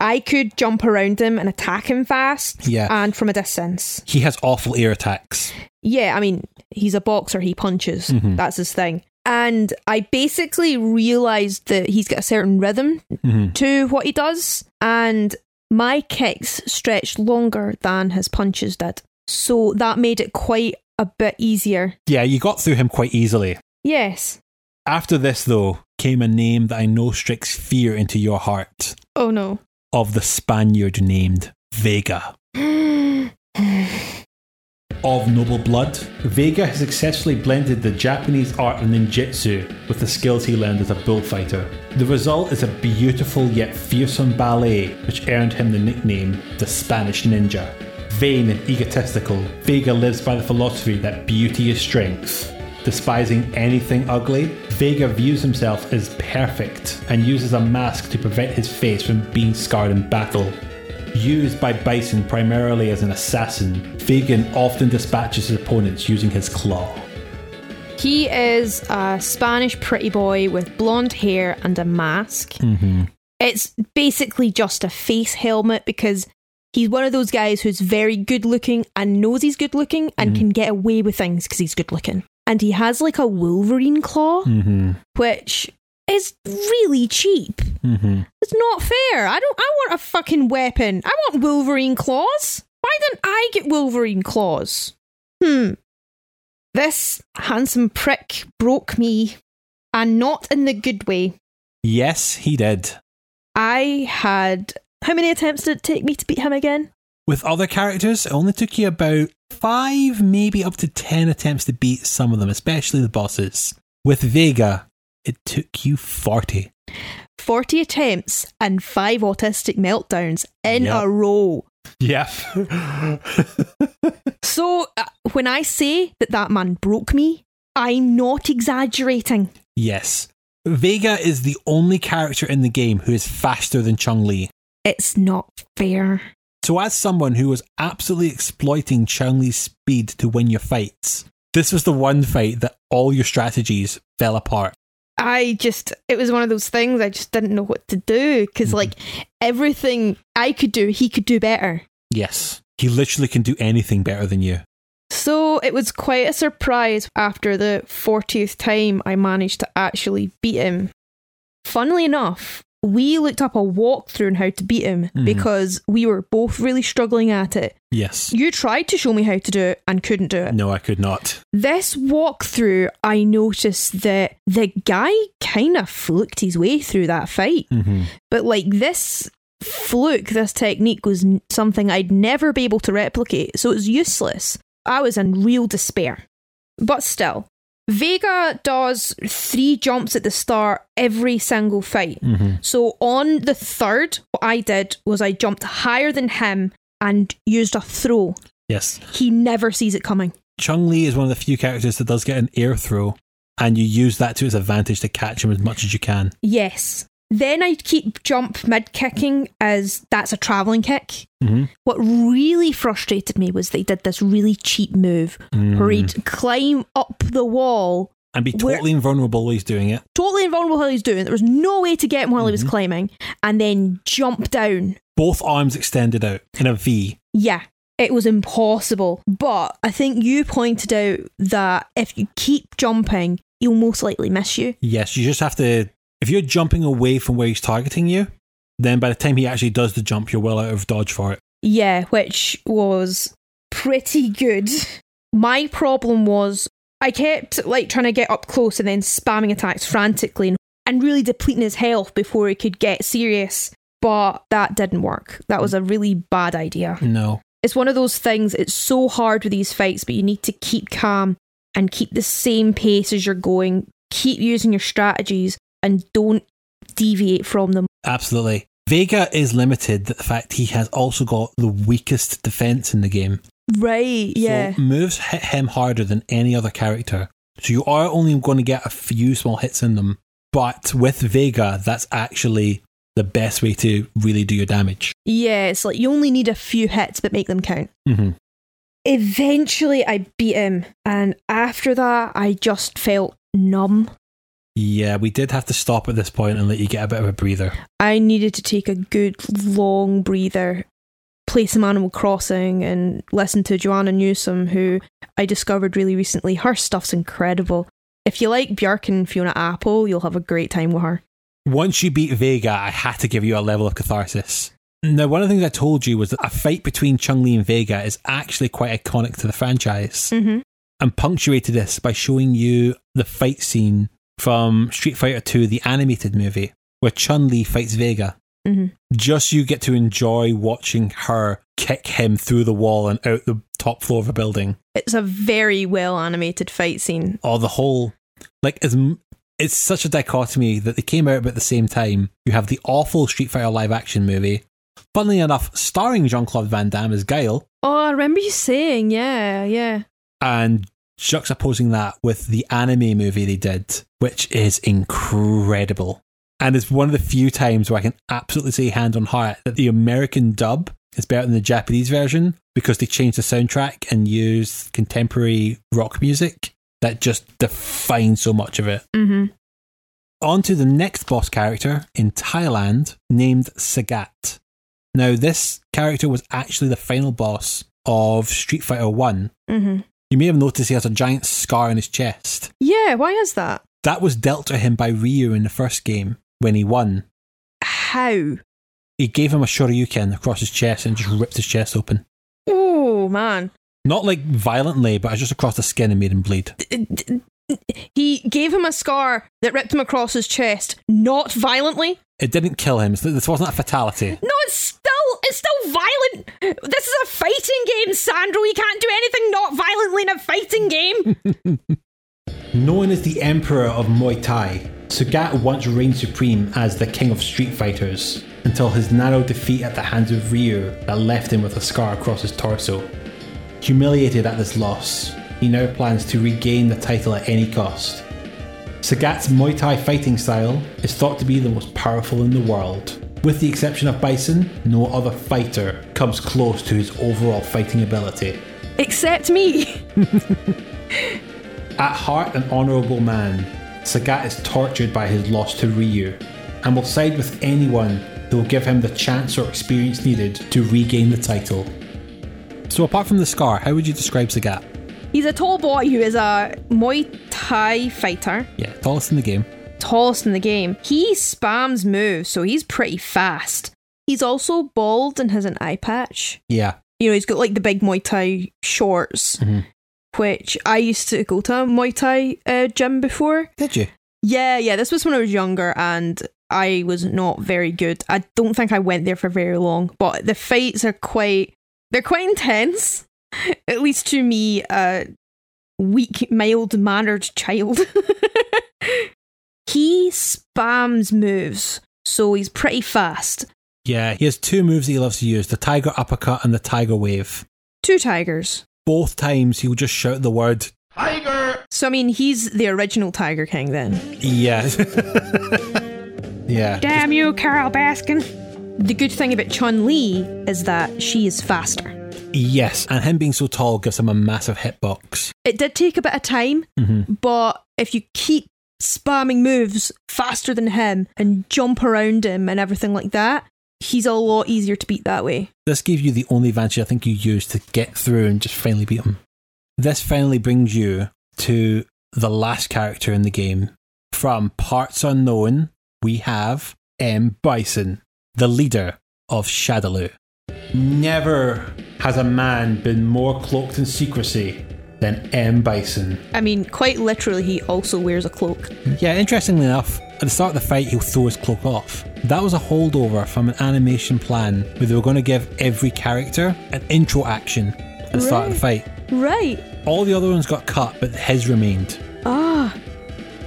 Speaker 2: I could jump around him and attack him fast
Speaker 1: Yeah.
Speaker 2: and from a distance.
Speaker 1: He has awful air attacks.
Speaker 2: Yeah, I mean, he's a boxer, he punches.
Speaker 1: Mhm.
Speaker 2: That's his thing. And I basically realized that he's got a certain rhythm
Speaker 1: hmm
Speaker 2: to what he does, and my kicks stretched longer than his punches did. So that made it quite a bit easier.
Speaker 1: Yeah, you got through him quite easily.
Speaker 2: Yes.
Speaker 1: After this, though, came a name that I know strikes fear into your heart
Speaker 2: Oh no.
Speaker 1: of the Spaniard named Vega. <gasps> <gasps> Of noble blood, Vega has successfully blended the Japanese art of ninjutsu with the skills he learned as a bullfighter. The result is a beautiful yet fearsome ballet which earned him the nickname the Spanish Ninja. Vain and egotistical, Vega lives by the philosophy that beauty is strength. Despising anything ugly, Vega views himself as perfect and uses a mask to prevent his face from being scarred in battle. Used by Bison primarily as an assassin, Vega often dispatches his opponents using his claw.
Speaker 2: he is a Spanish pretty boy with blonde hair and a mask. It's basically just a face helmet because he's one of those guys who's very good looking and knows he's good looking and can get away with things because he's good looking. And he has like a Wolverine claw,
Speaker 1: Mm-hmm.
Speaker 2: which is really cheap.
Speaker 1: Mm-hmm.
Speaker 2: It's not fair. I don't. I want a fucking weapon. I want Wolverine claws. Why didn't I get Wolverine claws? Hmm. This handsome prick broke me, and not in the good way.
Speaker 1: Yes, he did.
Speaker 2: I had. How many attempts did it take me to beat him again?
Speaker 1: With other characters, it only took you about five, maybe up to ten attempts to beat some of them, especially the bosses. With Vega, It took you 40.
Speaker 2: 40 attempts and five autistic meltdowns in
Speaker 1: Yep.
Speaker 2: a row.
Speaker 1: Yeah.
Speaker 2: So, uh, when I say that that man broke me, I'm not exaggerating.
Speaker 1: yes. Vega is the only character in the game who is faster than Chun Li.
Speaker 2: It's not fair.
Speaker 1: So, as someone who was absolutely exploiting Chun Li's speed to win your fights, this was the one fight that all your strategies fell apart.
Speaker 2: I just, it was one of those things I just didn't know what to do because,
Speaker 1: Mhm.
Speaker 2: like, everything I could do, he could do better.
Speaker 1: Yes. He literally can do anything better than you.
Speaker 2: So it was quite a surprise after the 40th time I managed to actually beat him. Funnily enough, we looked up a walkthrough on how to beat him
Speaker 1: Mhm.
Speaker 2: because we were both really struggling at it.
Speaker 1: Yes.
Speaker 2: You tried to show me how to do it and couldn't do it.
Speaker 1: No, I could not.
Speaker 2: This walkthrough, I noticed that the guy kind of fluked his way through that fight.
Speaker 1: Mm-hmm.
Speaker 2: But like this fluke, this technique was something I'd never be able to replicate, so it was useless. I was in real despair. But still, Vega does three jumps at the start every single fight.
Speaker 1: Mm-hmm.
Speaker 2: So on the third, what I did was I jumped higher than him and used a throw.
Speaker 1: Yes.
Speaker 2: He never sees it coming.
Speaker 1: Chun Li is one of the few characters that does get an air throw, and you use that to its advantage to catch him as much as you can.
Speaker 2: Yes. Then I'd keep jump mid kicking as that's a travelling kick.
Speaker 1: Mm-hmm.
Speaker 2: What really frustrated me was they did this really cheap move where he'd climb up the wall,
Speaker 1: And be
Speaker 2: Where-
Speaker 1: totally invulnerable while he's doing it.
Speaker 2: totally invulnerable while he's doing. it. There was no way to get him while he was
Speaker 1: Mhm.
Speaker 2: climbing, and then jump down.
Speaker 1: Both arms extended out in a V.
Speaker 2: Yeah, it was impossible. But I think you pointed out that if you keep jumping, he'll most likely miss you.
Speaker 1: Yes, you just have to. If you're jumping away from where he's targeting you, then by the time he actually does the jump, you're well out of dodge for it.
Speaker 2: Yeah, which was pretty good. My problem was I kept like trying to get up close and then spamming attacks frantically and, really depleting his health before he could get serious. But that didn't work. That was a really bad idea.
Speaker 1: No.
Speaker 2: It's one of those things, it's so hard with these fights, but you need to keep calm and keep the same pace as you're going. Keep using your strategies and don't deviate from them.
Speaker 1: Absolutely. Vega is limited that the fact he has also got the weakest defense in the game.
Speaker 2: Right, yeah.
Speaker 1: So moves hit him harder than any other character. So you are only going to get a few small hits in them. But with Vega, that's actually the best way to really do your damage.
Speaker 2: yeah, it's like you only need a few hits but make them count.
Speaker 1: Mm-hmm.
Speaker 2: Eventually, I beat him, and after that, I just felt numb.
Speaker 1: Yeah, we did have to stop at this point and let you get a bit of a breather.
Speaker 2: I needed to take a good long breather, play some Animal Crossing, and listen to Joanna Newsom, who I discovered really recently. Her stuff's incredible. If you like Björk and Fiona Apple, you'll have a great time with her.
Speaker 1: Once you beat Vega, I had to give you a level of catharsis. Now, one of the things I told you was that a fight between Chun Li and Vega is actually quite iconic to the franchise.
Speaker 2: Mm-hmm.
Speaker 1: and punctuated this by showing you the fight scene from Street Fighter 2, the animated movie, where Chun Li fights Vega.
Speaker 2: Mhm.
Speaker 1: Just you get to enjoy watching her kick him through the wall and out the top floor of a building.
Speaker 2: It's a very well animated fight scene.
Speaker 1: Or the whole, like, as it's such a dichotomy that they came out about the same time. You have the awful Street Fighter live action movie, funnily enough, starring Jean Claude Van Damme as Guile,
Speaker 2: Oh, I remember you saying, yeah, yeah.
Speaker 1: and juxtaposing that with the anime movie they did, which is incredible. And it's one of the few times where I can absolutely say hand on heart that the American dub is better than the Japanese version because they changed the soundtrack and used contemporary rock music that just defines so much of it.
Speaker 2: Mm-hmm.
Speaker 1: On to the next boss character in Thailand named Sagat. Now, this character was actually the final boss of Street Fighter 1.
Speaker 2: Mm-hmm.
Speaker 1: You may have noticed he has a giant scar on his chest.
Speaker 2: Yeah, why is that?
Speaker 1: That was dealt to him by Ryu in the first game when he won.
Speaker 2: How?
Speaker 1: He gave him a Shoryuken across his chest and just ripped his chest open.
Speaker 2: Oh, man.
Speaker 1: Not like violently, but just across the skin and made him bleed.
Speaker 2: He gave him a scar that ripped him across his chest, not violently.
Speaker 1: It didn't kill him. This wasn't a fatality.
Speaker 2: No, it's still it's still violent. This is a fighting game, Sandro. You can't do anything not violently in a fighting game. <laughs>
Speaker 1: Known as the Emperor of Muay Thai, Sagat once reigned supreme as the king of street fighters, until his narrow defeat at the hands of Ryu that left him with a scar across his torso. Humiliated at this loss, he now plans to regain the title at any cost. Sagat's Muay Thai fighting style is thought to be the most powerful in the world. With the exception of Bison, no other fighter comes close to his overall fighting ability.
Speaker 2: Except me. <laughs>
Speaker 1: At heart, an honourable man, Sagat is tortured by his loss to Ryu and will side with anyone who will give him the chance or experience needed to regain the title. So, apart from the scar, how would you describe Sagat?
Speaker 2: He's a tall boy who is a Muay Thai fighter,
Speaker 1: Yeah, tallest in the game.
Speaker 2: Tallest in the game. He spams moves, so he's pretty fast. He's also bald and has an eye patch.
Speaker 1: Yeah.
Speaker 2: You know, he's got like the big Muay Thai shorts,
Speaker 1: Mhm.
Speaker 2: which I used to go to a Muay Thai uh, gym before.
Speaker 1: Did you?
Speaker 2: Yeah, yeah, this was when I was younger and I was not very good. I don't think I went there for very long, but the fights are quite they're quite intense. <laughs> At least to me, a weak, mild mannered child. <laughs> he spams moves, so he's pretty fast.
Speaker 1: Yeah, he has two moves that he loves to use the Tiger Uppercut and the Tiger Wave.
Speaker 2: Two tigers.
Speaker 1: Both times he'll just shout the word,
Speaker 7: Tiger!
Speaker 2: So I mean he's the original Tiger King then.
Speaker 1: Yeah. <laughs> yeah.
Speaker 2: Damn you, Carole Baskin. The good thing about Chun Li is that she is faster.
Speaker 1: Yes, and him being so tall gives him a massive hitbox.
Speaker 2: It did take a bit of time,
Speaker 1: Mhm.
Speaker 2: but if you keep spamming moves faster than him and jump around him and everything like that, he's a lot easier to beat that way.
Speaker 1: This gave you the only advantage I think you used to get through and just finally beat him. This finally brings you to the last character in the game. From Parts Unknown, we have M. Bison, the leader of Shadaloo. Never has a man been more cloaked in secrecy than M. Bison.
Speaker 2: I mean, quite literally, he also wears a cloak.
Speaker 1: Yeah, interestingly enough, at the start of the fight, he'll throw his cloak off. That was a holdover from an animation plan where they were going to give every character an intro action at the start of the fight.
Speaker 2: Right.
Speaker 1: All the other ones got cut, but his remained.
Speaker 2: Ah,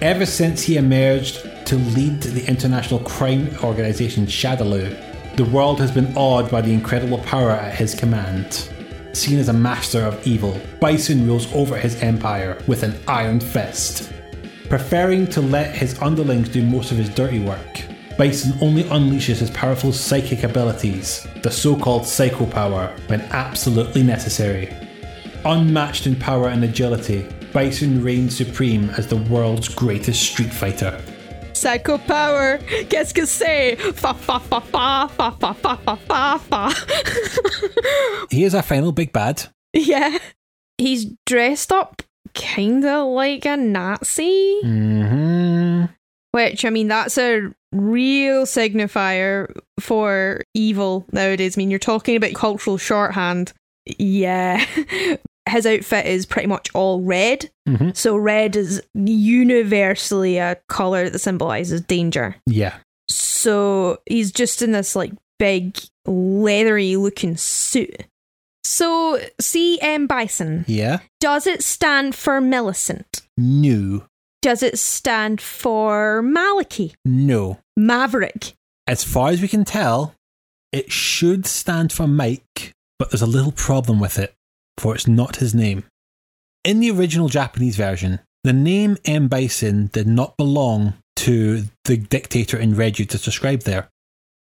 Speaker 1: Ever since he emerged to lead the international crime organization Shadaloo, the world has been awed by the incredible power at his command. Seen as a master of evil, Bison rules over his empire with an iron fist. Preferring to let his underlings do most of his dirty work, Bison only unleashes his powerful psychic abilities, the so called psycho power, when absolutely necessary. Unmatched in power and agility, Bison reigns supreme as the world's greatest street fighter.
Speaker 2: Psycho power. Qu'est-ce que c'est? Fa fa fa fa fa fa fa fa fa fa. <laughs>
Speaker 1: He is our final big bad.
Speaker 2: yeah. He's dressed up kinda like a Nazi.
Speaker 1: Mm-hmm.
Speaker 2: Which, I mean, that's a real signifier for evil nowadays. I mean, you're talking about cultural shorthand. Yeah. <laughs> His outfit is pretty much all red.
Speaker 1: Mhm.
Speaker 2: So, red is universally a colour that symbolises danger.
Speaker 1: Yeah.
Speaker 2: So, he's just in this like big, leathery looking suit. So, CM Bison,
Speaker 1: Yeah.
Speaker 2: does it stand for Millicent?
Speaker 1: No.
Speaker 2: Does it stand for Maliki?
Speaker 1: No.
Speaker 2: Maverick.
Speaker 1: As far as we can tell, it should stand for Mike, but there's a little problem with it, for it's not his name. In the original Japanese version, the name M. Bison did not belong to the dictator in red you just described there.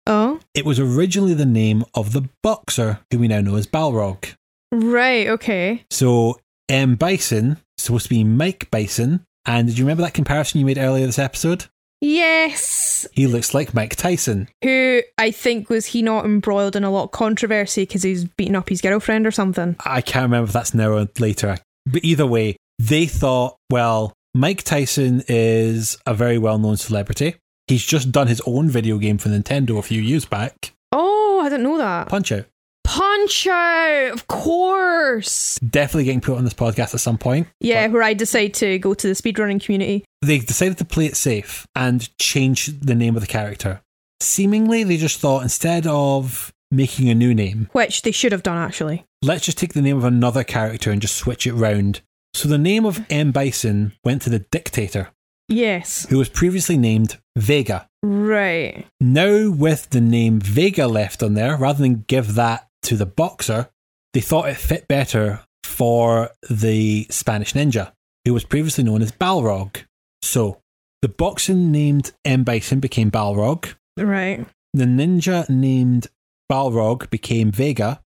Speaker 2: Oh,
Speaker 1: It was originally the name of the boxer who we now know as Balrog.
Speaker 2: right. Okay.
Speaker 1: So M. Bison is supposed to be Mike Bison. And did you remember that comparison you made earlier this episode?
Speaker 2: Yes.
Speaker 1: He looks like Mike Tyson.
Speaker 2: Who I think was he not embroiled in a lot of controversy because he's beating up his girlfriend or something?
Speaker 1: I can't remember if that's now or later. But either way, they thought, well, Mike Tyson is a very well known celebrity. He's just done his own video game for Nintendo a few years back.
Speaker 2: Oh, I didn't know that.
Speaker 1: Punch Out.
Speaker 2: Punch out, of course.
Speaker 1: Definitely getting put on this podcast at some point.
Speaker 2: Yeah, where I decide to go to the speedrunning community.
Speaker 1: They decided to play it safe and change the name of the character. Seemingly, they just thought instead of making a new name,
Speaker 2: Which they should have done actually.
Speaker 1: let's just take the name of another character and just switch it round. So the name of M. Bison went to the dictator.
Speaker 2: Yes.
Speaker 1: who was previously named Vega.
Speaker 2: Right.
Speaker 1: Now, with the name Vega left on there, rather than give that to the boxer, they thought it fit better for the Spanish ninja, who was previously known as Balrog. So, the boxer named M. Bison became Balrog.
Speaker 2: Right.
Speaker 1: The ninja named Balrog became Vega.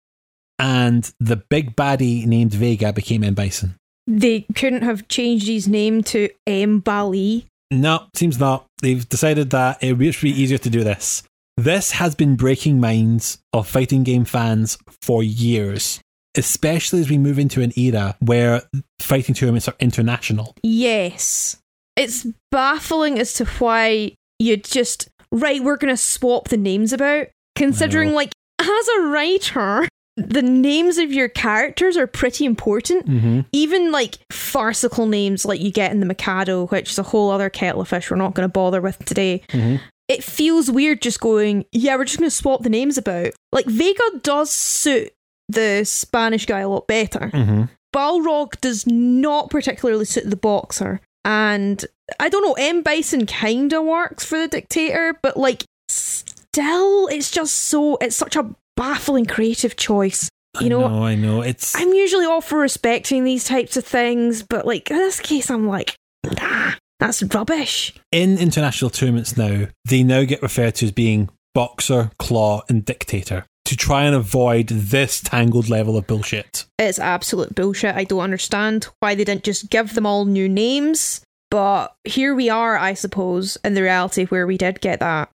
Speaker 1: And the big baddie named Vega became M. Bison.
Speaker 2: They couldn't have changed his name to M. Bali.
Speaker 1: No, seems not. They've decided that it would be easier to do this. This has been breaking minds of fighting game fans for years, especially as we move into an era where fighting tournaments are international.
Speaker 2: Yes. It's baffling as to why you'd just, right, we're going to swap the names about. Considering, like, as a writer, the names of your characters are pretty important.
Speaker 1: Mm-hmm.
Speaker 2: Even like farcical names like you get in the Mikado, which is a whole other kettle of fish we're not going to bother with today.
Speaker 1: Mhm.
Speaker 2: It feels weird just going, yeah, we're just going to swap the names about. Like, Vega does suit the Spanish guy a lot better.
Speaker 1: Mm-hmm.
Speaker 2: Balrog does not particularly suit the boxer. And I don't know, M. Bison kind of works for the dictator, but like, still, it's just so, it's such a baffling creative choice. You know,
Speaker 1: I know, I know. It's
Speaker 2: I'm usually all for respecting these types of things, but like in this case, I'm like, nah, that's rubbish.
Speaker 1: in international tournaments now. They now get referred to as being boxer, claw, and dictator to try and avoid this tangled level of bullshit.
Speaker 2: It's absolute bullshit. I don't understand why they didn't just give them all new names. But here we are, I suppose, in the reality where we did get that.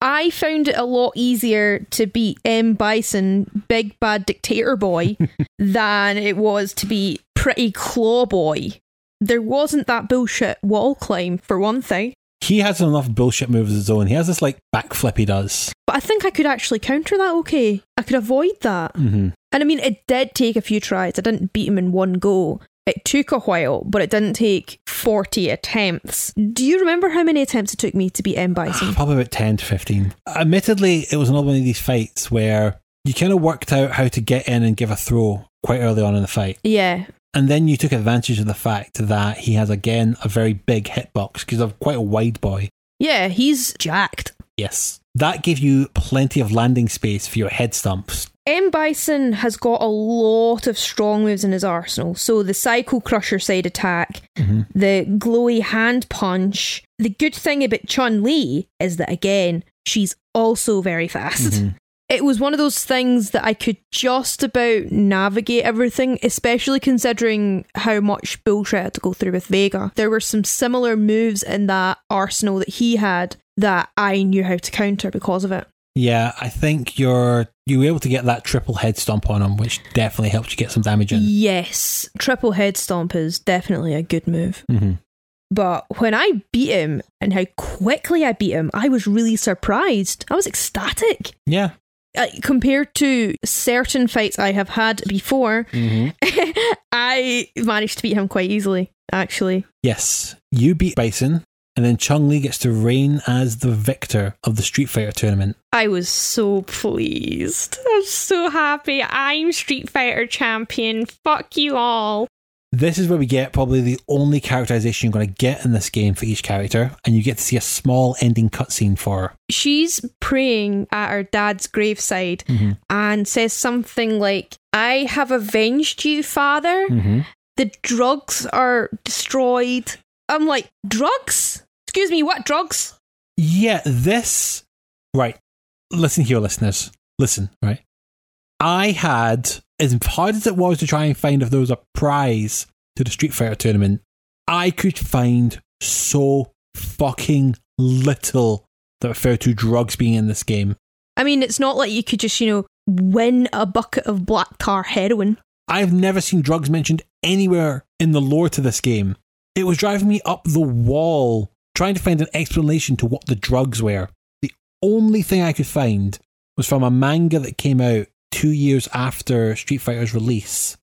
Speaker 2: I found it a lot easier to beat M. Bison, Big Bad Dictator Boy, <laughs> than it was to beat Pretty Claw Boy. There wasn't that bullshit wall climb, for one thing.
Speaker 1: He has enough bullshit moves of his own. He has this like backflip he does.
Speaker 2: But I think I could actually counter that okay. I could avoid that.
Speaker 1: Mm-hmm.
Speaker 2: And I mean, it did take a few tries. I didn't beat him in one go. It took a while, but it didn't take 40 attempts. Do you remember how many attempts it took me to beat M. Bison?
Speaker 1: Probably about 10 to 15. Admittedly, it was another one of these fights where you kind of worked out how to get in and give a throw quite early on in the fight.
Speaker 2: yeah.
Speaker 1: And then you took advantage of the fact that he has, again, a very big hitbox because of quite a wide boy.
Speaker 2: Yeah, he's jacked.
Speaker 1: Yes. That gave you plenty of landing space for your head stumps.
Speaker 2: M. Bison has got a lot of strong moves in his arsenal. So the Psycho Crusher side attack, mm-hmm. the glowy hand punch. The good thing about Chun Li is that, again, she's also very fast. Mm-hmm. It was one of those things that I could just about navigate everything, especially considering how much bullshit I had to go through with Vega. There were some similar moves in that arsenal that he had that I knew how to counter because of it.
Speaker 1: Yeah, I think you're you were able to get that triple head stomp on him, which definitely helped you get some damage in.
Speaker 2: Yes, triple head stomp is definitely a good move.
Speaker 1: Mhm.
Speaker 2: But when I beat him and how quickly I beat him, I was really surprised. I was ecstatic.
Speaker 1: Yeah.
Speaker 2: Uh, compared to certain fights I have had before, <laughs> I managed to beat him quite easily, actually.
Speaker 1: Yes. You beat Bison, and then Chun Li gets to reign as the victor of the Street Fighter tournament.
Speaker 2: I was so pleased. I'm so happy. I'm Street Fighter champion. Fuck you all.
Speaker 1: This is where we get probably the only characterization you're going to get in this game for each character, and you get to see a small ending cutscene for her.
Speaker 2: she's praying at her dad's graveside and says something like, I have avenged you, father.
Speaker 1: Mm-hmm.
Speaker 2: The drugs are destroyed. I'm like, drugs? Excuse me, what drugs?
Speaker 1: Yeah, this. Right. Listen here, listeners. Listen, right? I had, as hard as it was to try and find if there was a prize to the Street Fighter tournament, I could find so fucking little that referred to drugs being in this game.
Speaker 2: I mean, it's not like you could just, you know, win a bucket of black tar heroin.
Speaker 1: I've never seen drugs mentioned anywhere in the lore to this game. It was driving me up the wall trying to find an explanation to what the drugs were. The only thing I could find was from a manga that came out two years after Street Fighter's release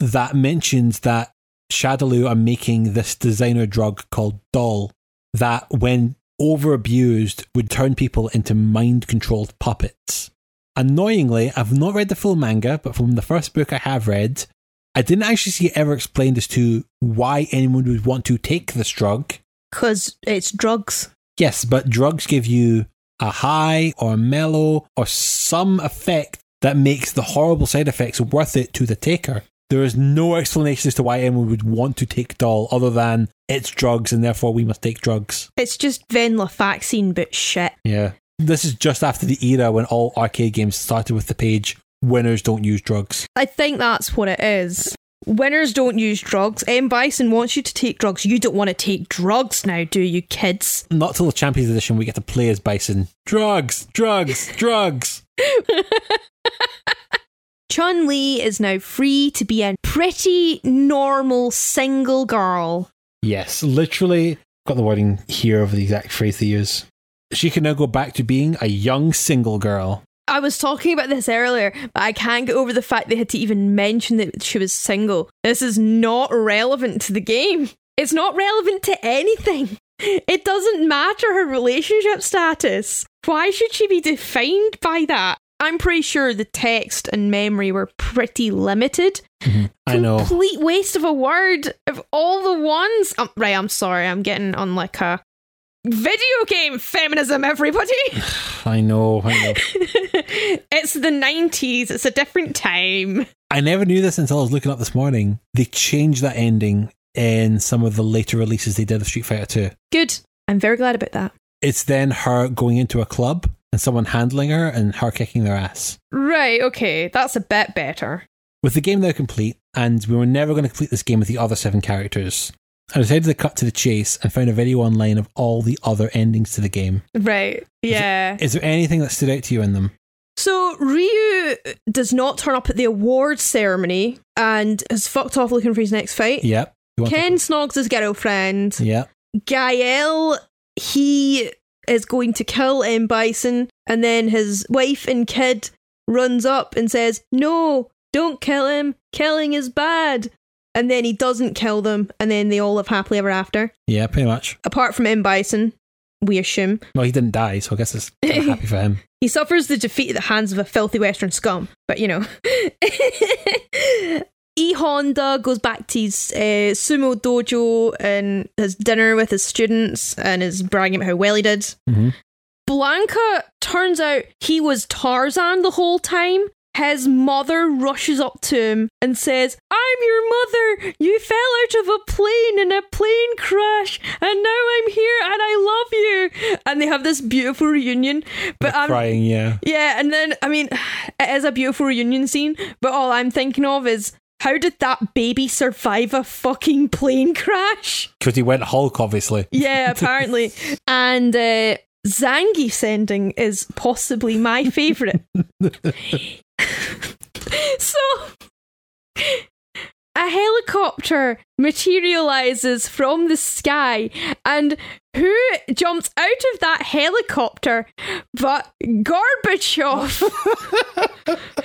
Speaker 1: that mentions that Shadaloo are making this designer drug called Doll that, when over abused, would turn people into mind controlled puppets. Annoyingly, I've not read the full manga, but from the first book I have read, I didn't actually see it ever explained as to why anyone would want to take this drug.
Speaker 2: Because it's drugs.
Speaker 1: Yes, but drugs give you a high or mellow or some effect that makes the horrible side effects worth it to the taker. There is no explanation as to why anyone would want to take doll other than it's drugs and therefore we must take drugs.
Speaker 2: It's just venlafaxine, but shit.
Speaker 1: Yeah. This is just after the era when all arcade games started with the page winners don't use drugs.
Speaker 2: I think that's what it is. Winners don't use drugs. M. Bison wants you to take drugs. You don't want to take drugs now, do you, kids?
Speaker 1: Not till the Champions Edition we get to play as Bison. Drugs, drugs, <laughs> drugs.
Speaker 2: Chun Li is now free to be a pretty normal single girl.
Speaker 1: Yes, literally got the wording here of the exact phrase they use. She can now go back to being a young single girl.
Speaker 2: I was talking about this earlier, but I can't get over the fact they had to even mention that she was single. This is not relevant to the game. It's not relevant to anything. It doesn't matter her relationship status. Why should she be defined by that? I'm pretty sure the text and memory were pretty limited.
Speaker 1: I know.
Speaker 2: Complete waste of a word of all the ones. Um, right, I'm sorry. I'm getting on like a video game feminism, everybody. <sighs>
Speaker 1: I know. I know. <laughs>
Speaker 2: it's the 90s. It's a different time.
Speaker 1: I never knew this until I was looking up this morning. They changed that ending in some of the later releases they did of Street Fighter 2.
Speaker 2: Good. I'm very glad about that.
Speaker 1: It's then her going into a club and someone handling her and her kicking their ass.
Speaker 2: Right, okay. That's a bit better.
Speaker 1: With the game now complete, and we were never going to complete this game with the other seven characters, I decided to cut to the chase and found a video online of all the other endings to the game.
Speaker 2: Right. Yeah.
Speaker 1: Is there anything that stood out to you in them?
Speaker 2: So Ryu does not turn up at the awards ceremony and has fucked off looking for his next fight.
Speaker 1: Yep.
Speaker 2: Ken snogs his girlfriend.
Speaker 1: to- Yep.
Speaker 2: Guile, he is going to kill M. Bison, and then his wife and kid runs up and says, No, don't kill him. Killing is bad. And then he doesn't kill them, and then they all live happily ever after.
Speaker 1: Yeah, pretty much.
Speaker 2: Apart from M. Bison, we assume.
Speaker 1: Well, he didn't die, so I guess it's <laughs> happy for him.
Speaker 2: He suffers the defeat at the hands of a filthy Western scum, but you know. <laughs> E Honda goes back to his uh, sumo dojo and has dinner with his students and is bragging about how well he did.
Speaker 1: Mhm.
Speaker 2: Blanka turns out he was Tarzan the whole time. His mother rushes up to him and says, I'm your mother. You fell out of a plane in a plane crash, and now I'm here and I love you. And they have this beautiful reunion. But
Speaker 1: They're
Speaker 2: I'm
Speaker 1: crying, yeah.
Speaker 2: yeah, and then I mean, <sighs> it is a beautiful reunion scene, but all I'm thinking of is how did that baby survive a fucking plane crash?
Speaker 1: Because he went Hulk, obviously.
Speaker 2: Yeah, <laughs> apparently. and uh, Zangief's ending is possibly my favourite. <laughs> <laughs> so, a helicopter materializes from the sky, and who jumps out of that helicopter but Gorbachev?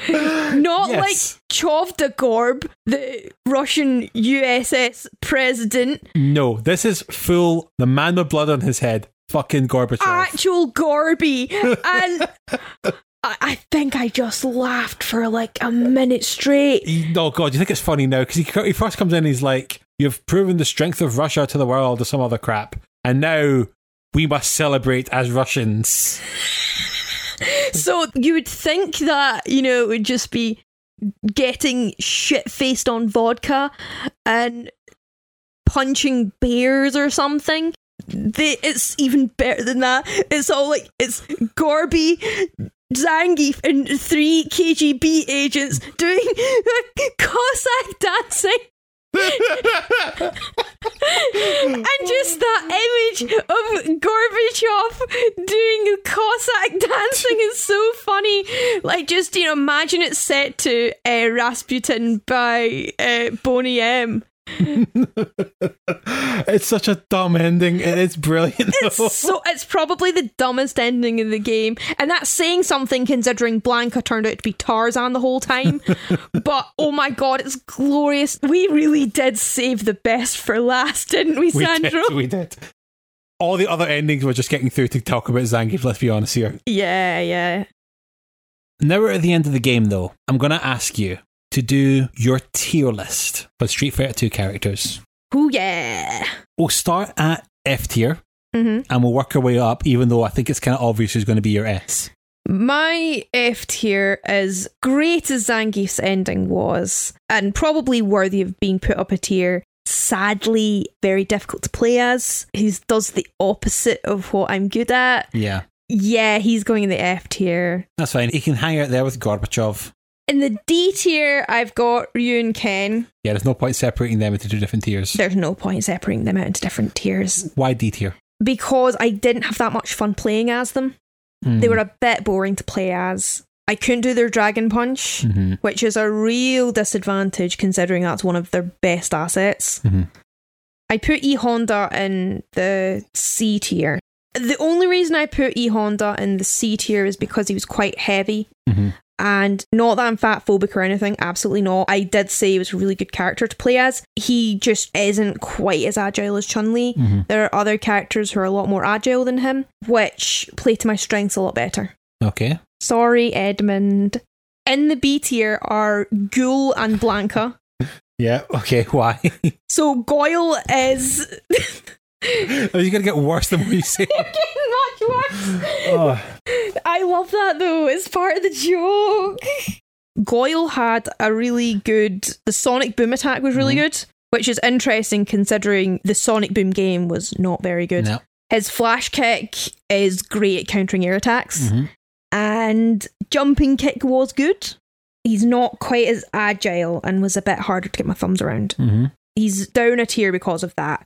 Speaker 2: <laughs> Not
Speaker 1: Yes.
Speaker 2: like Chovdagorb, the Russian USS president,
Speaker 1: No, this is full the man with blood on his head. Fucking Gorbachev.
Speaker 2: actual Gorby. <laughs> And I, I think I just laughed for like a minute straight.
Speaker 1: He- oh god, you think it's funny now because he, he first comes in, and he's like, "You've proven the strength of Russia to the world," or some other crap, and now we must celebrate as Russians.
Speaker 2: So you would think that, you know, it would just be getting shit faced on vodka and punching bears or something. They, it's even better than that. It's all like it's Gorby, Zangief, and three KGB agents doing <laughs> Cossack dancing. <laughs> and just that image of Gorbachev doing Cossack dancing is so funny. Like, just you know, imagine it set to uh, Rasputin by uh, Boney M. <laughs>
Speaker 1: it's such a dumb ending, and it's brilliant. though.
Speaker 2: It's so it's probably the dumbest ending in the game, and that's saying something considering Blanka turned out to be Tarzan the whole time. <laughs> but oh my god, it's glorious. We really did save the best for last, didn't we,
Speaker 1: we
Speaker 2: Sandro?
Speaker 1: did, we did. All the other endings we're just getting through to talk about Zangief. Let's be honest here.
Speaker 2: Yeah, yeah.
Speaker 1: Now we're at the end of the game, though. I'm going to ask you to do your tier list for Street Fighter 2 characters.
Speaker 2: Oh yeah.
Speaker 1: We'll start at F tier,
Speaker 2: Mhm.
Speaker 1: and we'll work our way up, even though I think it's kind of obvious who's going to be your S.
Speaker 2: My F tier, as great as Zangief's ending was, and probably worthy of being put up a tier, sadly very difficult to play as. He does the opposite of what I'm good at.
Speaker 1: Yeah.
Speaker 2: Yeah, he's going in the F tier.
Speaker 1: That's fine. He can hang out there with Gorbachev.
Speaker 2: In the D tier, I've got Ryu and Ken.
Speaker 1: Yeah, there's no point separating them into two different tiers.
Speaker 2: There's no point separating them out into different tiers
Speaker 1: Why D tier?
Speaker 2: because I didn't have that much fun playing as them. They were a bit boring to play as. I couldn't do their Dragon Punch,
Speaker 1: Mhm.
Speaker 2: which is a real disadvantage considering that's one of their best assets.
Speaker 1: Mhm.
Speaker 2: I put E Honda in the C tier. The only reason I put E Honda in the C tier is because he was quite heavy.
Speaker 1: Mhm.
Speaker 2: And not that I'm fat phobic or anything, absolutely not. I did say he was a really good character to play as. He just isn't quite as agile as Chun Li.
Speaker 1: Mhm.
Speaker 2: There are other characters who are a lot more agile than him, which play to my strengths a lot better.
Speaker 1: Okay.
Speaker 2: Sorry, Edmund. In the B tier are Ghoul and Blanka. <laughs>
Speaker 1: Yeah. Okay. Why? <laughs>
Speaker 2: So Goyle is <laughs>
Speaker 1: Are you going to get worse the more you say? <laughs>
Speaker 2: Getting much worse.
Speaker 1: oh.
Speaker 2: I love that though. It's part of the joke. Goyle had a really good. The Sonic Boom attack was really good, which is interesting considering the Sonic Boom game was not very good.
Speaker 1: No.
Speaker 2: His flash kick is great at countering air attacks,
Speaker 1: Mhm.
Speaker 2: and jumping kick was good. He's not quite as agile and was a bit harder to get my thumbs around.
Speaker 1: hmm
Speaker 2: He's down a tier because of that.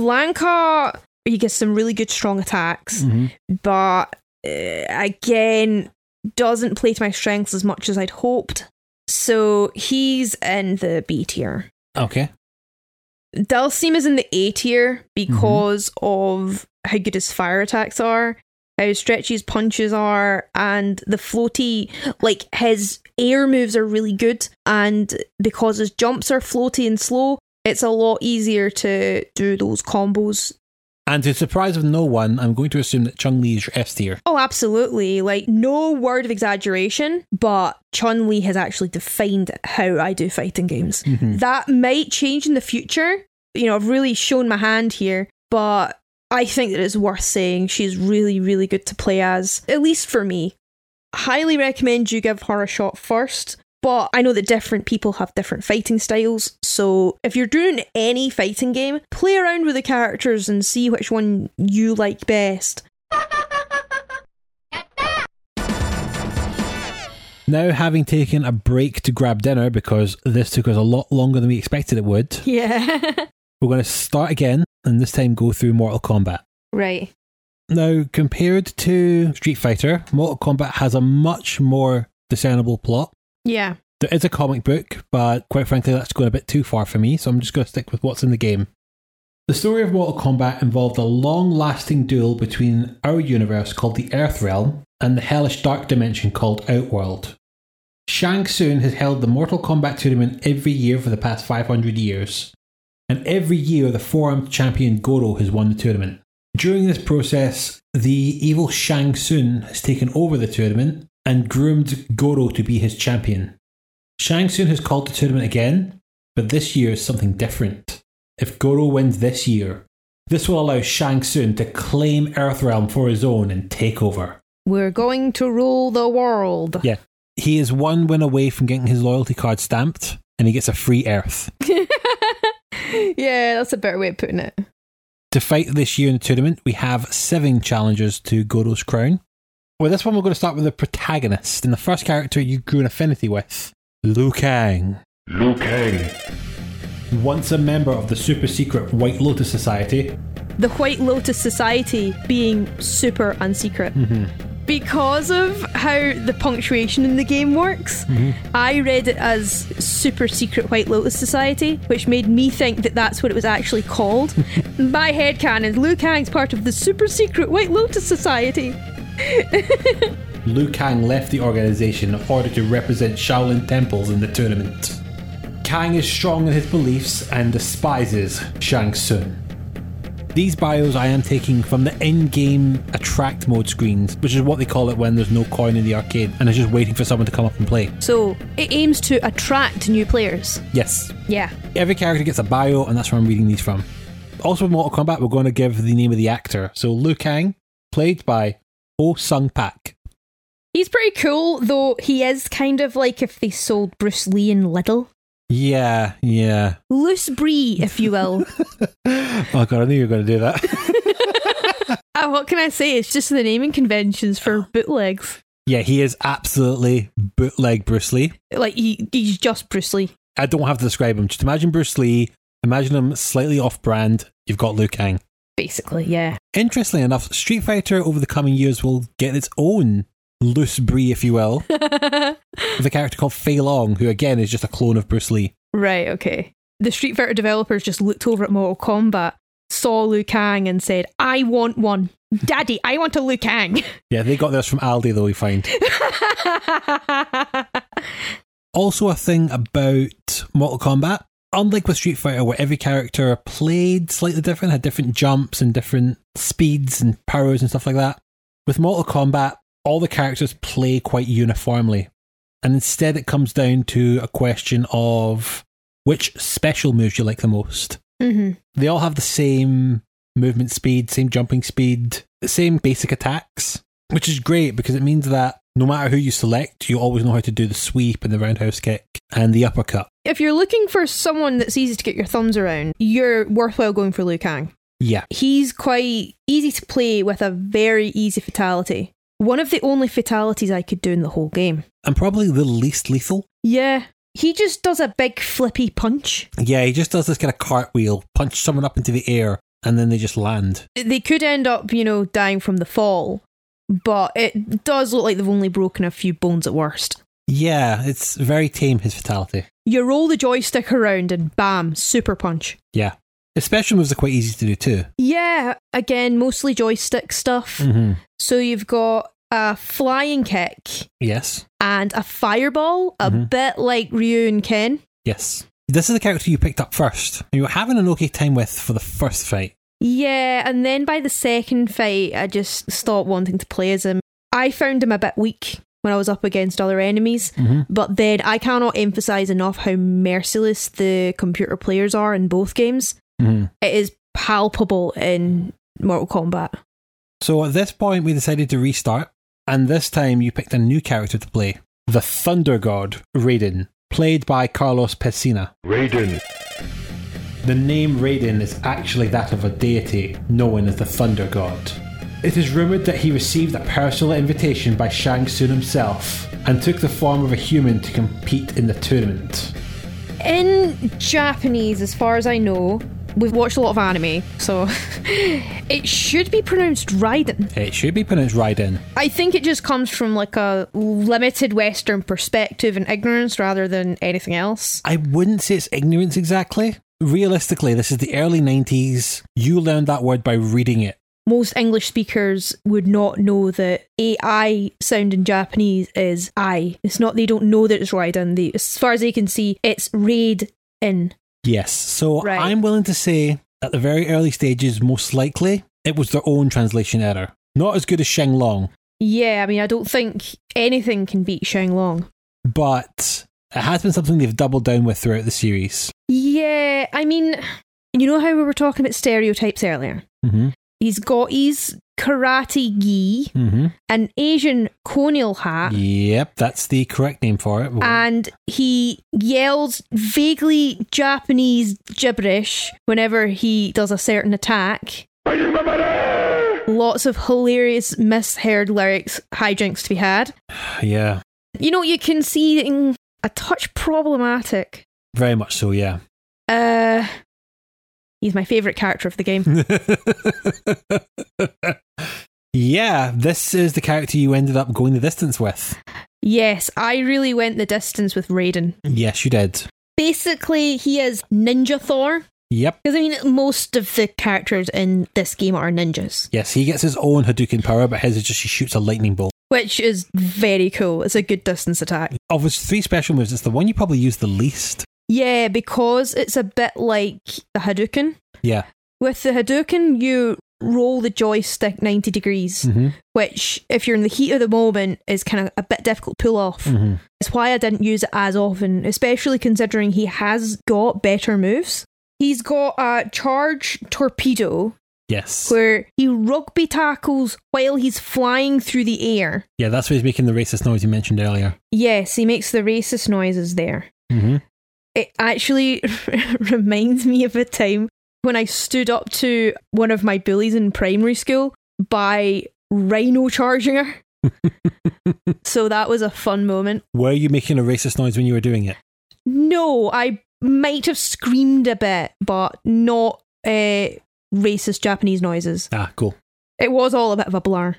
Speaker 2: Blanka, he gets some really good strong attacks
Speaker 1: hmm
Speaker 2: but uh, again doesn't play to my strengths as much as I'd hoped. So he's in the B tier.
Speaker 1: Okay.
Speaker 2: Dhalsim is in the A tier because of how good his fire attacks are, how stretchy his punches are, and the floaty, like his air moves are really good. And because his jumps are floaty and slow, it's a lot easier to do those combos
Speaker 1: And to the surprise of no one, I'm going to assume that Chun Li is your S tier.
Speaker 2: Oh, absolutely. Like, no word of exaggeration, but Chun Li has actually defined how I do fighting games. Mm-hmm. That might change in the future. You know, I've really shown my hand here, but I think that it's worth saying she's really, really good to play as, at least for me. Highly recommend you give her a shot first. But I know that different people have different fighting styles, so if you're doing any fighting game, play around with the characters and see which one you like best.
Speaker 1: Now, having taken a break to grab dinner because this took us a lot longer than we expected it would,
Speaker 2: Yeah. <laughs>
Speaker 1: we're going to start again and this time go through Mortal Kombat.
Speaker 2: right.
Speaker 1: Now, compared to Street Fighter, Mortal Kombat has a much more discernible plot.
Speaker 2: Yeah.
Speaker 1: There is a comic book, but quite frankly, that's going a bit too far for me, so I'm just going to stick with what's in the game. The story of Mortal Kombat involved a long lasting duel between our universe called the Earth Realm and the hellish dark dimension called Outworld. Shang Tsung has held the Mortal Kombat tournament every year for the past 500 years, and every year the four armed champion Goro has won the tournament. During this process, the evil Shang Tsung has taken over the tournament and groomed Goro to be his champion. Shang Tsung has called the tournament again, but this year is something different. If Goro wins this year, this will allow Shang Tsung to claim Earthrealm for his own and take over.
Speaker 2: We're going to rule the world.
Speaker 1: Yeah. He is one win away from getting his loyalty card stamped, and he gets a free Earth. <laughs>
Speaker 2: yeah, that's a better way of putting it.
Speaker 1: To fight this year in the tournament, we have seven challengers to Goro's crown. With this one, we're going to start with the protagonist, and the first character you grew an affinity with, Liu Kang.
Speaker 6: Liu Kang.
Speaker 1: Once a member of the super secret White Lotus Society,
Speaker 2: The White Lotus Society being super unsecret. Mm-hmm. Because of how the punctuation in the game works, mm-hmm. I read it as Super Secret White Lotus Society, which made me think that that's what it was actually called. <laughs> My headcanon, Liu Kang's part of the Super Secret White Lotus Society. <laughs>
Speaker 1: Liu Kang left the organization in order to represent Shaolin temples in the tournament. Kang is strong in his beliefs and despises Shang Tsung. These bios I am taking from the in-game attract mode screens, which is what they call it when there's no coin in the arcade and it's just waiting for someone to come up and play.
Speaker 2: So it aims to attract new players.
Speaker 1: Yes,
Speaker 2: Yeah.
Speaker 1: every character gets a bio and that's where I'm reading these from. Also, with Mortal Kombat, we're going to give the name of the actor. So, Liu Kang, played by Oh Sung Pak.
Speaker 2: He's pretty cool, though he is kind of like if they sold Bruce Lee in Little.
Speaker 1: Yeah, yeah.
Speaker 2: Loose brie, if you will. <laughs>
Speaker 1: Oh, God, I knew you were going to do that.
Speaker 2: uh, <laughs> what can I say? It's just the naming conventions for bootlegs.
Speaker 1: yeah, he is absolutely bootleg Bruce Lee.
Speaker 2: Like, he, he's just Bruce Lee.
Speaker 1: I don't have to describe him. Just imagine Bruce Lee, imagine him slightly off brand. You've got Liu Kang.
Speaker 2: Basically, yeah.
Speaker 1: Interestingly enough, Street Fighter over the coming years will get its own loose brie, if you will, <laughs> with a character called Fei Long, who again is just a clone of Bruce Lee.
Speaker 2: Right, okay. The Street Fighter developers just looked over at Mortal Kombat, saw Liu Kang, and said, I want one. Daddy, I want a Liu Kang. <laughs>
Speaker 1: Yeah, they got this from Aldi, though, we find. <laughs> Also, a thing about Mortal Kombat, unlike with Street Fighter, where every character played slightly different, had different jumps and different speeds and powers and stuff like that, with Mortal Kombat, all the characters play quite uniformly. And instead, it comes down to a question of which special moves you like the most.
Speaker 2: hmm
Speaker 1: They all have the same movement speed, same jumping speed, the same basic attacks, which is great because it means that no matter who you select, you always know how to do the sweep and the roundhouse kick and the uppercut.
Speaker 2: If you're looking for someone that's easy to get your thumbs around, you're worthwhile going for Liu Kang.
Speaker 1: Yeah.
Speaker 2: He's quite easy to play with a very easy fatality. One of the only fatalities I could do in the whole game.
Speaker 1: And probably the least lethal.
Speaker 2: Yeah. He just does a big flippy punch.
Speaker 1: Yeah, he just does this kind of cartwheel, punch someone up into the air, and then they just land.
Speaker 2: They could end up, you know, dying from the fall, but it does look like they've only broken a few bones at worst.
Speaker 1: Yeah, it's very tame, his fatality.
Speaker 2: You roll the joystick around and bam, super punch.
Speaker 1: Yeah. His special moves are quite easy to do too.
Speaker 2: Yeah, again, mostly joystick stuff.
Speaker 1: Mm-hmm.
Speaker 2: So you've got a flying kick
Speaker 1: Yes.
Speaker 2: and a fireball, a
Speaker 1: Mhm.
Speaker 2: bit like Ryu and Ken.
Speaker 1: Yes. This is the character you picked up first. You were having an okay time with for the first fight.
Speaker 2: Yeah, and then by the second fight, I just stopped wanting to play as him. I found him a bit weak when I was up against other enemies,
Speaker 1: Mhm.
Speaker 2: but then I cannot emphasize enough how merciless the computer players are in both games.
Speaker 1: Mm-hmm.
Speaker 2: It is palpable in Mortal Kombat.
Speaker 1: So at this point, we decided to restart, and this time you picked a new character to play the Thunder God, Raiden, played by Carlos Pesina.
Speaker 6: Raiden.
Speaker 1: The name Raiden is actually that of a deity known as the Thunder God. It is rumoured that he received a personal invitation by Shang Tsung himself and took the form of a human to compete in the tournament.
Speaker 2: In Japanese, as far as I know, we've watched a lot of anime, so <laughs> it should be pronounced Raiden.
Speaker 1: It should be pronounced Raiden.
Speaker 2: I think it just comes from like a limited Western perspective and ignorance rather than anything else.
Speaker 1: I wouldn't say it's ignorance exactly. Realistically, this is the early 90s. You learned that word by reading it.
Speaker 2: Most English speakers would not know that AI sound in Japanese is I. It's not, they don't know that it's Raiden. They, as far as they can see, it's Raid in.
Speaker 1: Yes. So
Speaker 2: Right.
Speaker 1: I'm willing to say at the very early stages, most likely, it was their own translation error. Not as good as Sheng Long,
Speaker 2: Yeah, I mean, I don't think anything can beat Sheng Long.
Speaker 1: but it has been something they've doubled down with throughout the series.
Speaker 2: Yeah, I mean, you know how we were talking about stereotypes earlier?
Speaker 1: Mm-hmm.
Speaker 2: He's got his karate gi,
Speaker 1: Mm-hmm.
Speaker 2: an Asian conical hat,
Speaker 1: Yep, that's the correct name for it.
Speaker 2: and he yells vaguely Japanese gibberish whenever he does a certain attack. Lots of hilarious misheard lyrics, hijinks to be had.
Speaker 1: yeah,
Speaker 2: You know, you can see a touch problematic.
Speaker 1: very much so, yeah.
Speaker 2: Uh, he's my favourite character of the game. <laughs>
Speaker 1: yeah, this is the character you ended up going the distance with.
Speaker 2: yes, I really went the distance with Raiden.
Speaker 1: Yes, you did.
Speaker 2: Basically, he is Ninja Thor.
Speaker 1: Yep.
Speaker 2: Because I mean, most of the characters in this game are ninjas,
Speaker 1: Yes, he gets his own Hadouken power, but his is just he shoots a lightning bolt.
Speaker 2: which is very cool. It's a good distance attack.
Speaker 1: Of his three special moves, it's the one you probably use the least.
Speaker 2: Yeah, because it's a bit like the Hadouken.
Speaker 1: Yeah.
Speaker 2: With the Hadouken, you roll the joystick 90 degrees,
Speaker 1: Mm-hmm.
Speaker 2: which, if you're in the heat of the moment, is kind of a bit difficult to pull off.
Speaker 1: Mm-hmm.
Speaker 2: It's why I didn't use it as often, especially considering he has got better moves. He's got a charge torpedo
Speaker 1: Yes.
Speaker 2: where he rugby tackles while he's flying through the air.
Speaker 1: Yeah, that's why he's making the racist noise you mentioned earlier.
Speaker 2: Yes, he makes the racist noises there.
Speaker 1: Mm-hmm.
Speaker 2: It actually <laughs> reminds me of a time when I stood up to one of my bullies in primary school by rhino charging her. <laughs> so that was a fun moment.
Speaker 1: Were you making a racist noise when you were doing it?
Speaker 2: No, I might have screamed a bit, but not uh, racist Japanese noises.
Speaker 1: Ah, cool.
Speaker 2: It was all a bit of a blur.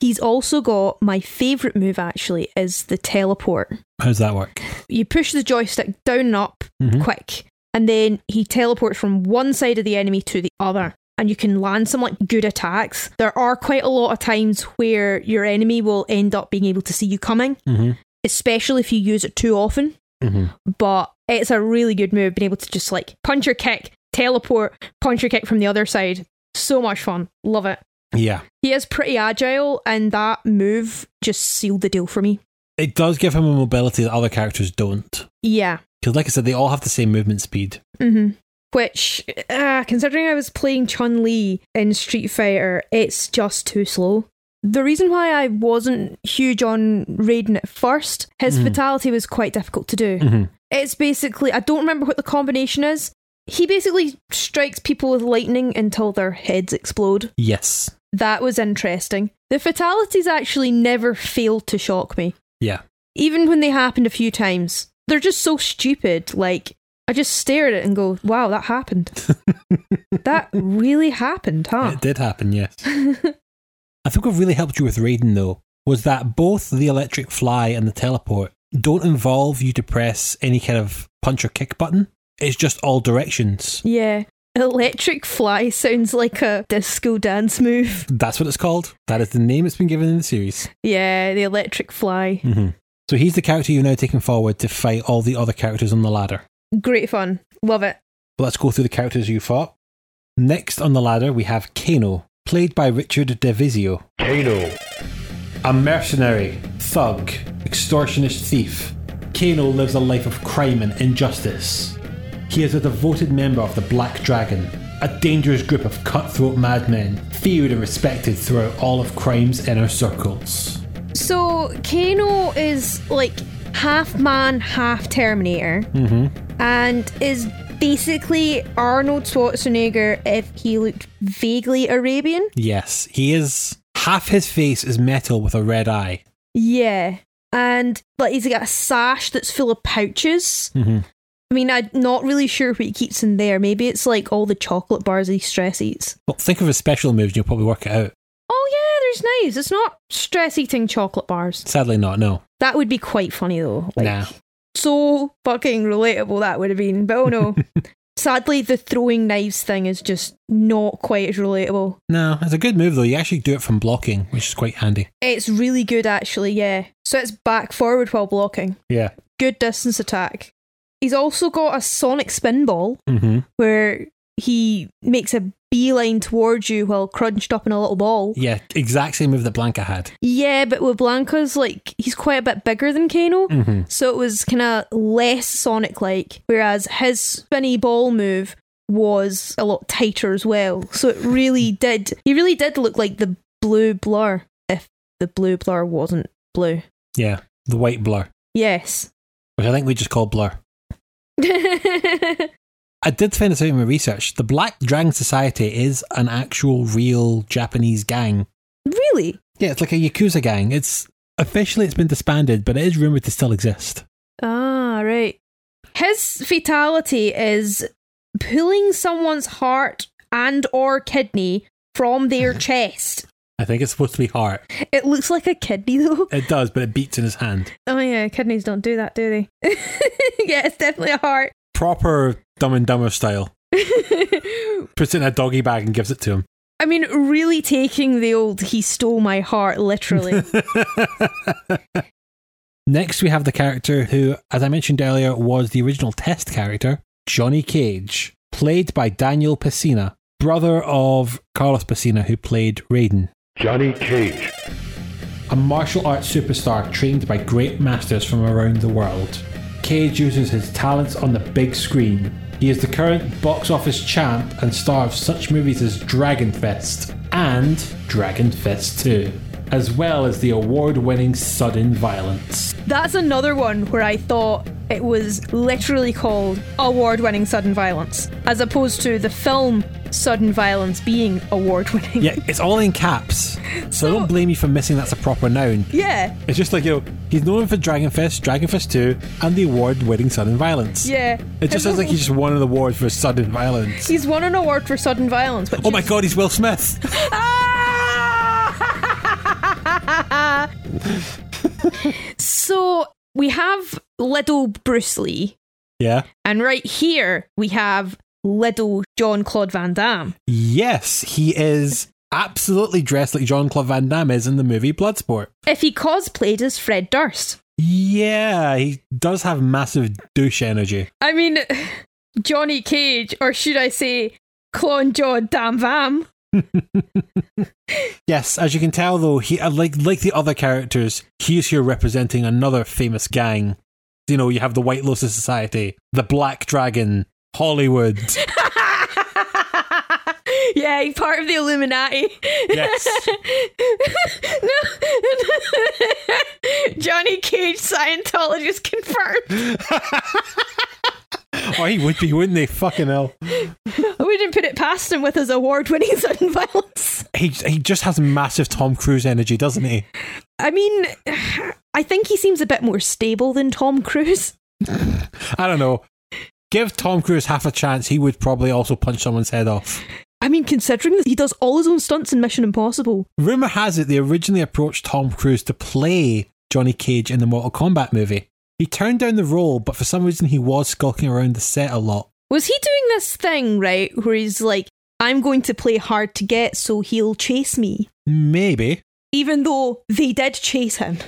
Speaker 2: He's also got my favourite move actually is the teleport.
Speaker 1: How does that work?
Speaker 2: You push the joystick down and up
Speaker 1: Mhm.
Speaker 2: quick, and then he teleports from one side of the enemy to the other. And you can land some like good attacks. There are quite a lot of times where your enemy will end up being able to see you coming,
Speaker 1: Mm-hmm.
Speaker 2: especially if you use it too often.
Speaker 1: Mm-hmm.
Speaker 2: But it's a really good move, being able to just like punch or kick, teleport, punch or kick from the other side. So much fun. Love it.
Speaker 1: Yeah.
Speaker 2: He is pretty agile, and that move just sealed the deal for me.
Speaker 1: It does give him a mobility that other characters don't.
Speaker 2: Yeah.
Speaker 1: Because, like I said, they all have the same movement speed.
Speaker 2: hmm Which, uh, considering I was playing Chun Li in Street Fighter, it's just too slow. The reason why I wasn't huge on Raiden at first, his
Speaker 1: Mhm.
Speaker 2: fatality was quite difficult to do.
Speaker 1: Mm-hmm.
Speaker 2: It's basically, I don't remember what the combination is. He basically strikes people with lightning until their heads explode.
Speaker 1: Yes.
Speaker 2: That was interesting. The fatalities actually never failed to shock me.
Speaker 1: Yeah.
Speaker 2: even when they happened a few times, they're just so stupid. Like, I just stare at it and go, wow, that happened. <laughs> that really happened, huh?
Speaker 1: It did happen, yes. <laughs> I think what really helped you with Raiden, though, was that both the electric fly and the teleport don't involve you to press any kind of punch or kick button. It's just all directions.
Speaker 2: yeah. Electric Fly sounds like a disco dance move.
Speaker 1: That's what it's called. That is the name it's been given in the series.
Speaker 2: Yeah, the Electric Fly.
Speaker 1: Mm-hmm. So he's the character you're now taking forward to fight all the other characters on the ladder.
Speaker 2: Great fun. Love it.
Speaker 1: Let's go through the characters you fought. Next on the ladder, we have Kano, played by Richard Divizio.
Speaker 6: Kano.
Speaker 1: A mercenary, thug, extortionist thief, Kano lives a life of crime and injustice. He is a devoted member of the Black Dragon, a dangerous group of cutthroat madmen, feared and respected throughout all of crime's inner circles.
Speaker 2: So, Kano is like half man, half Terminator,
Speaker 1: Mm-hmm.
Speaker 2: and is basically Arnold Schwarzenegger if he looked vaguely Arabian.
Speaker 1: Yes, he is. Half his face is metal with a red eye.
Speaker 2: Yeah. And like he's got a sash that's full of pouches.
Speaker 1: Mm-hmm.
Speaker 2: I mean, I'm not really sure what he keeps in there. Maybe it's like all the chocolate bars he stress eats.
Speaker 1: Well, think of his special moves and you'll probably work it out.
Speaker 2: Oh yeah, there's knives. It's not stress eating chocolate bars.
Speaker 1: Sadly, not, no.
Speaker 2: That would be quite funny though. Like
Speaker 1: Nah.
Speaker 2: so fucking relatable that would have been. But oh no. <laughs> Sadly, the throwing knives thing is just not quite as relatable.
Speaker 1: No, it's a good move though. You actually do it from blocking, which is quite handy.
Speaker 2: It's really good actually, yeah. So it's back forward while blocking.
Speaker 1: Yeah.
Speaker 2: Good distance attack. He's also got a sonic spin ball
Speaker 1: Mm-hmm.
Speaker 2: where he makes a beeline towards you while crunched up in a little ball.
Speaker 1: Yeah, exact same move that Blanka had.
Speaker 2: Yeah, but with Blanka's like he's quite a bit bigger than Kano.
Speaker 1: Mm-hmm.
Speaker 2: So it was kind of less Sonic like, whereas his spinny ball move was a lot tighter as well. So it really did, he really did look like the blue blur if the blue blur wasn't blue.
Speaker 1: Yeah, the white blur,
Speaker 2: Yes.
Speaker 1: which I think we just call blur. <laughs> I did find this out in my research. The Black Dragon Society is an actual real Japanese gang.
Speaker 2: really?
Speaker 1: Yeah, it's like a Yakuza gang. It's officially it's been disbanded, but it is rumored to still exist.
Speaker 2: Ah, right. His fatality is pulling someone's heart and or kidney from their <laughs> chest.
Speaker 1: I think it's supposed to be heart.
Speaker 2: It looks like a kidney though.
Speaker 1: It does, but it beats in his hand.
Speaker 2: Oh yeah, kidneys don't do that, do they? <laughs> yeah, it's definitely a heart.
Speaker 1: Proper Dumb and Dumber style. <laughs> Puts it in a doggy bag and gives it to him.
Speaker 2: I mean, really taking the old he stole my heart literally. <laughs>
Speaker 1: Next, we have the character who, as I mentioned earlier, was the original test character, Johnny Cage, played by Daniel Pesina, brother of Carlos Pesina, who played Raiden.
Speaker 6: Johnny Cage.
Speaker 1: A martial arts superstar trained by great masters from around the world. Cage uses his talents on the big screen
Speaker 8: He is the current box office champ and star of such movies as Dragon Fist and Dragon Fist 2, as well as the award winning Sudden Violence.
Speaker 2: That's another one where I thought it was literally called award winning sudden violence, as opposed to the film Sudden Violence being award winning.
Speaker 1: Yeah, it's all in caps. <laughs> So, don't blame me for missing that's a proper noun.
Speaker 2: Yeah.
Speaker 1: It's just like, you know, he's known for Dragon Fist, Dragon Fist 2, and the award winning Sudden Violence.
Speaker 2: Yeah.
Speaker 1: It just sounds like he just won an award for sudden violence.
Speaker 2: He's won an award for sudden violence. Which
Speaker 1: Oh my
Speaker 2: is-
Speaker 1: god, he's Will Smith!
Speaker 2: Ah! <laughs> <laughs> <laughs> so we have little Bruce Lee,
Speaker 1: Yeah.
Speaker 2: and right here we have little Jean Claude Van Damme.
Speaker 1: Yes, he is absolutely dressed like Jean Claude Van Damme is in the movie Bloodsport.
Speaker 2: If he cosplayed as Fred Durst.
Speaker 1: Yeah, he does have massive douche energy.
Speaker 2: I mean, <laughs> Johnny Cage, or should I say, Clone John Dam Vam.
Speaker 1: Yes, as you can tell though, he uh, like like the other characters, he is here representing another famous gang. You know, you have the White Lotus Society, the Black Dragon, Hollywood. <laughs>
Speaker 2: yeah, he's part of the Illuminati.
Speaker 1: Yes. <laughs>
Speaker 2: no. <laughs> Johnny Cage, Scientologist confirmed. <laughs>
Speaker 1: oh, he would be, wouldn't they? Fucking hell. <laughs>
Speaker 2: I wouldn't put it past him with his award winning <laughs> sudden violence.
Speaker 1: He he just has massive Tom Cruise energy, doesn't he?
Speaker 2: I mean, I think he seems a bit more stable than Tom Cruise.
Speaker 1: I don't know. Give Tom Cruise half a chance, he would probably also punch someone's head off.
Speaker 2: I mean, considering that he does all his own stunts in Mission Impossible.
Speaker 1: Rumor has it they originally approached Tom Cruise to play Johnny Cage in the Mortal Kombat movie. He turned down the role, but for some reason he was skulking around the set a lot.
Speaker 2: Was he doing this thing, right, where he's like, I'm going to play hard to get so he'll chase me?
Speaker 1: Maybe.
Speaker 2: Even though they did chase him.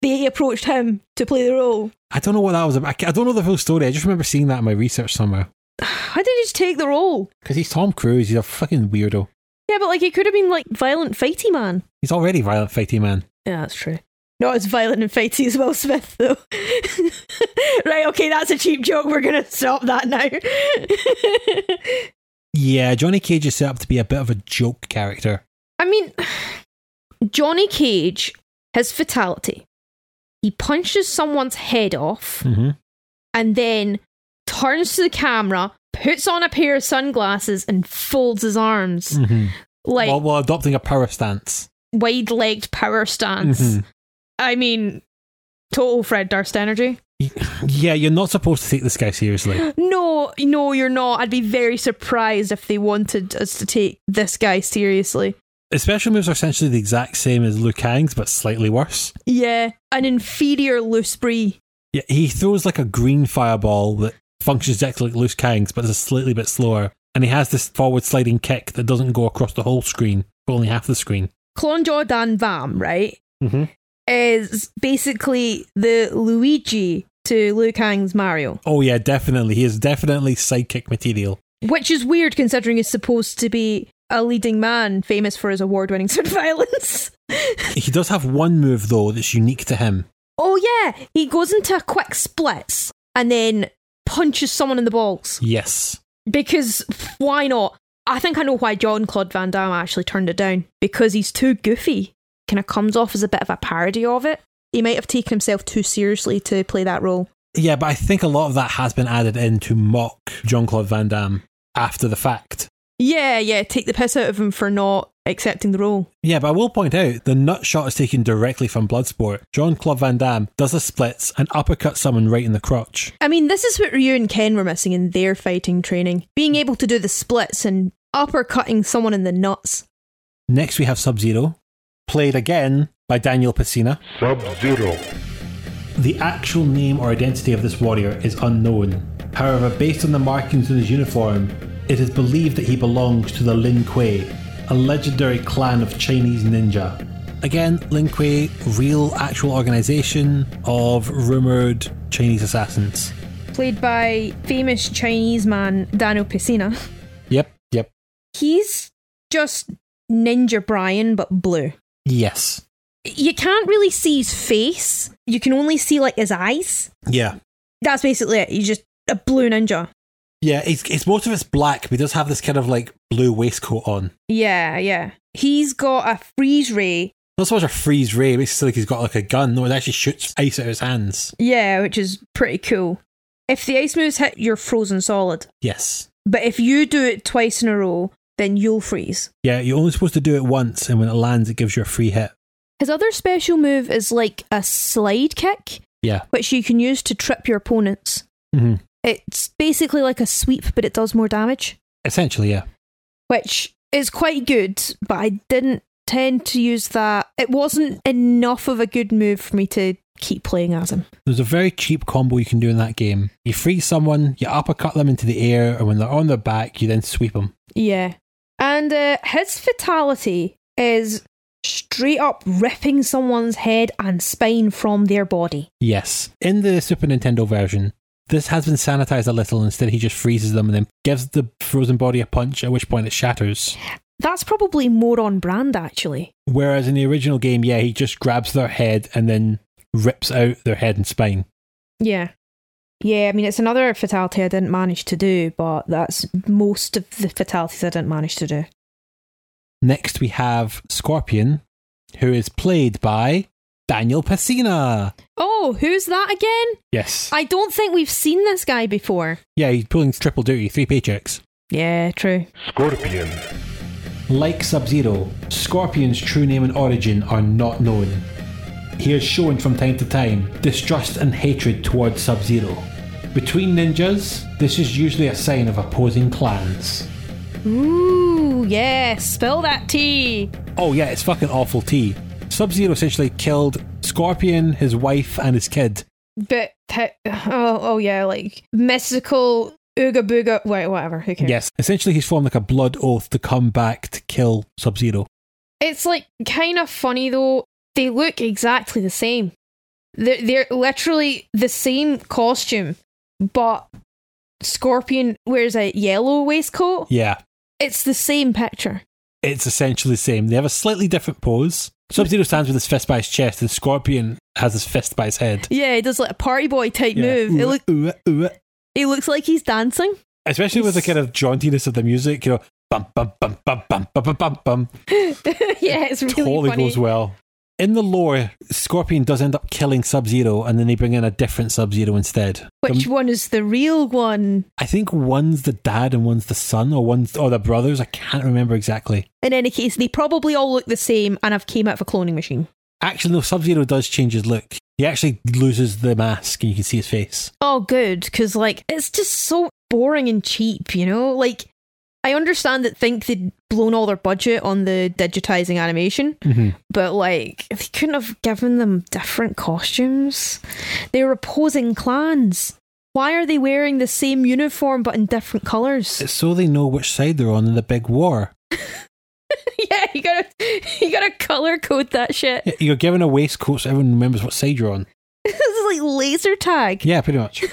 Speaker 2: They approached him to play the role.
Speaker 1: I don't know what that was about. I don't know the full story. I just remember seeing that in my research somewhere. <sighs>
Speaker 2: Why did he just take the role?
Speaker 1: Because he's Tom Cruise. He's a fucking weirdo.
Speaker 2: Yeah, but like he could have been like violent fighty man.
Speaker 1: He's already violent fighty man.
Speaker 2: Yeah, that's true. Not as violent and fighty as Will Smith, though. <laughs> right, okay, that's a cheap joke. We're going to stop that now.
Speaker 1: Yeah, Johnny Cage is set up to be a bit of a joke character.
Speaker 2: I mean, Johnny Cage, his fatality, he punches someone's head off
Speaker 1: Mm-hmm.
Speaker 2: and then turns to the camera, puts on a pair of sunglasses, and folds his arms
Speaker 1: Mm-hmm.
Speaker 2: like
Speaker 1: while, while adopting a power stance.
Speaker 2: wide legged power stance.
Speaker 1: Mhm.
Speaker 2: I mean, total Fred Durst energy.
Speaker 1: Yeah, you're not supposed to take this guy seriously. <gasps>
Speaker 2: No, no, you're not. I'd be very surprised if they wanted us to take this guy seriously.
Speaker 1: His special moves are essentially the exact same as Liu Kang's, but slightly worse.
Speaker 2: Yeah, an inferior loose brie.
Speaker 1: Yeah, he throws like a green fireball that functions exactly like Liu Kang's, but is a slightly bit slower. And he has this forward sliding kick that doesn't go across the whole screen, but only half the screen.
Speaker 2: Clon Jordan Vam, right,
Speaker 1: Mm-hmm.
Speaker 2: Is basically the Luigi to Liu Kang's Mario.
Speaker 1: Oh yeah, definitely. He is definitely sidekick material.
Speaker 2: Which is weird considering he's supposed to be a leading man famous for his award winning <laughs> sword violence. <laughs>
Speaker 1: He does have one move though that's unique to him.
Speaker 2: oh, yeah, he goes into a quick splits and then punches someone in the balls.
Speaker 1: Yes.
Speaker 2: Because why not? I think I know why Jean Claude Van Damme actually turned it down. Because he's too goofy. Kind of comes off as a bit of a parody of it. He might have taken himself too seriously to play that role.
Speaker 1: Yeah, but I think a lot of that has been added in to mock Jean Claude Van Damme after the fact.
Speaker 2: Yeah, yeah, take the piss out of him for not accepting the role.
Speaker 1: Yeah, but I will point out the nut shot is taken directly from Bloodsport. Jean Claude Van Damme does the splits and uppercuts someone right in the crotch.
Speaker 2: I mean, this is what Ryu and Ken were missing in their fighting training. Being able to do the splits and uppercutting someone in the nuts.
Speaker 1: Next, we have Sub Zero, played again by Daniel Pesina.
Speaker 6: Sub Zero.
Speaker 1: The actual name or identity of this warrior is unknown. However, based on the markings on his uniform, it is believed that he belongs to the Lin Kuei, a legendary clan of Chinese ninja. Again, Lin Kuei, real actual organization of rumored Chinese assassins.
Speaker 2: Played by famous Chinese man Daniel Pesina.
Speaker 1: Yep, yep,
Speaker 2: He's just Ninja Brian, but blue.
Speaker 1: Yes.
Speaker 2: You can't really see his face. You can only see like his eyes.
Speaker 1: Yeah.
Speaker 2: That's basically it. He's just a blue ninja.
Speaker 1: Yeah, it's, it's most of it's black, but he does have this kind of like blue waistcoat on.
Speaker 2: Yeah, yeah. He's got a freeze ray.
Speaker 1: Not so much a freeze ray, it's like he's got like a gun. No, it actually shoots ice out of his hands.
Speaker 2: Yeah, which is pretty cool. If the ice moves hit, you're frozen solid.
Speaker 1: Yes.
Speaker 2: But if you do it twice in a row, then you'll freeze.
Speaker 1: Yeah, you're only supposed to do it once, and when it lands, it gives you a free hit.
Speaker 2: His other special move is like a slide kick,
Speaker 1: Yeah.
Speaker 2: which you can use to trip your opponents.
Speaker 1: hmm
Speaker 2: It's basically like a sweep, but it does more damage,
Speaker 1: Essentially, yeah.
Speaker 2: which is quite good, but I didn't tend to use that. It wasn't enough of a good move for me to keep playing as him.
Speaker 1: There's a very cheap combo you can do in that game. You freeze someone, you uppercut them into the air, and when they're on their back, you then sweep them.
Speaker 2: Yeah. And uh, his fatality is straight up ripping someone's head and spine from their body.
Speaker 1: Yes. In the Super Nintendo version, this has been sanitized a little. Instead, he just freezes them and then gives the frozen body a punch, at which point it shatters.
Speaker 2: That's probably more on brand, actually.
Speaker 1: Whereas in the original game, yeah, he just grabs their head and then rips out their head and spine.
Speaker 2: Yeah. Yeah, I mean, it's another fatality I didn't manage to do, but that's most of the fatalities I didn't manage to do.
Speaker 1: Next, we have Scorpion, who is played by Daniel Pesina.
Speaker 2: Oh, who's that again?
Speaker 1: Yes.
Speaker 2: I don't think we've seen this guy before.
Speaker 1: yeah, he's pulling triple duty, three paychecks.
Speaker 2: Yeah, true.
Speaker 6: Scorpion.
Speaker 8: Like Sub Zero, Scorpion's true name and origin are not known. He has shown from time to time distrust and hatred towards Sub Zero. Between ninjas, this is usually a sign of opposing clans.
Speaker 2: Ooh, yeah, spill that tea.
Speaker 1: Oh, yeah, it's fucking awful tea. Sub Zero essentially killed Scorpion, his wife, and his kid.
Speaker 2: But, oh, oh yeah, like mystical ooga booga, wait, whatever, who cares?
Speaker 1: Yes, essentially, he's formed like a blood oath to come back to kill Sub Zero.
Speaker 2: It's like kind of funny though. They look exactly the same. They're, they're literally the same costume, but Scorpion wears a yellow waistcoat.
Speaker 1: Yeah,
Speaker 2: It's the same picture.
Speaker 1: it's essentially the same. They have a slightly different pose. Sub Zero stands with his fist by his chest, and Scorpion has his fist by his head.
Speaker 2: Yeah, he does like a party boy type
Speaker 1: Yeah.
Speaker 2: move. It
Speaker 1: Ooh,
Speaker 2: look,
Speaker 1: ooh, ooh.
Speaker 2: he looks like he's dancing.
Speaker 1: Especially with the kind of jauntiness of the music, you know, bum bum bum bum bum bum bum bum <laughs>
Speaker 2: yeah, it's really
Speaker 1: totally
Speaker 2: funny.
Speaker 1: goes well. In the lore, Scorpion does end up killing Sub Zero, and then they bring in a different Sub Zero instead.
Speaker 2: Which one is the real one?
Speaker 1: I think one's the dad and one's the son, or one's or the brothers. I can't remember exactly.
Speaker 2: In any case, they probably all look the same and have came out of a cloning machine.
Speaker 1: Actually, no. Sub Zero does change his look. He actually loses the mask, and you can see his face.
Speaker 2: Oh, good, because like it's just so boring and cheap, you know. Like I understand that think they'd blown all their budget on the digitizing animation,
Speaker 1: Mm-hmm.
Speaker 2: but like they couldn't have given them different costumes. They were opposing clans. Why are they wearing the same uniform but in different colors?
Speaker 1: It's so they know which side they're on in the big war. <laughs>
Speaker 2: yeah, you gotta you gotta color code that shit.
Speaker 1: You're given a waistcoat so everyone remembers what side you're on. <laughs>
Speaker 2: this is like laser tag.
Speaker 1: Yeah, pretty much.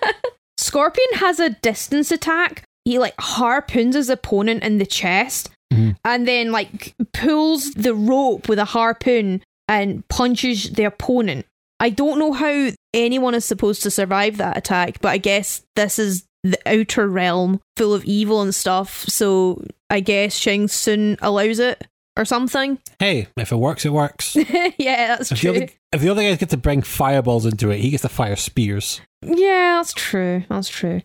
Speaker 1: <laughs>
Speaker 2: Scorpion has a distance attack. He like harpoons his opponent in the chest
Speaker 1: Mhm.
Speaker 2: and then like pulls the rope with a harpoon and punches the opponent. I don't know how anyone is supposed to survive that attack, but I guess this is the outer realm full of evil and stuff, so I guess Shang Tsung allows it or something.
Speaker 1: hey, if it works, it works. <laughs>
Speaker 2: yeah, that's
Speaker 1: If the,
Speaker 2: true.
Speaker 1: other, if the other guys get to bring fireballs into it, he gets to fire spears.
Speaker 2: Yeah, that's true. That's true.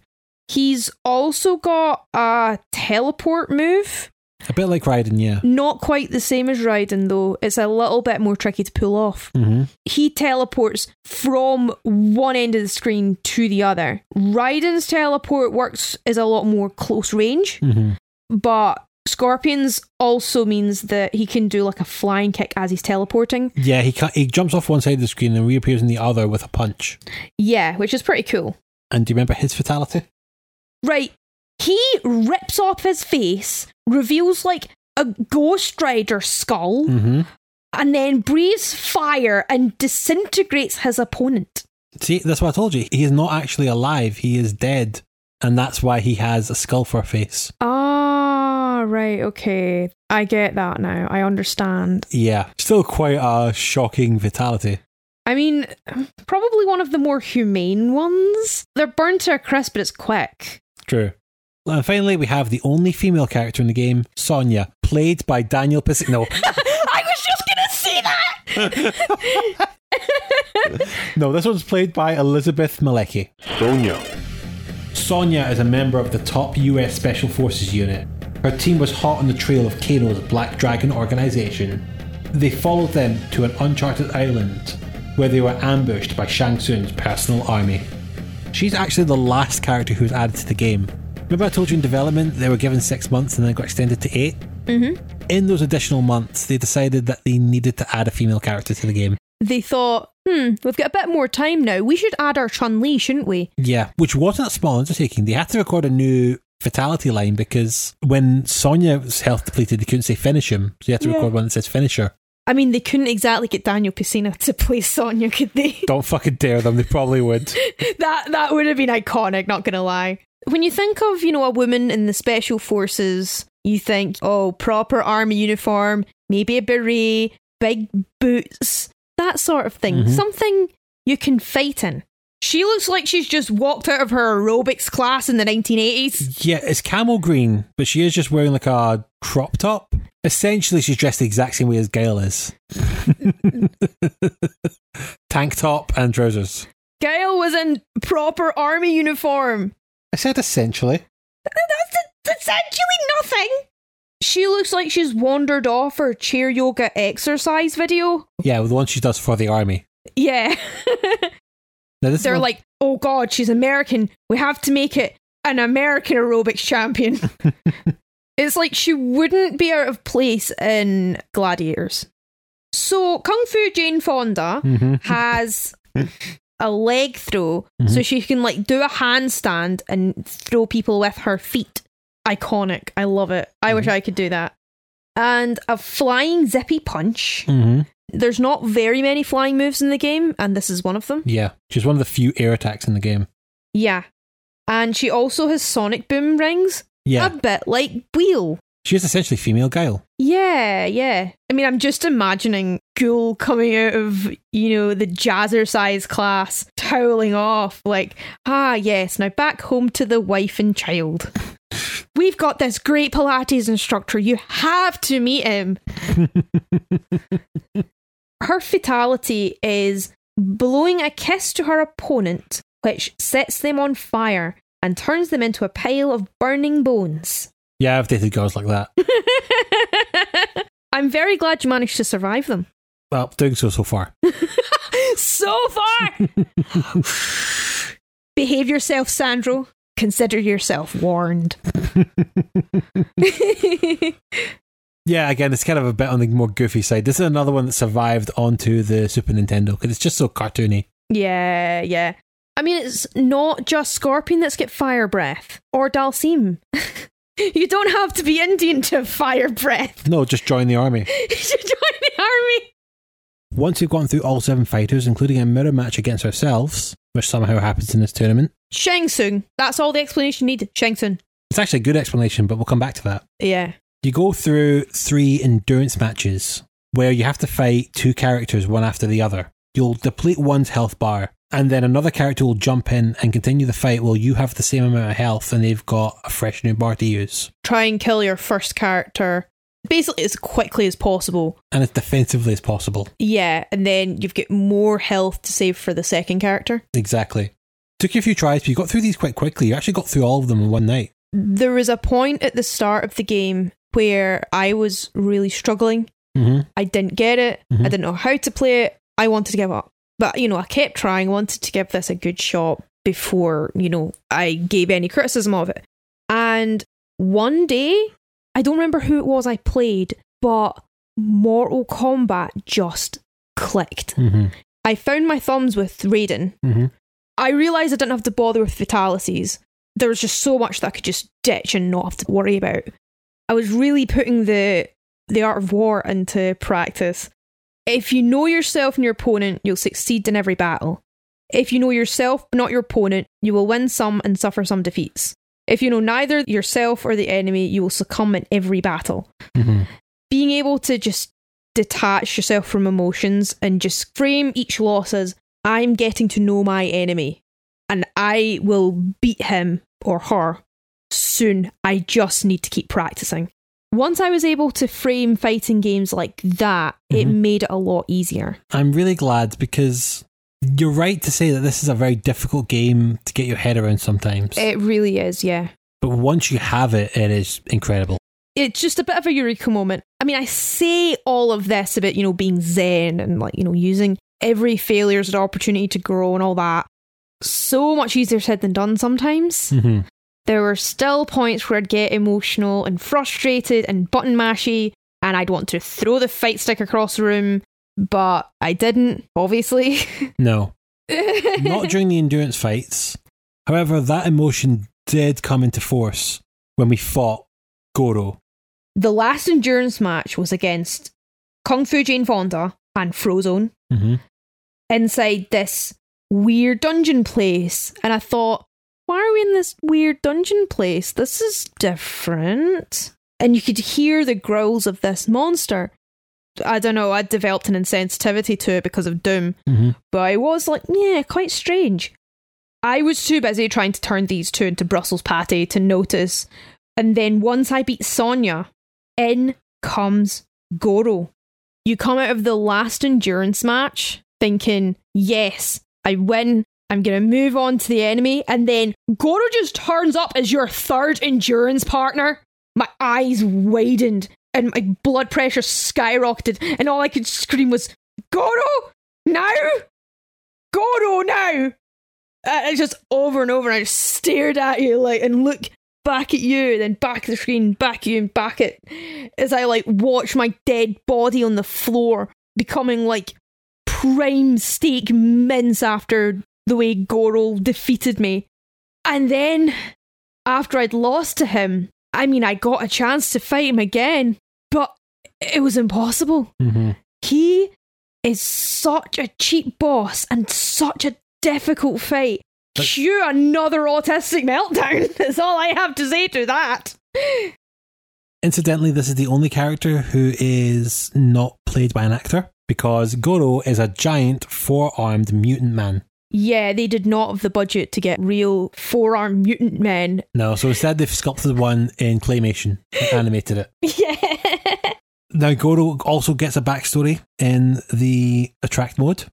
Speaker 2: He's also got a teleport move.
Speaker 1: A bit like Raiden, yeah.
Speaker 2: Not quite the same as Raiden, though. It's a little bit more tricky to pull off.
Speaker 1: Mm-hmm.
Speaker 2: He teleports from one end of the screen to the other. Raiden's teleport works is a lot more close range,
Speaker 1: Mm-hmm.
Speaker 2: but Scorpion's also means that he can do like a flying kick as he's teleporting.
Speaker 1: Yeah, he he jumps off one side of the screen and reappears in the other with a punch.
Speaker 2: Yeah, which is pretty cool.
Speaker 1: And do you remember his fatality?
Speaker 2: Right. He rips off his face, reveals like a Ghost Rider skull,
Speaker 1: Mm-hmm.
Speaker 2: and then breathes fire and disintegrates his opponent.
Speaker 1: See, that's what I told you. He is not actually alive. He is dead. And that's why he has a skull for a face.
Speaker 2: Ah, right, okay. I get that now. I understand.
Speaker 1: Yeah. Still quite a shocking fatality.
Speaker 2: I mean, probably one of the more humane ones. They're burned to a crisp, but it's quick.
Speaker 1: True. And finally, we have the only female character in the game, Sonya, played by Daniel Piscino. <laughs>
Speaker 2: I was just gonna say that. <laughs>
Speaker 1: no, this one's played by Elizabeth Malecki.
Speaker 6: Sonia.
Speaker 8: Sonya is a member of the top US Special Forces unit. Her team was hot on the trail of Kano's Black Dragon organization. They followed them to an uncharted island where they were ambushed by Shang Tsung's personal army.
Speaker 1: She's actually the last character who was added to the game. Remember, I told you in development they were given six months and then got extended to 8 Mm-hmm. In those additional months, they decided that they needed to add a female character to the game.
Speaker 2: they thought, hmm, we've got a bit more time now. We should add our Chun Li, shouldn't we?
Speaker 1: Yeah, which wasn't a small undertaking. They had to record a new fatality line because when Sonya's health depleted, they couldn't say finish him. So you had to
Speaker 2: Yeah.
Speaker 1: record one that says finish her.
Speaker 2: I mean, they couldn't exactly get Daniel Piscina <laughs> to play Sonya, could they?
Speaker 1: Don't fucking dare them. They probably would. <laughs>
Speaker 2: that that would have been iconic, not gonna lie. When you think of, you know, a woman in the special forces, you think, oh, proper army uniform, maybe a beret, big boots, that sort of thing.
Speaker 1: Mhm.
Speaker 2: Something you can fight in. She looks like she's just walked out of her aerobics class in the 1980s.
Speaker 1: Yeah, it's camel green, but she is just wearing like a crop top. Essentially, she's dressed the exact same way as Guile is. <laughs> Tank top and trousers.
Speaker 2: Guile was in proper army uniform.
Speaker 1: I said essentially.
Speaker 2: That's essentially nothing. She looks like she's wandered off her chair yoga exercise video.
Speaker 1: Yeah, the one she does for the army.
Speaker 2: Yeah.
Speaker 1: Now, this <laughs>
Speaker 2: They're
Speaker 1: one-
Speaker 2: like, oh god, she's American. We have to make it an American aerobics champion. <laughs> it's like she wouldn't be out of place in Gladiators. So, Kung Fu Jane Fonda
Speaker 1: Mhm. <laughs>
Speaker 2: has a leg throw,
Speaker 1: Mm-hmm.
Speaker 2: so she can like do a handstand and throw people with her feet. Iconic. I love it. I wish I could do that. And a flying zippy punch.
Speaker 1: Mhm.
Speaker 2: There's not very many flying moves in the game, and this is one of them.
Speaker 1: Yeah, she's one of the few air attacks in the game.
Speaker 2: Yeah. And she also has sonic boom rings,
Speaker 1: Yeah,
Speaker 2: a bit like Guile.
Speaker 1: she is essentially female Guile.
Speaker 2: Yeah, yeah. I mean, I'm just imagining Guile coming out of, you know, the jazzercise class, toweling off, like, ah, yes, now back home to the wife and child. <laughs> We've got this great Pilates instructor. You have to meet him. <laughs> her fatality is blowing a kiss to her opponent, which sets them on fire and turns them into a pile of burning bones.
Speaker 1: Yeah, I've dated girls like that. <laughs>
Speaker 2: I'm very glad you managed to survive them.
Speaker 1: Well, doing so so far. <laughs>
Speaker 2: so far! <laughs> Behave yourself, Sandro. Consider yourself warned.
Speaker 1: Yeah, again, it's kind of a bit on the more goofy side. This is another one that survived onto the Super Nintendo because it's just so cartoony.
Speaker 2: yeah, yeah. I mean, it's not just Scorpion that's got fire breath or Dhalsim. <laughs> you don't have to be Indian to have fire breath.
Speaker 1: No, just join the army. <laughs>
Speaker 2: should join the army.
Speaker 1: Once we've gone through all seven fighters, including a mirror match against ourselves, which somehow happens in this tournament,
Speaker 2: Shang Tsung. That's all the explanation you need. Shang Tsung.
Speaker 1: it's actually a good explanation, but we'll come back to that.
Speaker 2: Yeah.
Speaker 1: You go through three endurance matches where you have to fight two characters one after the other. You'll deplete one's health bar, and then another character will jump in and continue the fight while you have the same amount of health and they've got a fresh new bar to use.
Speaker 2: Try and kill your first character basically as quickly as possible.
Speaker 1: And as defensively as possible.
Speaker 2: Yeah, and then you've got more health to save for the second character.
Speaker 1: Exactly. Took you a few tries, but you got through these quite quickly. You actually got through all of them in one night.
Speaker 2: There was a point at the start of the game where I was really struggling.
Speaker 1: Mm-hmm.
Speaker 2: I didn't get it.
Speaker 1: Mhm.
Speaker 2: I didn't know how to play it. I wanted to give up. But, you know, I kept trying, wanted to give this a good shot before, you know, I gave any criticism of it. And one day, I don't remember who it was I played, but Mortal Kombat just clicked.
Speaker 1: Mm-hmm.
Speaker 2: I found my thumbs with Raiden.
Speaker 1: Mm-hmm.
Speaker 2: I realised I didn't have to bother with fatalities. There was just so much that I could just ditch and not have to worry about. I was really putting the the art of war into practice. If you know yourself and your opponent, you'll succeed in every battle. If you know yourself but not your opponent, you will win some and suffer some defeats. If you know neither yourself or the enemy, you will succumb in every battle.
Speaker 1: Mm-hmm.
Speaker 2: Being able to just detach yourself from emotions and just frame each loss as I'm getting to know my enemy and I will beat him or her soon. I just need to keep practicing. Once I was able to frame fighting games like that, it
Speaker 1: Mhm.
Speaker 2: made it a lot easier.
Speaker 1: I'm really glad because you're right to say that this is a very difficult game to get your head around sometimes.
Speaker 2: It really is, yeah.
Speaker 1: but once you have it, it is incredible.
Speaker 2: it's just a bit of a eureka moment. I mean, I say all of this about, you know, being zen and like, you know, using every failure as an opportunity to grow and all that. So much easier said than done sometimes.
Speaker 1: hmm
Speaker 2: There were still points where I'd get emotional and frustrated and button mashy, and I'd want to throw the fight stick across the room, but I didn't, obviously. <laughs>
Speaker 1: No, not during the endurance fights. However, that emotion did come into force when we fought Goro.
Speaker 2: the last endurance match was against Kung Fu Jane Fonda and Frozone.
Speaker 1: hmm
Speaker 2: inside this weird dungeon place. And I thought, why are we in this weird dungeon place? This is different. And you could hear the growls of this monster. I don't know, I developed an insensitivity to it because of Doom,
Speaker 1: hmm
Speaker 2: but I was like, yeah, quite strange. I was too busy trying to turn these two into Brussels patty to notice. And then once I beat Sonya, in comes Goro. You come out of the last endurance match thinking, yes, I win. I'm going to move on to the enemy. And then Goro just turns up as your third endurance partner. My eyes widened and my blood pressure skyrocketed. And all I could scream was, Goro, now! Goro, now! And it's just over and over. And I just stared at you like and look back at you, then back at the screen, back at you, and back at as I like watch my dead body on the floor becoming like prime steak mince after the way Goro defeated me. And then after I'd lost to him, I mean I got a chance to fight him again, but it was impossible.
Speaker 1: hmm
Speaker 2: He is such a cheap boss and such a difficult fight.
Speaker 1: But-
Speaker 2: Cue another autistic meltdown. <laughs> That's all I have to say to that.
Speaker 1: Incidentally, this is the only character who is not played by an actor because Goro is a giant four armed mutant man.
Speaker 2: Yeah, they did not have the budget to get real four-armed mutant men.
Speaker 1: No, so instead they've sculpted one in claymation and <laughs> animated it.
Speaker 2: Yeah.
Speaker 1: Now, Goro also gets a backstory in the attract mode.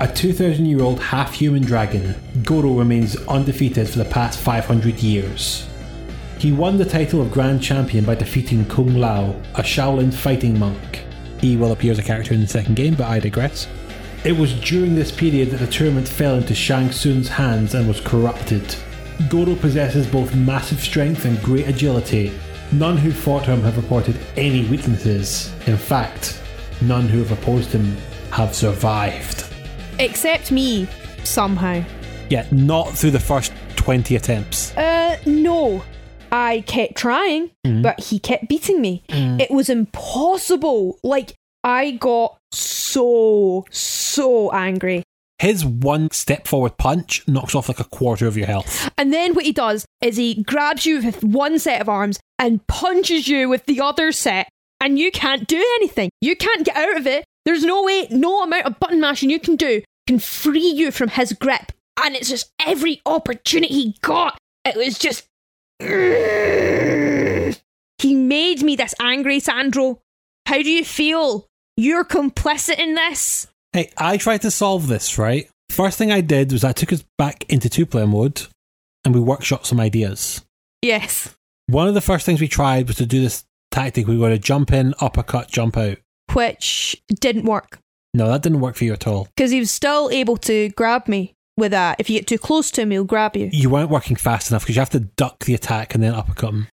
Speaker 8: A 2,000 year old half human dragon, Goro remains undefeated for the past 500 years. He won the title of Grand Champion by defeating Kung Lao, a Shaolin fighting monk.
Speaker 1: He will appear as a character in the second game, but I digress.
Speaker 8: It was during this period that the tournament fell into Shang Tsung's hands and was corrupted. Goro possesses both massive strength and great agility. None who fought him have reported any weaknesses. In fact, none who have opposed him have survived.
Speaker 2: Except me, somehow.
Speaker 1: Yeah, not through the first 20 attempts.
Speaker 2: Uh, no. I kept trying, but he kept beating me. It was impossible. Like, I got so, so angry.
Speaker 1: His one step forward punch knocks off like a quarter of your health.
Speaker 2: And then what he does is he grabs you with one set of arms and punches you with the other set, and you can't do anything. You can't get out of it. There's no way, no amount of button mashing you can do can free you from his grip. And it's just every opportunity he got, it was just. <sniffs> He made me this angry, Sandro. How do you feel? You're complicit in this?
Speaker 1: Hey, I tried to solve this, right? First thing I did was I took us back into two player mode and we workshopped some ideas.
Speaker 2: Yes.
Speaker 1: One of the first things we tried was to do this tactic. We were to jump in, uppercut, jump out.
Speaker 2: Which didn't work.
Speaker 1: No, that didn't work for you at all.
Speaker 2: because he was still able to grab me with that. If you get too close to him, he'll grab you.
Speaker 1: You weren't working fast enough because you have to duck the attack and then uppercut him.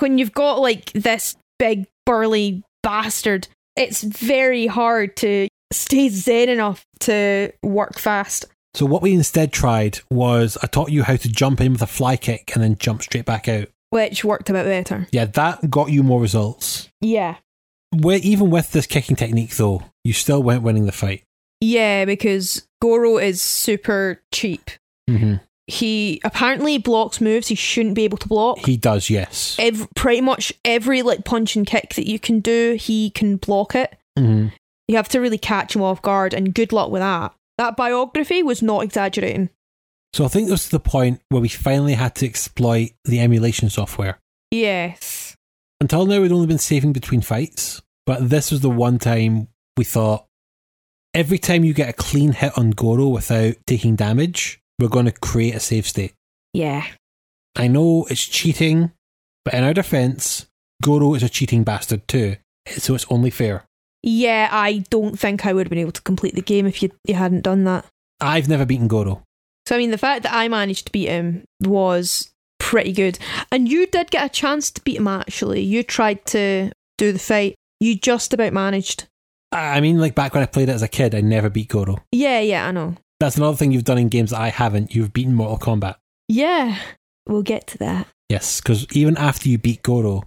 Speaker 2: When you've got like this big burly bastard, it's very hard to stay zen enough to work fast.
Speaker 1: So what we instead tried was I taught you how to jump in with a fly kick and then jump straight back out.
Speaker 2: Which worked a bit better.
Speaker 1: Yeah, that got you more results.
Speaker 2: Yeah.
Speaker 1: Wi- Even with this kicking technique, though, you still weren't winning the fight.
Speaker 2: Yeah, because Goro is super cheap.
Speaker 1: hmm
Speaker 2: He apparently blocks moves he shouldn't be able to block.
Speaker 1: He does, yes.
Speaker 2: Ev- pretty much every like punch and kick that you can do, he can block it.
Speaker 1: hmm
Speaker 2: You have to really catch him off guard, and good luck with that. That biography was not exaggerating.
Speaker 1: So I think this was the point where we finally had to exploit the emulation software.
Speaker 2: Yes.
Speaker 1: Until now, we'd only been saving between fights, but this was the one time we thought every time you get a clean hit on Goro without taking damage, we're going to create a safe state.
Speaker 2: Yeah.
Speaker 1: I know it's cheating, but in our defense, Goro is a cheating bastard too, so it's only fair.
Speaker 2: Yeah, I don't think I would have been able to complete the game if you, you hadn't done that.
Speaker 1: I've never beaten Goro.
Speaker 2: So, I mean, the fact that I managed to beat him was pretty good. And you did get a chance to beat him, actually. You tried to do the fight. You just about managed.
Speaker 1: I I mean, like back when I played it as a kid, I never beat Goro.
Speaker 2: Yeah, yeah, I know.
Speaker 1: That's another thing you've done in games that I haven't. You've beaten Mortal Kombat.
Speaker 2: Yeah, we'll get to that.
Speaker 1: Yes, because even after you beat Goro,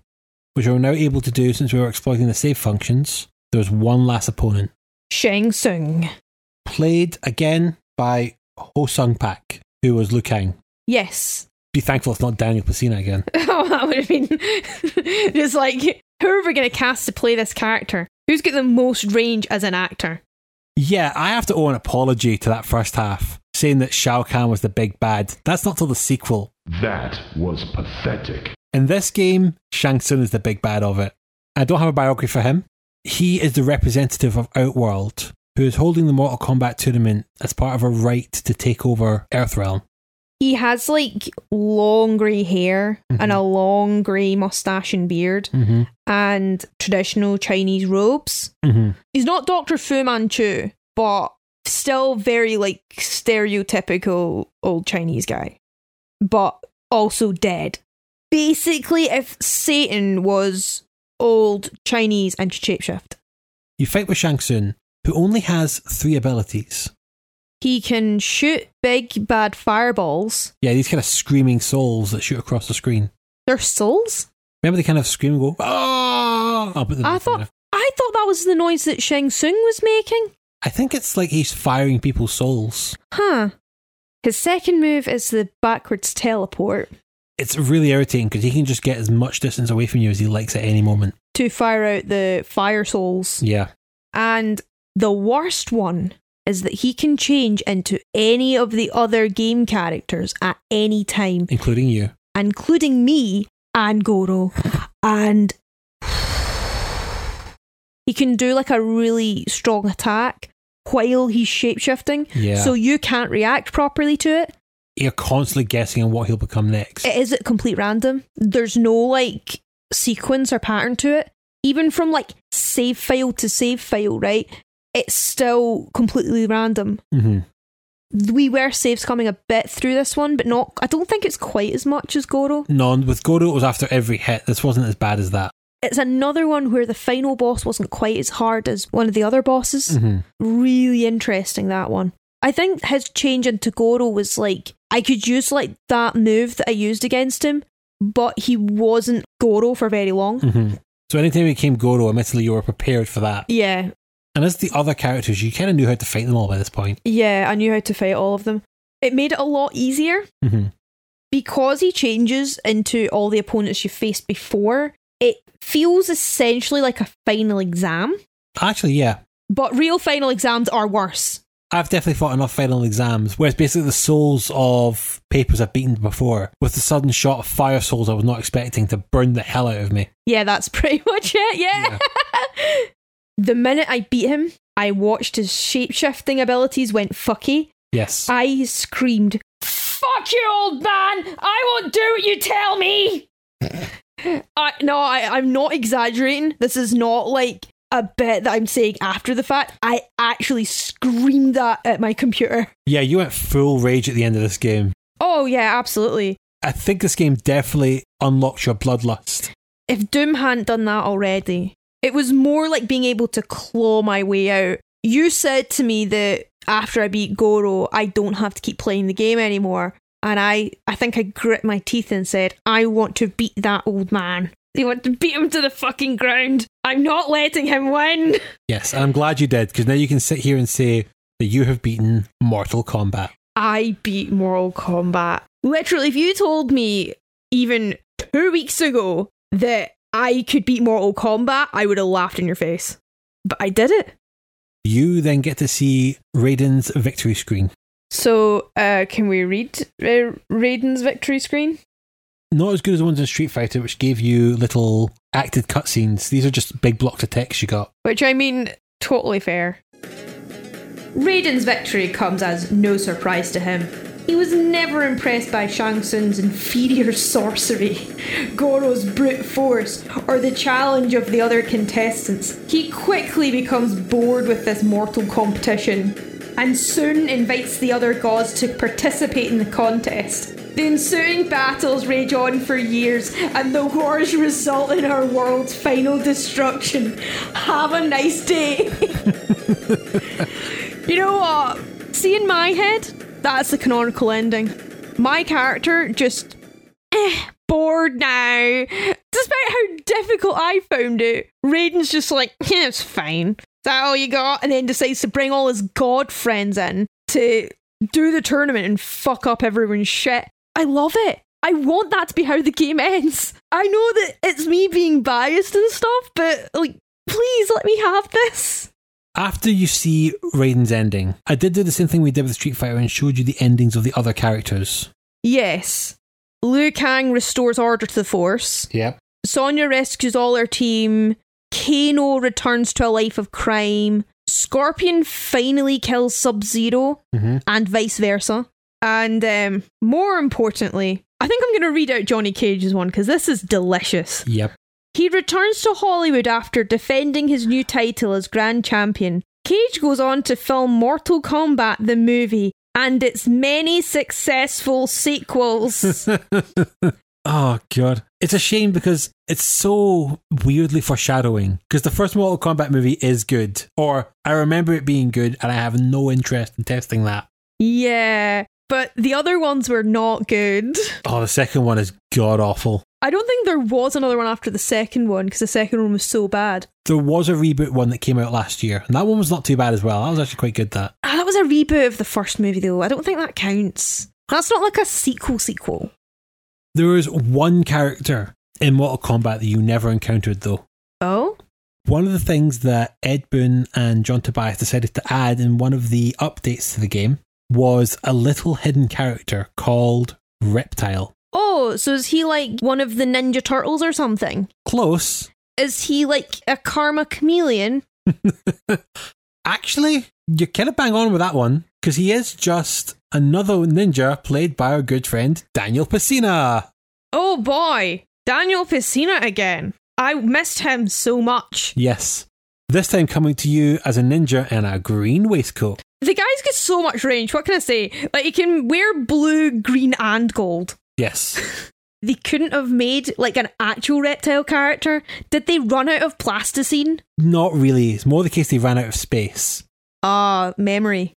Speaker 1: which we're now able to do since we were exploiting the save functions, there was one last opponent.
Speaker 2: Shang Tsung.
Speaker 1: Played again by Ho Sung Pak, who was Liu Kang.
Speaker 2: Yes.
Speaker 1: Be thankful it's not Daniel Pesina again. <laughs>
Speaker 2: Oh, that would have been <laughs> just like, who are we going to cast to play this character? Who's got the most range as an actor?
Speaker 1: Yeah, I have to owe an apology to that first half, saying that Shao Kahn was the big bad. That's not till the sequel.
Speaker 6: That was pathetic.
Speaker 1: In this game, Shang Tsung is the big bad of it. I don't have a biography for him. He is the representative of Outworld, who is holding the Mortal Kombat tournament as part of a right to take over Earthrealm.
Speaker 2: He has like long grey hair and a long grey mustache and beard
Speaker 1: Mm-hmm.
Speaker 2: and traditional Chinese robes.
Speaker 1: Mm-hmm.
Speaker 2: He's not Dr. Fu Manchu, but still very like stereotypical old Chinese guy, but also dead. Basically, if Satan was old Chinese and shapeshift,
Speaker 1: You fight with Shang Tsung, who only has three abilities.
Speaker 2: He can shoot big bad fireballs.
Speaker 1: Yeah, these kind of screaming souls that shoot across the screen.
Speaker 2: They're souls.
Speaker 1: Remember they kind of scream and go, oh! I'll put them
Speaker 2: I thought. I thought that was the noise that Shang Tsung was making.
Speaker 1: I think it's like he's firing people's souls.
Speaker 2: Huh. His second move is the backwards teleport
Speaker 1: It's really irritating because he can just get as much distance away from you as he likes at any moment.
Speaker 2: to fire out the fire souls.
Speaker 1: Yeah.
Speaker 2: And the worst one is that he can change into any of the other game characters at any time,
Speaker 1: Including you.
Speaker 2: including me and Goro. And he can do like a really strong attack while he's shapeshifting.
Speaker 1: Yeah.
Speaker 2: So you can't react properly to it.
Speaker 1: You're constantly guessing on what he'll become next.
Speaker 2: It is at complete random. There's no like sequence or pattern to it. Even from like save file to save file, right? It's still completely random.
Speaker 1: hmm
Speaker 2: We were saves coming a bit through this one, but not. I don't think it's quite as much as Goro.
Speaker 1: No, with Goro, it was after every hit. This wasn't as bad as that.
Speaker 2: It's another one where the final boss wasn't quite as hard as one of the other bosses.
Speaker 1: Mhm.
Speaker 2: Really interesting that one. I think his change into Goro was like I could use like that move that I used against him, but he wasn't Goro for very long.
Speaker 1: hmm So anytime he became Goro, admittedly, you were prepared for that.
Speaker 2: Yeah,
Speaker 1: And as the other characters, you kind of knew how to fight them all by this point.
Speaker 2: yeah, I knew how to fight all of them. It made it a lot easier
Speaker 1: hmm
Speaker 2: because he changes into all the opponents you faced before. It feels essentially like a final exam,
Speaker 1: Actually, yeah.
Speaker 2: but real final exams are worse.
Speaker 1: I've definitely fought enough final exams where it's basically the souls of papers I've beaten before with the sudden shot of fire souls I was not expecting to burn the hell out of me.
Speaker 2: Yeah, that's <laughs> pretty much it. Yeah. <laughs> the minute I beat him, I watched his shapeshifting abilities went fucky.
Speaker 1: Yes.
Speaker 2: I screamed, "Fuck you, old man! I won't do what you tell me." <laughs> I no, I, I'm not exaggerating. This is not like a bit that I'm saying after the fact. I actually screamed that at my computer.
Speaker 1: yeah, you went full rage at the end of this game.
Speaker 2: Oh yeah, absolutely.
Speaker 1: I think this game definitely unlocks your bloodlust.
Speaker 2: if Doom hadn't done that already, it was more like being able to claw my way out. You said to me that after I beat Goro, I don't have to keep playing the game anymore. And I, I think I grit my teeth and said, I want to beat that old man. I want to beat him to the fucking ground. I'm not letting him win. <laughs>
Speaker 1: Yes, and I'm glad you did because now you can sit here and say that you have beaten Mortal Kombat.
Speaker 2: I beat Mortal Kombat. Literally, if you told me even two weeks ago that I could beat Mortal Kombat, I would have laughed in your face. But I did it.
Speaker 1: You then get to see Raiden's victory screen.
Speaker 2: So, uh, can we read uh, Raiden's victory screen?
Speaker 1: Not as good as the ones in Street Fighter, which gave you little acted cutscenes. These are just big blocks of text you got.
Speaker 2: Which I mean, totally fair. Raiden's victory comes as no surprise to him. He was never impressed by Shang Tsung's inferior sorcery, Goro's brute force, or the challenge of the other contestants. He quickly becomes bored with this mortal competition and soon invites the other gods to participate in the contest. The ensuing battles rage on for years, and the wars result in our world's final destruction. Have a nice day. <laughs> you know what? See, in my head, that's the canonical ending. My character just eh, bored now. Despite how difficult I found it, Raiden's just like, <laughs> yeah, it's fine. Is that all you got? And then decides to bring all his god friends in to do the tournament and fuck up everyone's shit. I love it. I want that to be how the game ends. I know that it's me being biased and stuff, but like, please let me have this.
Speaker 1: After you see Raiden's ending, I did do the same thing we did with Street Fighter and showed you the endings of the other characters.
Speaker 2: Yes. Liu Kang restores order to the Force.
Speaker 1: Yep.
Speaker 2: Sonya rescues all her team. Kano returns to a life of crime. Scorpion finally kills Sub Zero,
Speaker 1: Mhm.
Speaker 2: and vice versa. And um, more importantly, I think I'm going to read out Johnny Cage's one because this is delicious.
Speaker 1: Yep.
Speaker 2: He returns to Hollywood after defending his new title as Grand Champion. Cage goes on to film Mortal Kombat the movie and its many successful sequels. <laughs>
Speaker 1: Oh god, it's a shame because it's so weirdly foreshadowing. Because the first Mortal Kombat movie is good, or I remember it being good, and I have no interest in testing that.
Speaker 2: yeah, but the other ones were not good.
Speaker 1: Oh, the second one is god awful.
Speaker 2: I don't think there was another one after the second one because the second one was so bad.
Speaker 1: There was a reboot one that came out last year, and that one was not too bad as well. That was actually quite good. That
Speaker 2: Ah, that was a reboot of the first movie though. I don't think that counts. That's not like a sequel sequel.
Speaker 1: there was one character in Mortal Kombat that you never encountered though.
Speaker 2: Oh?
Speaker 1: One of the things that Ed Boon and John Tobias decided to add in one of the updates to the game was a little hidden character called Reptile.
Speaker 2: Oh, so is he like one of the Ninja Turtles or something?
Speaker 1: Close.
Speaker 2: Is he like a karma chameleon? <laughs>
Speaker 1: Actually, you're kind of bang on with that one because he is just another ninja played by our good friend Daniel Pesina.
Speaker 2: Oh boy, Daniel Pesina again. I missed him so much.
Speaker 1: Yes. This time coming to you as a ninja in a green waistcoat.
Speaker 2: The guy's got so much range. What can I say? Like he can wear blue, green, and gold.
Speaker 1: Yes.
Speaker 2: They couldn't have made like an actual reptile character. Did they run out of plasticine?
Speaker 1: Not really. It's more the case they ran out of space.
Speaker 2: Ah, memory.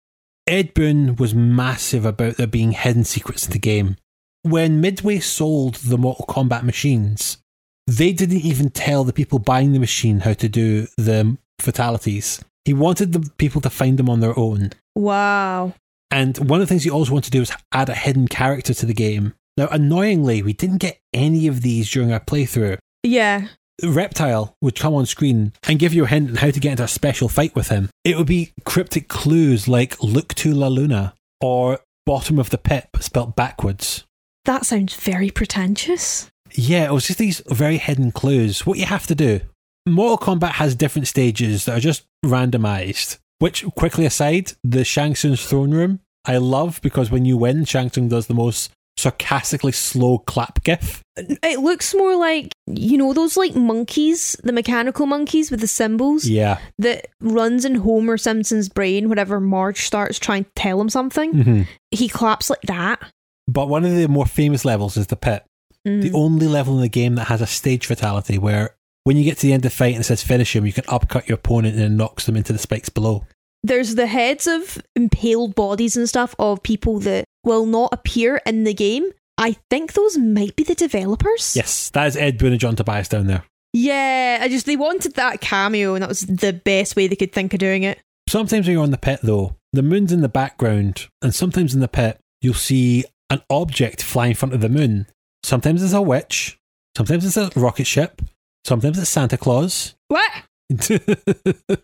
Speaker 1: Ed Boon was massive about there being hidden secrets in the game. When Midway sold the Mortal Kombat machines, they didn't even tell the people buying the machine how to do the fatalities. He wanted the people to find them on their own.
Speaker 2: Wow.
Speaker 1: And one of the things he also wanted to do was add a hidden character to the game. Now, annoyingly, we didn't get any of these during our playthrough.
Speaker 2: Yeah.
Speaker 1: Reptile would come on screen and give you a hint on how to get into a special fight with him. It would be cryptic clues like look to La Luna or bottom of the pit spelt backwards.
Speaker 2: That sounds very pretentious.
Speaker 1: Yeah, it was just these very hidden clues. What you have to do. Mortal Kombat has different stages that are just randomized. Which, quickly aside, the Shang Tsung's throne room, I love because when you win, Shang Tsung does the most sarcastically slow clap gif.
Speaker 2: It looks more like you know those like monkeys, the mechanical monkeys with the symbols
Speaker 1: Yeah.
Speaker 2: that runs in Homer Simpson's brain whenever Marge starts trying to tell him something.
Speaker 1: Mhm.
Speaker 2: He claps like that.
Speaker 1: But one of the more famous levels is the pit.
Speaker 2: Mm.
Speaker 1: The only level in the game that has a stage fatality where when you get to the end of the fight and it says finish him, you can upcut your opponent and it knocks them into the spikes below.
Speaker 2: There's the heads of impaled bodies and stuff of people that will not appear in the game. I think those might be the developers.
Speaker 1: Yes, that is Ed Boon and John Tobias down there.
Speaker 2: Yeah, I just they wanted that cameo and that was the best way they could think of doing it.
Speaker 1: Sometimes when you're on the pit, though, the moon's in the background, and sometimes in the pit, you'll see an object fly in front of the moon. Sometimes it's a witch, sometimes it's a rocket ship, sometimes it's Santa Claus.
Speaker 2: What? <laughs>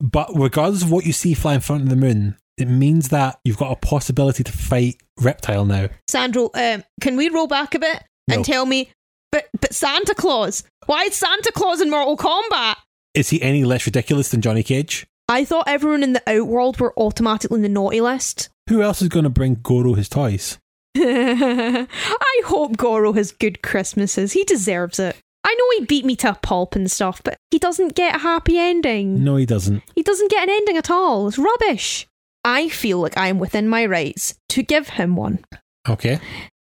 Speaker 1: but regardless of what you see fly in front of the moon, It means that you've got a possibility to fight Reptile now.
Speaker 2: Sandro, um, can we roll back a bit
Speaker 1: No.
Speaker 2: and tell me, but but Santa Claus? Why is Santa Claus in Mortal Kombat?
Speaker 1: Is he any less ridiculous than Johnny Cage?
Speaker 2: I thought everyone in the Outworld were automatically in the naughty list.
Speaker 1: Who else is going to bring Goro his toys? <laughs>
Speaker 2: I hope Goro has good Christmases. He deserves it. I know he beat me to a pulp and stuff, but he doesn't get a happy ending.
Speaker 1: No, he doesn't.
Speaker 2: He doesn't get an ending at all. It's rubbish. I feel like I am within my rights to give him one.
Speaker 1: Okay.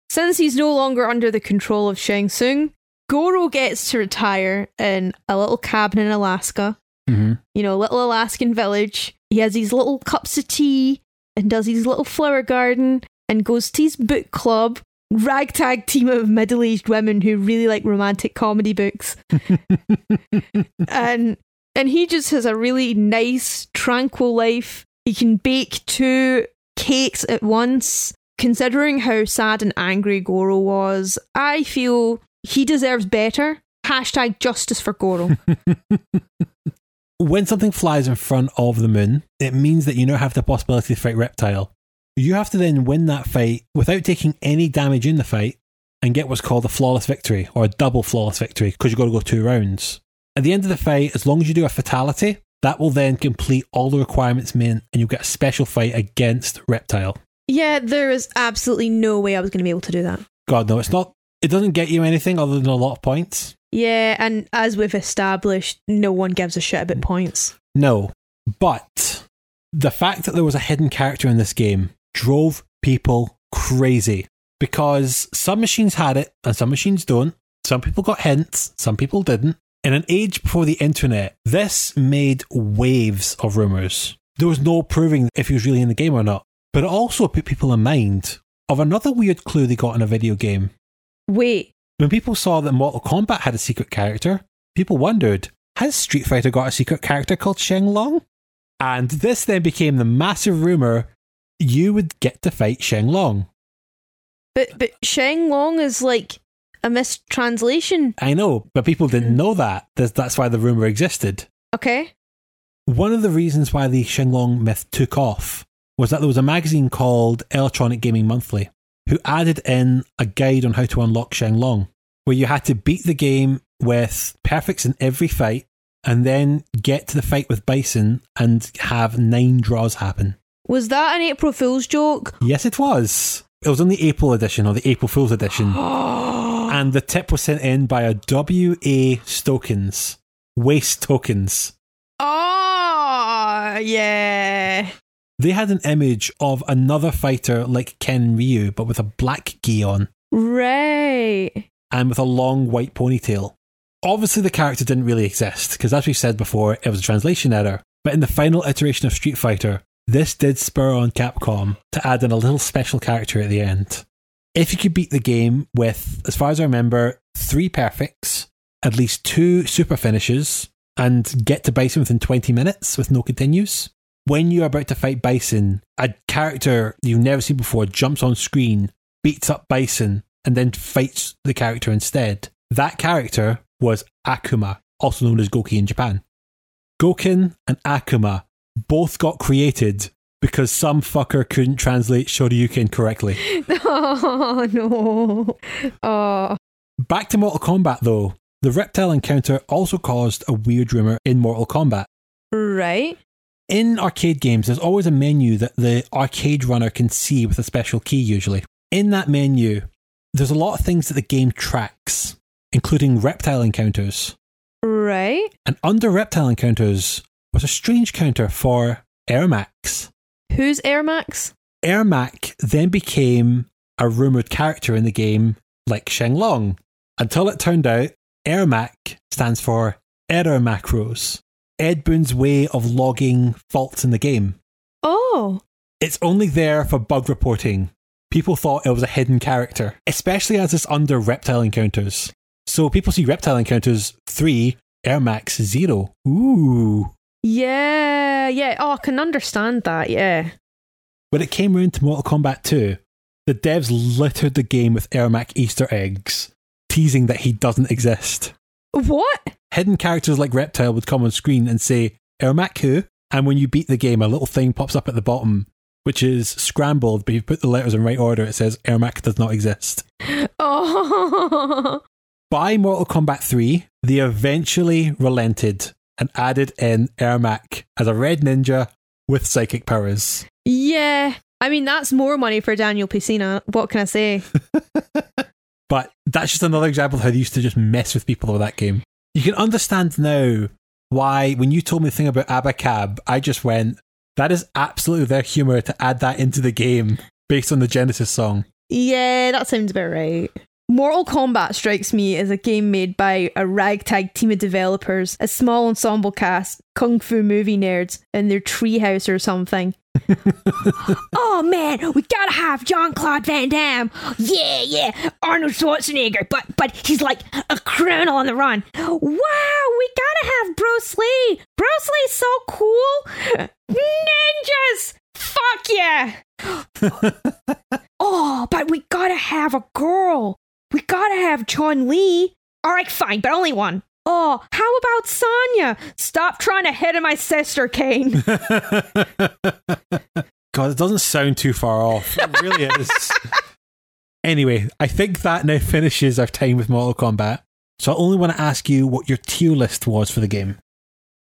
Speaker 2: Since he's no longer under the control of Shang Tsung, Goro gets to retire in a little cabin in Alaska.
Speaker 1: hmm
Speaker 2: You know, a little Alaskan village. He has these little cups of tea and does his little flower garden and goes to his book club. Ragtag team of middle aged women who really like romantic comedy books. <laughs> and and he just has a really nice, tranquil life. He can bake two cakes at once. Considering how sad and angry Goro was, I feel he deserves better. Hashtag justice for Goro. <laughs>
Speaker 1: When something flies in front of the moon, it means that you now have the possibility to fight Reptile. You have to then win that fight without taking any damage in the fight and get what's called a flawless victory or a double flawless victory because you've got to go two rounds. At the end of the fight, as long as you do a fatality, that will then complete all the requirements meant and you'll get a special fight against Reptile.
Speaker 2: yeah, there is absolutely no way I was going to be able to do that.
Speaker 1: God, no, it's not. It doesn't get you anything other than a lot of points.
Speaker 2: Yeah, and as we've established, no one gives a shit about points.
Speaker 1: No. But the fact that there was a hidden character in this game drove people crazy because some machines had it and some machines don't. Some people got hints, some people didn't. In an age before the internet, this made waves of rumours. There was no proving if he was really in the game or not. But it also put people in mind of another weird clue they got in a video game.
Speaker 2: Wait,
Speaker 1: When people saw that Mortal Kombat had a secret character, people wondered, has Street Fighter got a secret character called Sheng Long? And this then became the massive rumour you would get to fight Sheng Long.
Speaker 2: but but Sheng Long is like a mistranslation.
Speaker 1: I know, but people didn't know that. That's- That's why the rumour existed.
Speaker 2: Okay.
Speaker 1: One of the reasons why the Sheng Long myth took off was that there was a magazine called Electronic Gaming Monthly who added in a guide on how to unlock Sheng Long, where you had to beat the game with perfects in every fight and then get to the fight with Bison and have nine draws happen.
Speaker 2: Was that an April Fool's joke?
Speaker 1: Yes, it was. It was on the April edition or the April Fool's edition. <gasps> and the tip was sent in by a W.A. Stokens. Waste tokens.
Speaker 2: Oh, ah, yeah.
Speaker 1: They had an image of another fighter like Ken Ryu, but with a black gi on
Speaker 2: Right.
Speaker 1: and with a long white ponytail. Obviously, the character didn't really exist, because as we said before, it was a translation error. But in the final iteration of Street Fighter, this did spur on Capcom to add in a little special character at the end. If you could beat the game with, as far as I remember, three perfects, at least two super finishes, and get to Bison within 20 minutes with no continues, when you're about to fight Bison, a character you've never seen before jumps on screen, beats up Bison, and then fights the character instead. That character was Akuma, also known as Goki in Japan. Gokin and Akuma both got created because some fucker couldn't translate Shoryuken correctly. <laughs>
Speaker 2: Oh, no. Oh.
Speaker 1: Back to Mortal Kombat though. The reptile encounter also caused a weird rumor in Mortal Kombat.
Speaker 2: Right.
Speaker 1: In arcade games, there's always a menu that the arcade runner can see with a special key, usually. In that menu, there's a lot of things that the game tracks, including reptile encounters.
Speaker 2: Right.
Speaker 1: And under reptile encounters was a strange counter for Ermax.
Speaker 2: Who's Air Max?
Speaker 1: Ermac then became a rumoured character in the game like Sheng Long, until it turned out Ermac stands for Error Macros, Ed Boon's way of logging faults in the game.
Speaker 2: Oh.
Speaker 1: It's only there for bug reporting. People thought it was a hidden character, especially as it's under reptile encounters. So people see reptile encounters 3, Air Max 0. Ooh.
Speaker 2: Yeah, yeah. Oh, I can understand that, yeah.
Speaker 1: When it came round to Mortal Kombat 2, the devs littered the game with Ermac Easter eggs, teasing that he doesn't exist.
Speaker 2: What?
Speaker 1: Hidden characters like Reptile would come on screen and say, Ermac who? And when you beat the game, a little thing pops up at the bottom, which is scrambled, but you put the letters in right order. It says Ermac does not exist. <laughs>
Speaker 2: Oh,
Speaker 1: By Mortal Kombat 3, they eventually relented and added in Ermac as a red ninja with psychic powers.
Speaker 2: yeah. I mean, that's more money for Daniel Pesina. What can I say? <laughs>
Speaker 1: But that's just another example of how they used to just mess with people with that game. You can understand now why, when you told me the thing about Abacab, I just went, that is absolutely their humour to add that into the game based on the Genesis song.
Speaker 2: Yeah, that sounds about right. Mortal Kombat strikes me as a game made by a ragtag team of developers, a small ensemble cast, kung fu movie nerds, in their treehouse or something. <laughs> oh man, we gotta have Jean Claude Van Damme. Yeah, yeah, Arnold Schwarzenegger, but but he's like a criminal on the run. Wow, we gotta have Bruce Lee. Bruce Lee's so cool. Ninjas, fuck yeah. <laughs> Oh, but we gotta have a girl. We gotta have Chun Li. All right, fine, but only one. Oh, how about Sonya? Stop trying to hit on my sister, Kane. <laughs>
Speaker 1: God, it doesn't sound too far off. It really <laughs> is. anyway, I think that now finishes our time with Mortal Kombat. So I only want to ask you what your tier list was for the game.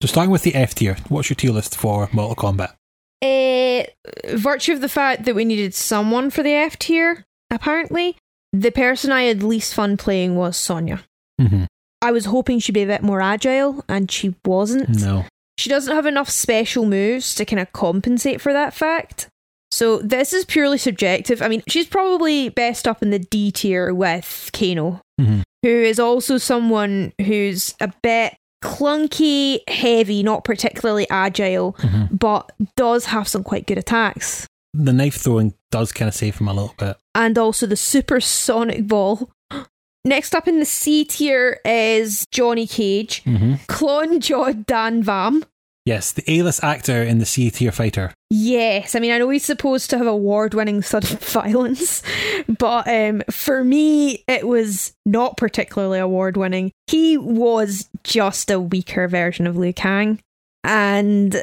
Speaker 1: So starting with the F tier, what's your tier list for Mortal Kombat?
Speaker 2: uh, virtue of the fact that we needed someone for the F tier, apparently, the person I had least fun playing was Sonya.
Speaker 1: Mm-hmm.
Speaker 2: I was hoping she'd be a bit more agile, and she wasn't.
Speaker 1: No.
Speaker 2: She doesn't have enough special moves to kind of compensate for that fact. So this is purely subjective. I mean, she's probably best up in the D tier with Kano,
Speaker 1: Mhm.
Speaker 2: who is also someone who's a bit clunky, heavy, not particularly agile,
Speaker 1: Mhm.
Speaker 2: but does have some quite good attacks.
Speaker 1: The knife throwing does kind of save him a little bit.
Speaker 2: And also the supersonic ball. <gasps> Next up in the C tier is Johnny Cage,
Speaker 1: Mm-hmm.
Speaker 2: Clon Jod Dan Vam.
Speaker 1: Yes, the A-list actor in the C tier fighter.
Speaker 2: Yes, I mean I know he's supposed to have award-winning sudden <laughs> violence, but um, for me it was not particularly award-winning. He was just a weaker version of Liu Kang, and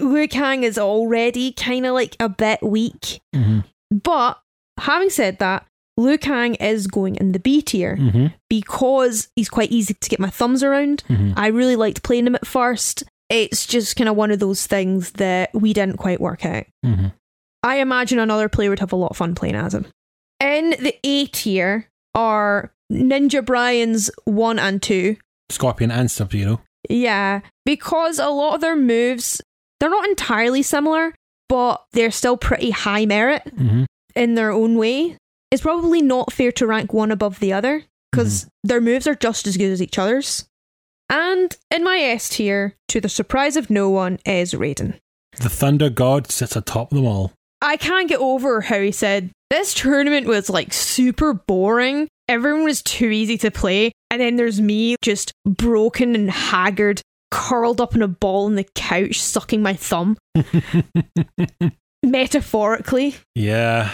Speaker 2: Liu Kang is already kind of like a bit weak.
Speaker 1: Mm-hmm.
Speaker 2: But having said that, Liu Kang is going in the B tier
Speaker 1: Mm-hmm.
Speaker 2: because he's quite easy to get my thumbs around.
Speaker 1: Mhm.
Speaker 2: I really liked playing him at first. It's just kind of one of those things that we didn't quite work out.
Speaker 1: Mm-hmm.
Speaker 2: I imagine another player would have a lot of fun playing as him. In the A tier are Ninja Brian's 1 and 2.
Speaker 1: Scorpion and Sub Zero.
Speaker 2: Yeah, because a lot of their moves, they're not entirely similar, but they're still pretty high merit
Speaker 1: Mm-hmm.
Speaker 2: in their own way. It's probably not fair to rank one above the other because their moves are just as good as each other's. And in my S tier, to the surprise of no one, is Raiden.
Speaker 1: The Thunder God sits atop them all.
Speaker 2: I can't get over how he said this tournament was like super boring. Everyone was too easy to play. And then there's me just broken and haggard, curled up in a ball on the couch, sucking my thumb. <laughs> Metaphorically,
Speaker 1: Yeah.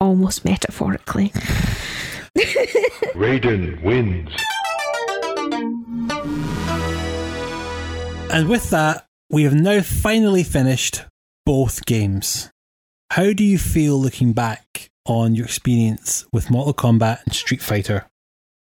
Speaker 2: almost metaphorically.
Speaker 6: Raiden wins.
Speaker 1: And with that, we have now finally finished both games. How do you feel looking back on your experience with Mortal Kombat and Street Fighter?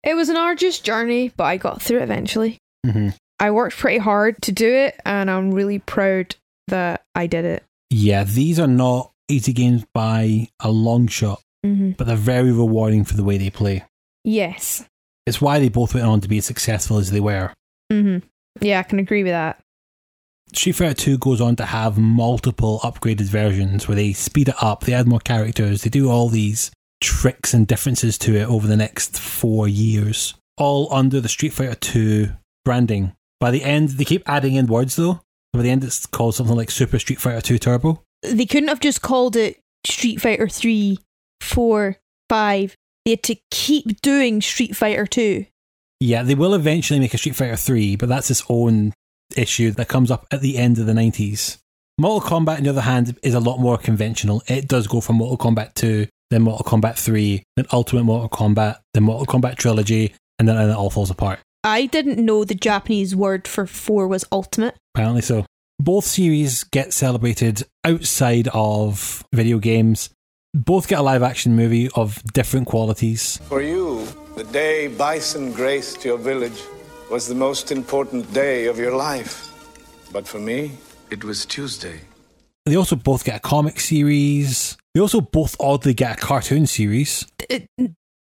Speaker 2: It was an arduous journey, but I got through it eventually.
Speaker 1: Mm-hmm.
Speaker 2: I worked pretty hard to do it, and I'm really proud that I did it.
Speaker 1: Yeah, these are not easy games by a long shot,
Speaker 2: Mm-hmm.
Speaker 1: but they're very rewarding for the way they play.
Speaker 2: Yes.
Speaker 1: It's why they both went on to be as successful as they were.
Speaker 2: Mm-hmm. Yeah, I can agree with that.
Speaker 1: Street Fighter 2 goes on to have multiple upgraded versions where they speed it up, they add more characters, they do all these tricks and differences to it over the next four years, all under the Street Fighter 2 branding. By the end, they keep adding in words though. By the end, it's called something like Super Street Fighter 2 Turbo.
Speaker 2: They couldn't have just called it Street Fighter 3, 4, 5. They had to keep doing Street Fighter 2.
Speaker 1: Yeah, they will eventually make a Street Fighter 3, but that's its own issue that comes up at the end of the 90s. Mortal Kombat, on the other hand, is a lot more conventional. It does go from Mortal Kombat 2, then Mortal Kombat 3, then Ultimate Mortal Kombat, then Mortal Kombat Trilogy, and then, it all falls apart.
Speaker 2: I didn't know the Japanese word for 4 was ultimate.
Speaker 1: Apparently so. Both series get celebrated outside of video games. Both get a live action movie of different qualities.
Speaker 9: For you, the day bison graced your village was the most important day of your life. But for me, it was Tuesday.
Speaker 1: They also both get a comic series. They also both oddly get a cartoon series.
Speaker 2: It,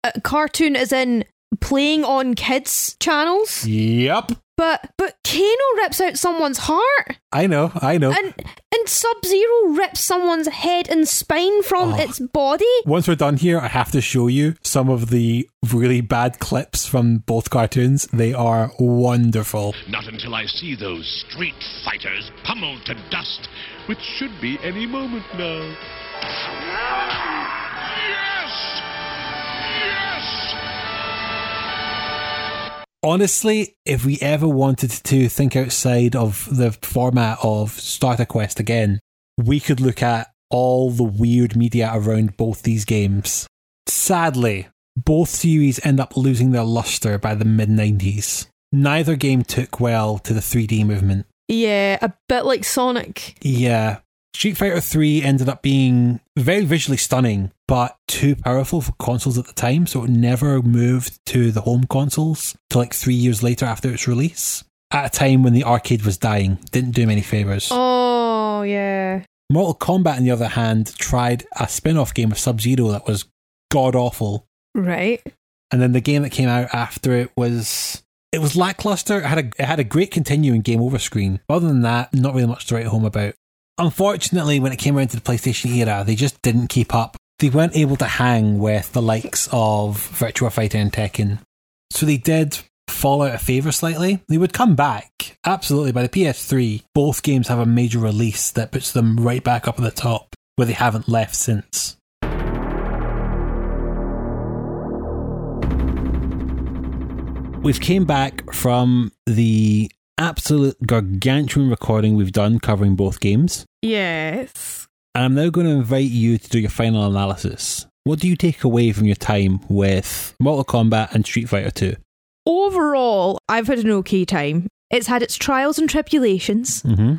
Speaker 2: a cartoon is in playing on kids' channels.
Speaker 1: Yep.
Speaker 2: But but Kano rips out someone's heart,
Speaker 1: I know, I know.
Speaker 2: and and Sub Zero rips someone's head and spine from
Speaker 1: Oh.
Speaker 2: its body.
Speaker 1: Once we're done here, I have to show you some of the really bad clips from both cartoons. They are wonderful.
Speaker 4: Not until I see those street fighters pummeled to dust, which should be any moment now.
Speaker 1: Honestly, if we ever wanted to think outside of the format of Starter Quest again, we could look at all the weird media around both these games. Sadly, both series end up losing their luster by the mid 90s. Neither game took well to the 3D movement.
Speaker 2: Yeah, a bit like Sonic.
Speaker 1: Yeah. Street Fighter 3 ended up being very visually stunning, but too powerful for consoles at the time, so it never moved to the home consoles till like three years later after its release. At a time when the arcade was dying, didn't do many favours.
Speaker 2: Oh yeah.
Speaker 1: Mortal Kombat, on the other hand, tried a spin off game of Sub Zero that was god awful.
Speaker 2: Right.
Speaker 1: And then the game that came out after it was. It was lackluster. It had a it had a great continuing game over screen. Other than that, not really much to write home about. Unfortunately, when it came around to the PlayStation era, they just didn't keep up. They weren't able to hang with the likes of Virtua Fighter and Tekken. So they did fall out of favour slightly. They would come back. Absolutely. By the PS3, both games have a major release that puts them right back up at the top, where they haven't left since. We've came back from the absolute gargantuan recording we've done covering both games.
Speaker 2: Yes.
Speaker 1: And I'm now going to invite you to do your final analysis. What do you take away from your time with Mortal Kombat and Street Fighter 2?
Speaker 2: Overall, I've had an okay time. It's had its trials and tribulations,
Speaker 1: Mm-hmm.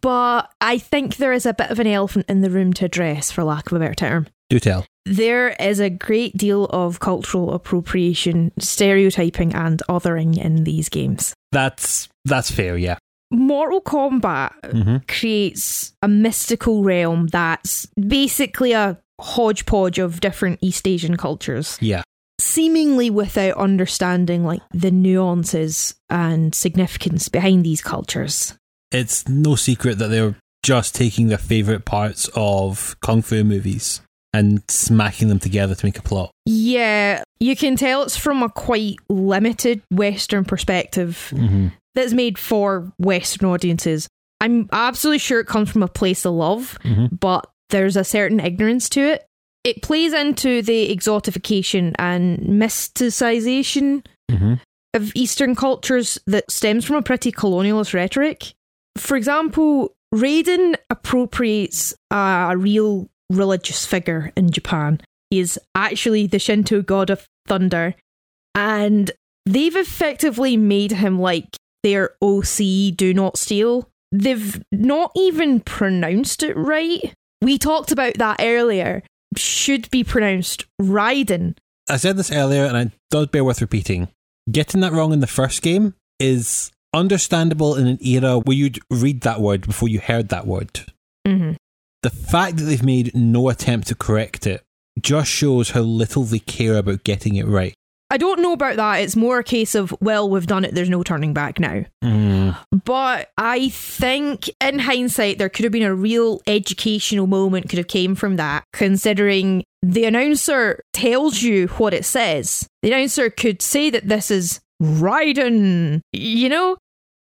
Speaker 2: but I think there is a bit of an elephant in the room to address, for lack of a better term.
Speaker 1: Do tell.
Speaker 2: There is a great deal of cultural appropriation, stereotyping, and othering in these games.
Speaker 1: That's that's fair, yeah.
Speaker 2: Mortal Kombat
Speaker 1: Mm-hmm.
Speaker 2: creates a mystical realm that's basically a hodgepodge of different East Asian cultures,
Speaker 1: Yeah.
Speaker 2: seemingly without understanding like the nuances and significance behind these cultures.
Speaker 1: It's no secret that they're just taking their favourite parts of Kung Fu movies and smacking them together to make a plot.
Speaker 2: Yeah, you can tell it's from a quite limited Western perspective
Speaker 1: Mm-hmm.
Speaker 2: That's made for Western audiences. I'm absolutely sure it comes from a place of love,
Speaker 1: Mhm.
Speaker 2: but there's a certain ignorance to it. It plays into the exotification and mysticization
Speaker 1: Mm-hmm.
Speaker 2: of Eastern cultures that stems from a pretty colonialist rhetoric. For example, Raiden appropriates a real religious figure in Japan. He is actually the Shinto god of thunder, and they've effectively made him like their OC do not steal. They've not even pronounced it right. We talked about that earlier. Should be pronounced Raiden.
Speaker 1: I said this earlier, and it does bear worth repeating. Getting that wrong in the first game is understandable in an era where you'd read that word before you heard that word.
Speaker 2: hmm
Speaker 1: The fact that they've made no attempt to correct it just shows how little they care about getting it right.
Speaker 2: I don't know about that. It's more a case of, well, we've done it, there's no turning back now. Mm. But I think in hindsight, there could have been a real educational moment could have came from that, considering the announcer tells you what it says. The announcer could say that this is Raiden. You know,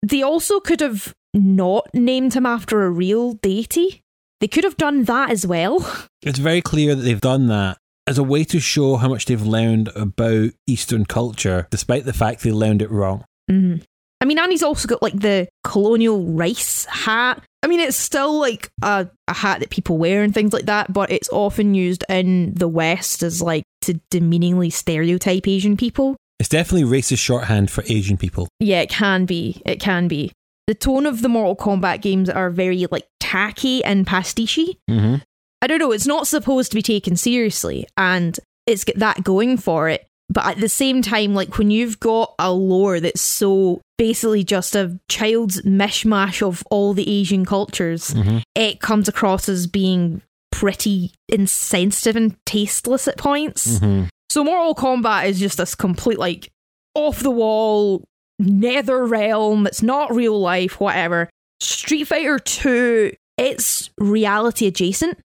Speaker 2: they also could have not named him after a real deity. They could have done that as well.
Speaker 1: It's very clear that they've done that as a way to show how much they've learned about Eastern culture, despite the fact they learned it wrong.
Speaker 2: Mhm. I mean, Annie's also got like the colonial rice hat. I mean, it's still like a, a hat that people wear and things like that, but it's often used in the West as like to demeaningly stereotype Asian people.
Speaker 1: It's definitely racist shorthand for Asian people.
Speaker 2: Yeah, it can be. It can be. the tone of the Mortal Kombat games are very like tacky and pastiche.
Speaker 1: Mm-hmm.
Speaker 2: I don't know, it's not supposed to be taken seriously and it's got that going for it. But at the same time, like when you've got a lore that's so basically just a child's mishmash of all the Asian cultures, it comes across as being pretty insensitive and tasteless at points.
Speaker 1: Mm-hmm.
Speaker 2: So Mortal Kombat is just this complete like off the wall nether realm. It's not real life, whatever. Street Fighter 2, it's reality adjacent.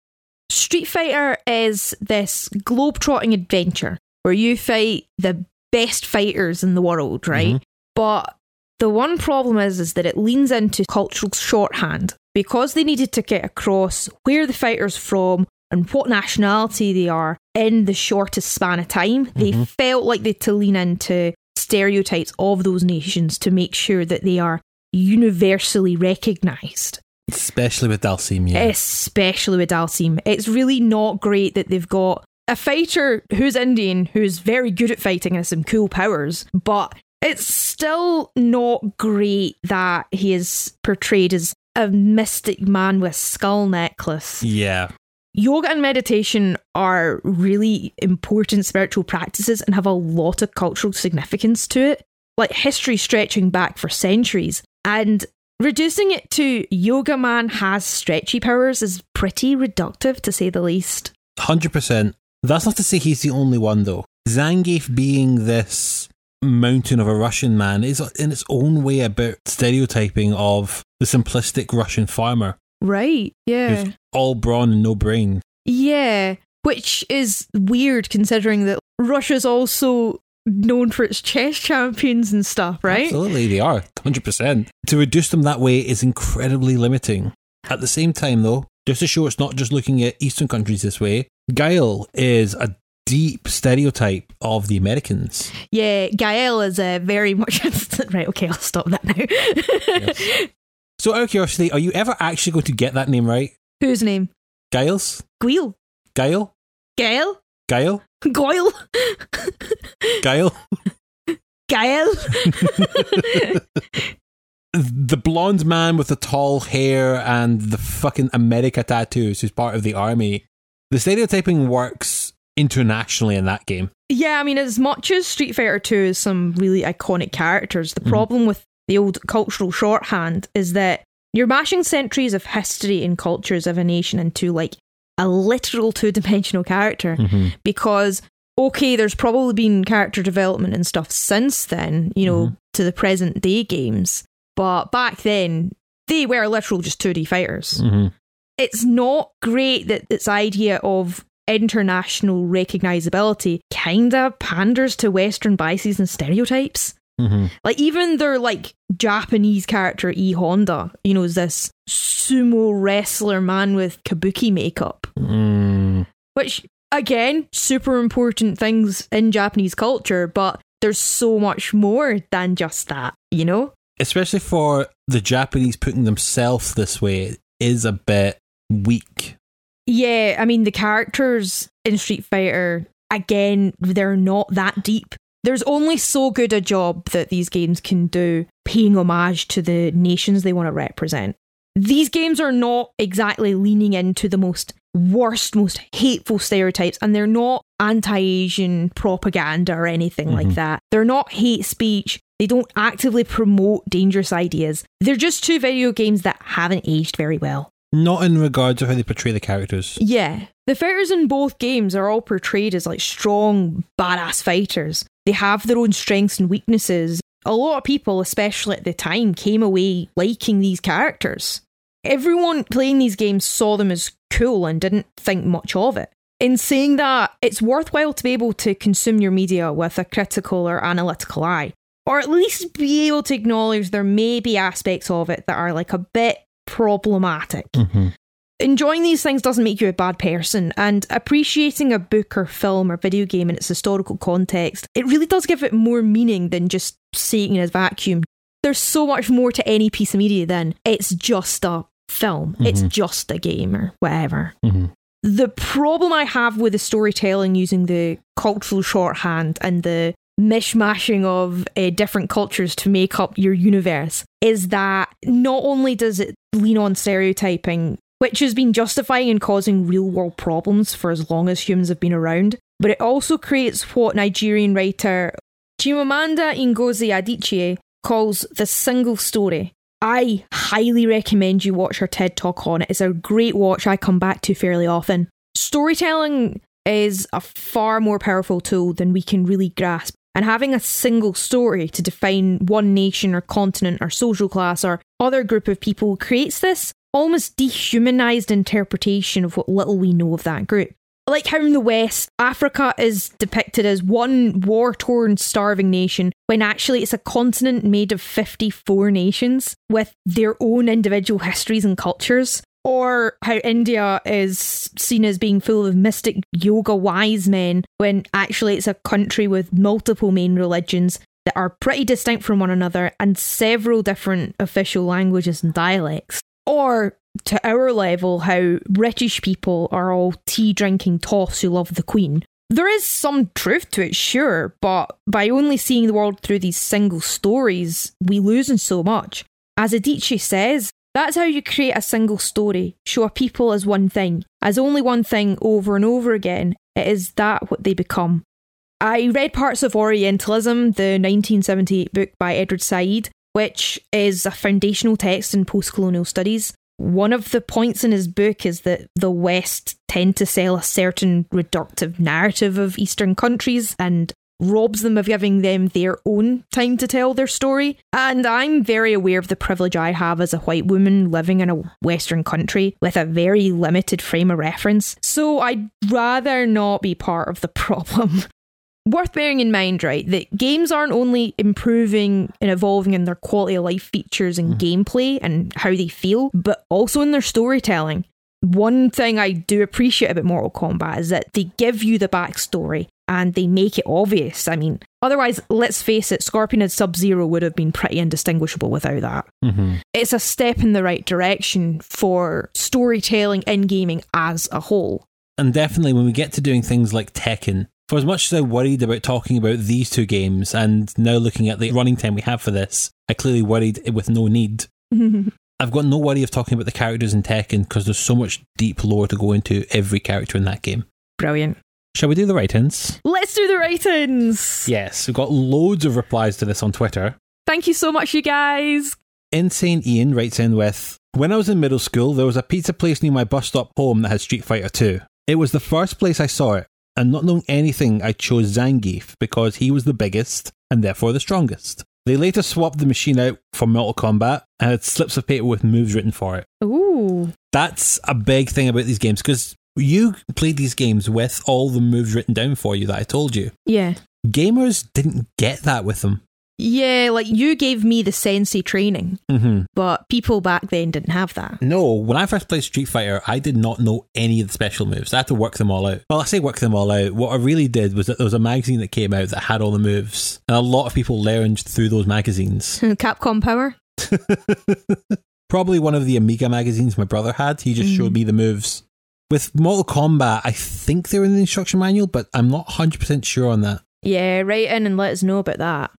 Speaker 2: Street Fighter is this globe-trotting adventure where you fight the best fighters in the world, right? Mm-hmm. But the one problem is is that it leans into cultural shorthand because they needed to get across where the fighters from and what nationality they are in the shortest span of time. They mm-hmm. felt like they had to lean into stereotypes of those nations to make sure that they are universally recognized
Speaker 1: Especially with Dhalsim, yeah.
Speaker 2: especially with Dhalsim. It's really not great that they've got a fighter who's Indian who's very good at fighting and has some cool powers, but it's still not great that he is portrayed as a mystic man with skull necklace.
Speaker 1: yeah.
Speaker 2: Yoga and meditation are really important spiritual practices and have a lot of cultural significance to it, like history stretching back for centuries. And reducing it to yoga man has stretchy powers is pretty reductive to say the least.
Speaker 1: 100%. That's not to say he's the only one, though. Zangief being this mountain of a Russian man is in its own way about stereotyping of the simplistic Russian farmer
Speaker 2: Right, yeah.
Speaker 1: all brawn and no brain.
Speaker 2: Yeah, which is weird considering that Russia's also known for its chess champions and stuff, right?
Speaker 1: Absolutely, they are. 100%. To reduce them that way is incredibly limiting. At the same time, though, just to show it's not just looking at Eastern countries this way, Guile is a deep stereotype of the Americans.
Speaker 2: Yeah, Gael is a very much <laughs> right. Okay, I'll stop that now.
Speaker 1: So, out of curiosity, are you ever actually going to get that name right?
Speaker 2: Whose name?
Speaker 1: Giles?
Speaker 2: Guile.
Speaker 1: Guile?
Speaker 2: Gael.
Speaker 1: Guile?
Speaker 2: Goyle.
Speaker 1: Gail?
Speaker 2: Gail?
Speaker 1: the blonde man with the tall hair and the fucking America tattoos who's part of the army. The stereotyping works internationally in that game.
Speaker 2: yeah, I mean, as much as Street Fighter Two is some really iconic characters, the mm-hmm. problem with the old cultural shorthand is that you're mashing centuries of history and cultures of a nation into like a literal two dimensional character mm-hmm. because okay, there's probably been character development and stuff since then, you know, mm-hmm. to the present day games. But back then, they were literal just 2D fighters. Mm-hmm. It's not great that this idea of international recognizability kinda panders to Western biases and stereotypes. Like even their like Japanese character E Honda, you know, is this sumo wrestler man with kabuki makeup.
Speaker 1: Mm.
Speaker 2: Which again, super important things in Japanese culture, but there's so much more than just that, you know?
Speaker 1: Especially for the Japanese putting themselves this way is a bit weak.
Speaker 2: Yeah, I mean the characters in Street Fighter, again, they're not that deep. There's only so good a job that these games can do paying homage to the nations they want to represent. These games are not exactly leaning into the most worst, most hateful stereotypes, and they're not anti Asian propaganda or anything like mm-hmm. that. They're not hate speech. They don't actively promote dangerous ideas. They're just two video games that haven't aged very well.
Speaker 1: Not in regards of how they portray the characters.
Speaker 2: Yeah. The fighters in both games are all portrayed as like strong, badass fighters. They have their own strengths and weaknesses. A lot of people, especially at the time, came away liking these characters. Everyone playing these games saw them as cool and didn't think much of it. In saying that, it's worthwhile to be able to consume your media with a critical or analytical eye, or at least be able to acknowledge there may be aspects of it that are like a bit problematic mm-hmm. Enjoying these things doesn't make you a bad person and appreciating a book or film or video game in its historical context it really does give it more meaning than just seeing it as a vacuum. There's so much more to any piece of media than it's just a film. It's just a game or whatever. The problem i have with the storytelling using the cultural shorthand and the mishmashing of uh, different cultures to make up your universe is that not only does it lean on stereotyping, which has been justifying and causing real world problems for as long as humans have been around, but it also creates what Nigerian writer Chimamanda Ngozi Adichie calls the single story. I highly recommend you watch her TED talk on it. It's a great watch I come back to fairly often. Storytelling is a far more powerful tool than we can really grasp. And having a single story to define one nation or continent or social class or other group of people creates this almost dehumanized interpretation of what little we know of that group. Like how in the West, Africa is depicted as one war torn, starving nation, when actually it's a continent made of 54 nations with their own individual histories and cultures. Or how India is seen as being full of mystic yoga wise men, when actually it's a country with multiple main religions that are pretty distinct from one another and several different official languages and dialects. Or to our level, how British people are all tea drinking toffs who love the Queen. There is some truth to it, sure, but by only seeing the world through these single stories, we lose in so much. As Adichie says, that's how you create a single story. Show a people as one thing, as only one thing over and over again. It is that what they become. I read parts of Orientalism, the 1978 book by Edward Said, which is a foundational text in post colonial studies. One of the points in his book is that the West tend to sell a certain reductive narrative of Eastern countries and robs them of giving them their own time to tell their story. And I'm very aware of the privilege I have as a white woman living in a Western country with a very limited frame of reference. So I'd rather not be part of the <laughs> problem. Worth bearing in mind, right, that games aren't only improving and evolving in their quality of life features and gameplay and how they feel, but also in their storytelling. One thing I do appreciate about Mortal Kombat is that they give you the backstory and they make it obvious. I mean, otherwise, let's face it, Scorpion and Sub Zero would have been pretty indistinguishable without that.
Speaker 1: Mm-hmm.
Speaker 2: It's a step in the right direction for storytelling in gaming as a whole.
Speaker 1: And definitely when we get to doing things like Tekken, for as much as I worried about talking about these two games and now looking at the running time we have for this, I clearly worried with no need. <laughs> I've got no worry of talking about the characters in Tekken because there's so much deep lore to go into every character in that game.
Speaker 2: Brilliant.
Speaker 1: Shall we do the write-ins?
Speaker 2: Let's do the write-ins.
Speaker 1: Yes, we've got loads of replies to this on Twitter.
Speaker 2: Thank you so much, you guys.
Speaker 1: Insane Ian writes in with When I was in middle school, there was a pizza place near my bus stop home that had Street Fighter 2. It was the first place I saw it, and not knowing anything, I chose Zangief because he was the biggest and therefore the strongest. They later swapped the machine out for Mortal Kombat and had slips of paper with moves written for it.
Speaker 2: Ooh.
Speaker 1: That's a big thing about these games because you played these games with all the moves written down for you that I told you.
Speaker 2: Yeah.
Speaker 1: Gamers didn't get that with them.
Speaker 2: Yeah, like you gave me the sensei training,
Speaker 1: Mm-hmm.
Speaker 2: but people back then didn't have that.
Speaker 1: No, when I first played Street Fighter, I did not know any of the special moves. I had to work them all out. Well, I say work them all out. What I really did was that there was a magazine that came out that had all the moves, and a lot of people learned through those magazines. <laughs>
Speaker 2: Capcom Power? <laughs>
Speaker 1: Probably one of the Amiga magazines my brother had. He just showed me the moves. With Mortal Kombat, I think they're in the instruction manual, but I'm not 100% sure on that.
Speaker 2: Yeah, write in and let us know about that.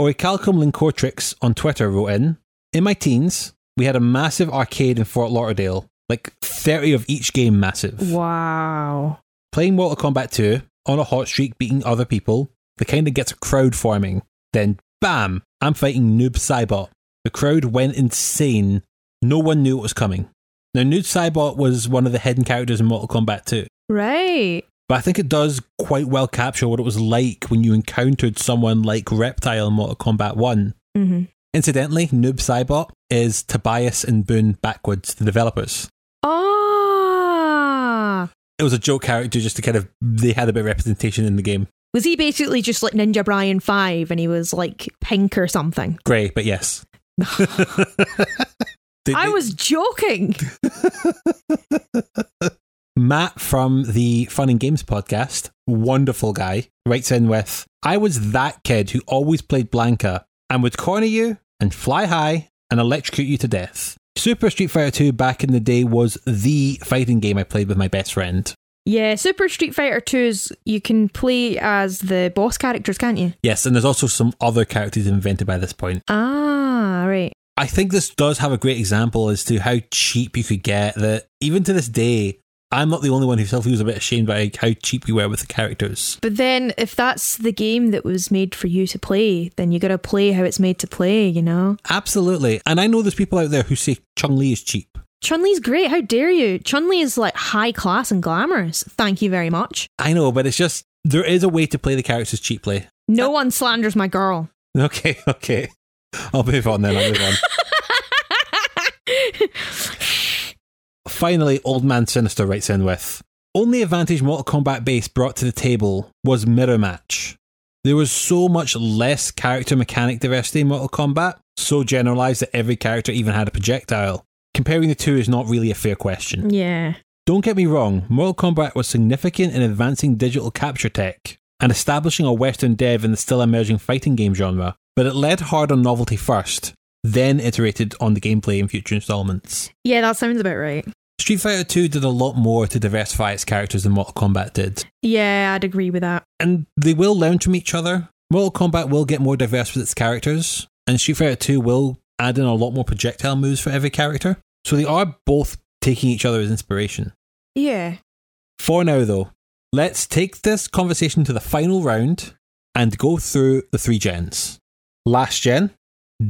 Speaker 1: Oricalcum Lincortrix on Twitter wrote in In my teens, we had a massive arcade in Fort Lauderdale, like 30 of each game massive.
Speaker 2: Wow.
Speaker 1: Playing Mortal Kombat 2 on a hot streak, beating other people, the kind that gets a crowd forming. Then, bam, I'm fighting Noob Saibot. The crowd went insane. No one knew what was coming. Now, Noob Saibot was one of the hidden characters in Mortal Kombat 2.
Speaker 2: Right.
Speaker 1: But I think it does quite well capture what it was like when you encountered someone like Reptile in Mortal Kombat 1.
Speaker 2: Mm-hmm.
Speaker 1: Incidentally, Noob Saibot is Tobias and Boon backwards, the developers.
Speaker 2: Ah.
Speaker 1: It was a joke character just to kind of, they had a bit of representation in the game.
Speaker 2: Was he basically just like Ninja Brian 5 and he was like pink or something?
Speaker 1: Grey, but yes. <laughs>
Speaker 2: I was joking. <laughs>
Speaker 1: Matt from the Fun and Games podcast, wonderful guy, writes in with I was that kid who always played Blanka and would corner you and fly high and electrocute you to death. Super Street Fighter 2 back in the day was the fighting game I played with my best friend.
Speaker 2: Yeah, Super Street Fighter 2's you can play as the boss characters, can't you?
Speaker 1: Yes, and there's also some other characters invented by this point.
Speaker 2: Ah, right.
Speaker 1: I think this does have a great example as to how cheap you could get. That even to this day, I'm not the only one who still feels a bit ashamed by how cheap we were with the characters.
Speaker 2: But then if that's the game that was made for you to play, then you got to play how it's made to play, you know?
Speaker 1: Absolutely. And I know there's people out there who say Chun Li is cheap.
Speaker 2: Chun Li's great. How dare you? Chun Li is like high class and glamorous. Thank you very much.
Speaker 1: I know, but it's just there is a way to play the characters cheaply.
Speaker 2: No one slanders my girl. <laughs>
Speaker 1: Okay, okay. I'll move on then. I'll move on. <laughs> Finally, Old Man Sinister writes in with Only advantage Mortal Kombat base brought to the table was mirror match. There was so much less character mechanic diversity in Mortal Kombat, so generalized that every character even had a projectile. Comparing the two is not really a fair question.
Speaker 2: Yeah.
Speaker 1: Don't get me wrong, Mortal Kombat was significant in advancing digital capture tech and establishing a Western dev in the still emerging fighting game genre, but it led hard on novelty first, then iterated on the gameplay in future installments.
Speaker 2: Yeah, that sounds about right.
Speaker 1: Street Fighter 2 did a lot more to diversify its characters than Mortal Kombat did,
Speaker 2: Yeah, I'd agree with that.
Speaker 1: and they will learn from each other. Mortal Kombat will get more diverse with its characters, and Street Fighter 2 will add in a lot more projectile moves for every character. So they are both taking each other as inspiration.
Speaker 2: Yeah.
Speaker 1: For now, though, let's take this conversation to the final round and go through the three gens. Last gen,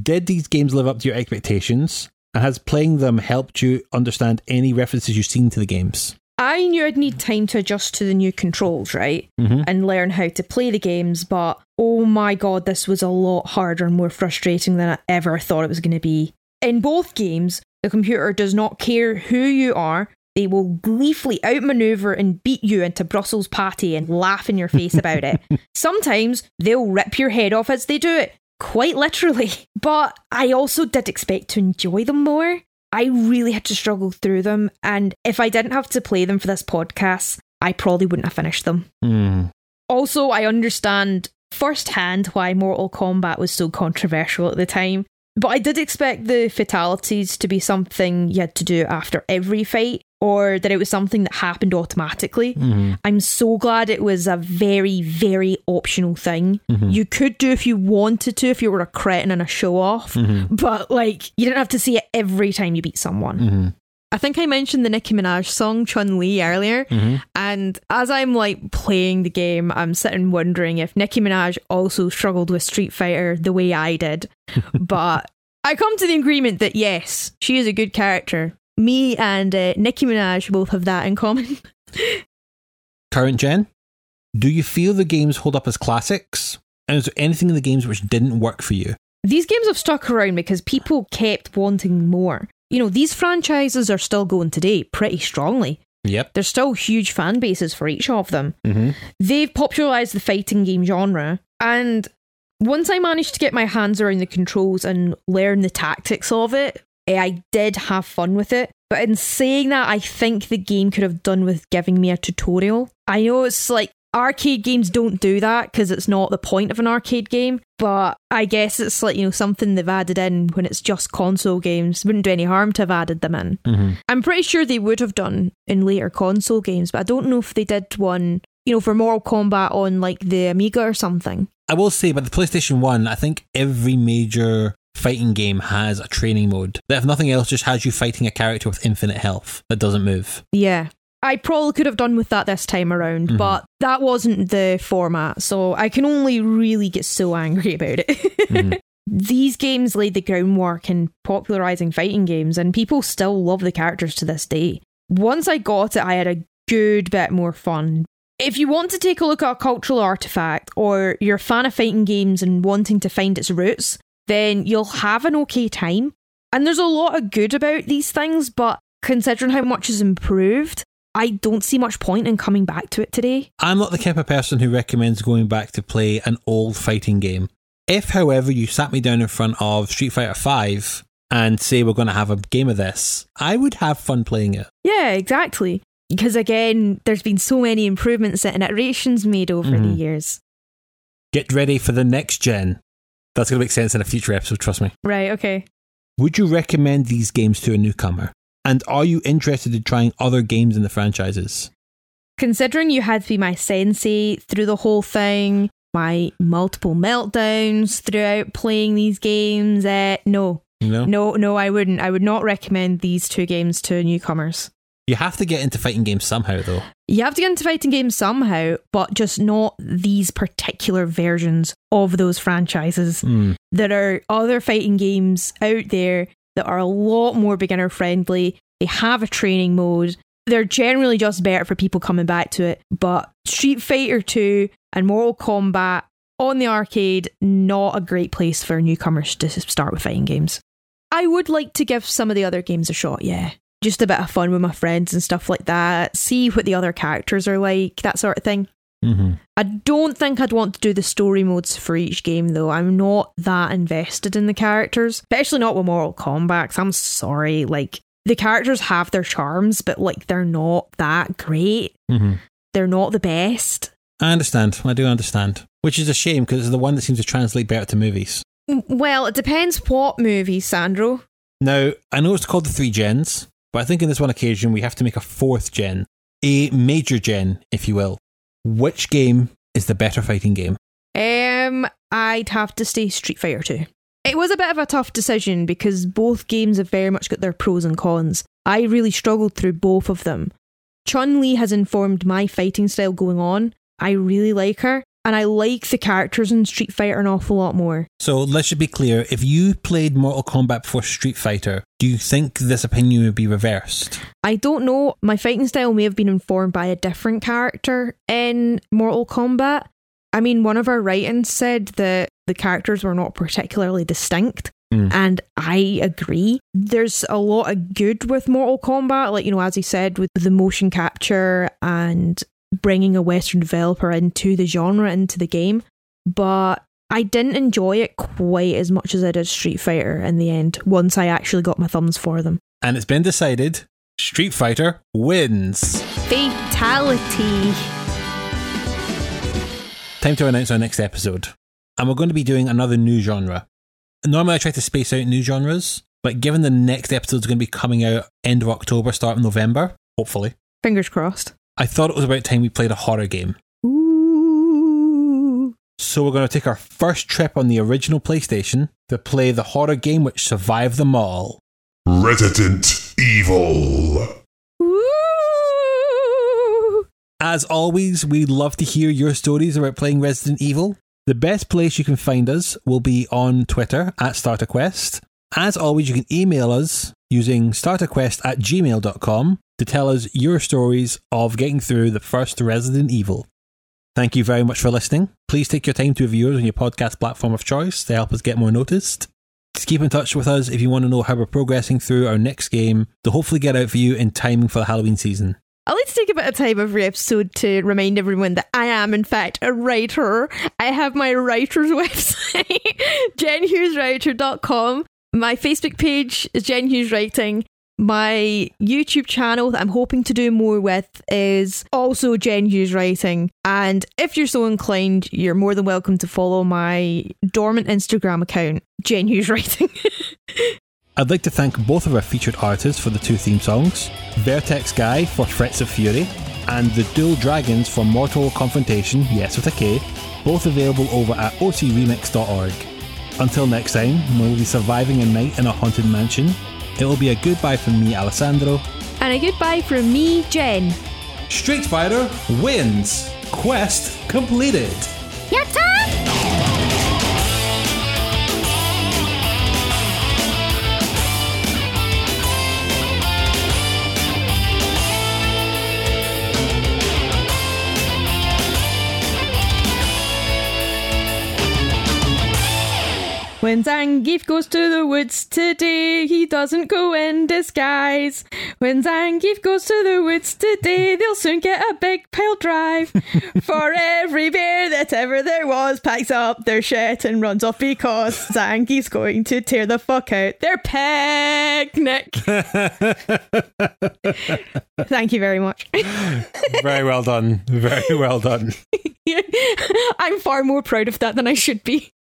Speaker 1: did these games live up to your expectations? And has playing them helped you understand any references you've seen to the games?
Speaker 2: I knew I'd need time to adjust to the new controls, right?
Speaker 1: Mhm.
Speaker 2: And learn how to play the games, but oh my god, this was a lot harder and more frustrating than I ever thought it was going to be. In both games, the computer does not care who you are. They will gleefully outmaneuver and beat you into Brussels patty and laugh in your face about it. <laughs> Sometimes they'll rip your head off as they do it, quite literally. <laughs> But I also did expect to enjoy them more. I really had to struggle through them, and if I didn't have to play them for this podcast, I probably wouldn't have finished them.
Speaker 1: Hmm.
Speaker 2: Also, I understand firsthand why Mortal Kombat was so controversial at the time, but I did expect the fatalities to be something you had to do after every fight, or that it was something that happened automatically. Mm-hmm. I'm so glad it was a very, very optional thing. Mm-hmm. You could do if you wanted to, if you were a cretin and a show off, mm-hmm. but like you didn't have to see it every time you beat someone. I think I mentioned the Nicki Minaj song Chun Li earlier, and as I'm like playing the game, I'm sitting wondering if Nicki Minaj also struggled with Street Fighter the way I did. <laughs> but I come to the agreement that yes, she is a good character. Me and uh, Nicki Minaj both have that in common. <laughs>
Speaker 1: Current gen, do you feel the games hold up as classics? And is there anything in the games which didn't work for you?
Speaker 2: These games have stuck around because people kept wanting more. You know, these franchises are still going today pretty strongly.
Speaker 1: Yep.
Speaker 2: There's still huge fan bases for each of them. They've popularized the fighting game genre, and once I managed to get my hands around the controls and learn the tactics of it, I did have fun with it. But in saying that, I think the game could have done with giving me a tutorial. I know it's like arcade games don't do that because it's not the point of an arcade game, but I guess it's like, you know, something they've added in when it's just console games. Wouldn't do any harm to have added them in. Mm-hmm. I'm pretty sure they would have done in later console games, but I don't know if they did one, you know, for Mortal Kombat on like the Amiga or something.
Speaker 1: I will say, but the PlayStation 1, I think every major fighting game has a training mode that, if nothing else, just has you fighting a character with infinite health that doesn't move.
Speaker 2: Yeah. I probably could have done with that this time around, mm-hmm. but that wasn't the format, so I can only really get so angry <laughs> about it. Mm-hmm. These games laid the groundwork in popularizing fighting games, and people still love the characters to this day. Once I got it, I had a good bit more fun. If you want to take a look at a cultural artifact, or you're a fan of fighting games and wanting to find its roots, then you'll have an okay time. And there's a lot of good about these things, but considering how much has improved, I don't see much point in coming back to it today.
Speaker 1: I'm not the type of person who recommends going back to play an old fighting game. If, however, you sat me down in front of Street Fighter V and say we're going to have a game of this, I would have fun playing it.
Speaker 2: Yeah, exactly. Because again, there's been so many improvements and iterations made over the mm-hmm. years.
Speaker 1: Get ready for the next gen. That's going to make sense in a future episode, trust me.
Speaker 2: Right, okay.
Speaker 1: Would you recommend these games to a newcomer? And are you interested in trying other games in the franchises?
Speaker 2: considering you had to be my sensei through the whole thing, my multiple meltdowns throughout playing these games, uh, no,
Speaker 1: No?
Speaker 2: no, no, I wouldn't. I would not recommend these two games to newcomers.
Speaker 1: You have to get into fighting games somehow, though.
Speaker 2: You have to get into fighting games somehow, but just not these particular versions of those franchises.
Speaker 1: Hmm.
Speaker 2: There are other fighting games out there that are a lot more beginner friendly. They have a training mode. They're generally just better for people coming back to it. But Street Fighter 2 and Mortal Kombat on the arcade, not a great place for newcomers to start with fighting games. I would like to give some of the other games a shot, yeah. Just a bit of fun with my friends and stuff like that. See what the other characters are like, that sort of thing.
Speaker 1: Mm-hmm.
Speaker 2: I don't think I'd want to do the story modes for each game though. I'm not that invested in the characters, especially not with Mortal Kombat. I'm sorry, like the characters have their charms, but like they're not that great.
Speaker 1: Mm-hmm.
Speaker 2: They're not the best.
Speaker 1: I understand. I do understand. Which is a shame because it's the one that seems to translate better to movies.
Speaker 2: Well, it depends what movie, Sandro.
Speaker 1: Now, I know it's called the three gens, but I think in this one occasion we have to make a fourth gen, a major gen, if you will. Which game is the better fighting game?
Speaker 2: Um, I'd have to say Street Fighter 2. It was a bit of a tough decision because both games have very much got their pros and cons. I really struggled through both of them. Chun Li has informed my fighting style going on. I really like her, and I like the characters in Street Fighter an awful lot more.
Speaker 1: So let's just be clear if you played Mortal Kombat before Street Fighter, do you think this opinion would be reversed?
Speaker 2: I don't know, my fighting style may have been informed by a different character in Mortal Kombat. I mean, one of our writings said that the characters were not particularly distinct.
Speaker 1: Mm.
Speaker 2: And I agree. There's a lot of good with Mortal Kombat, like, you know, as he said, with the motion capture and bringing a Western developer into the genre, into the game. But I didn't enjoy it quite as much as I did Street Fighter in the end, once I actually got my thumbs for them.
Speaker 1: And it's been decided Street Fighter wins.
Speaker 2: Fatality.
Speaker 1: Time to announce our next episode. And we're going to be doing another new genre. Normally I try to space out new genres, but given the next episode is going to be coming out end of October, start of November, hopefully,
Speaker 2: Fingers crossed.
Speaker 1: I thought it was about time we played a horror game.
Speaker 2: Ooh.
Speaker 1: So we're going to take our first trip on the original PlayStation to play the horror game which survived them all.
Speaker 10: Resident Evil.
Speaker 2: Ooh.
Speaker 1: As always, we'd love to hear your stories about playing Resident Evil. The best place you can find us will be on Twitter at StarterQuest. As always, you can email us using starterquest at gmail.com to tell us your stories of getting through the first Resident Evil. Thank you very much for listening. Please take your time to review us on your podcast platform of choice to help us get more noticed. Just keep in touch with us if you want to know how we're progressing through our next game to hopefully get out for you in timing for the Halloween season.
Speaker 2: I like to take a bit of time every episode to remind everyone that I am, in fact, a writer. I have my writer's <laughs> website, <laughs> jenhugheswriter.com. My Facebook page is Jen Hughes Writing. My YouTube channel that I'm hoping to do more with is also Jen Hughes Writing. And if you're so inclined, you're more than welcome to follow my dormant Instagram account, Jen Hughes Writing. <laughs>
Speaker 1: I'd like to thank both of our featured artists for the two theme songs Vertex Guy for Threats of Fury, and the Dual Dragons for Mortal Confrontation, yes with a K, both available over at ocremix.org. Until next time, when we'll be surviving a night in a haunted mansion, it will be a goodbye from me, Alessandro.
Speaker 2: and a goodbye from me, Jen.
Speaker 1: Street Fighter wins! Quest completed!
Speaker 2: When Zangief goes to the woods today, he doesn't go in disguise. When Zangief goes to the woods today, they'll soon get a big pile drive. <laughs> For every bear that ever there was packs up their shit and runs off because Zangief's going to tear the fuck out their picnic. Thank you very much. <laughs>
Speaker 1: Very well done. Very well done. <laughs>
Speaker 2: I'm far more proud of that than I should be.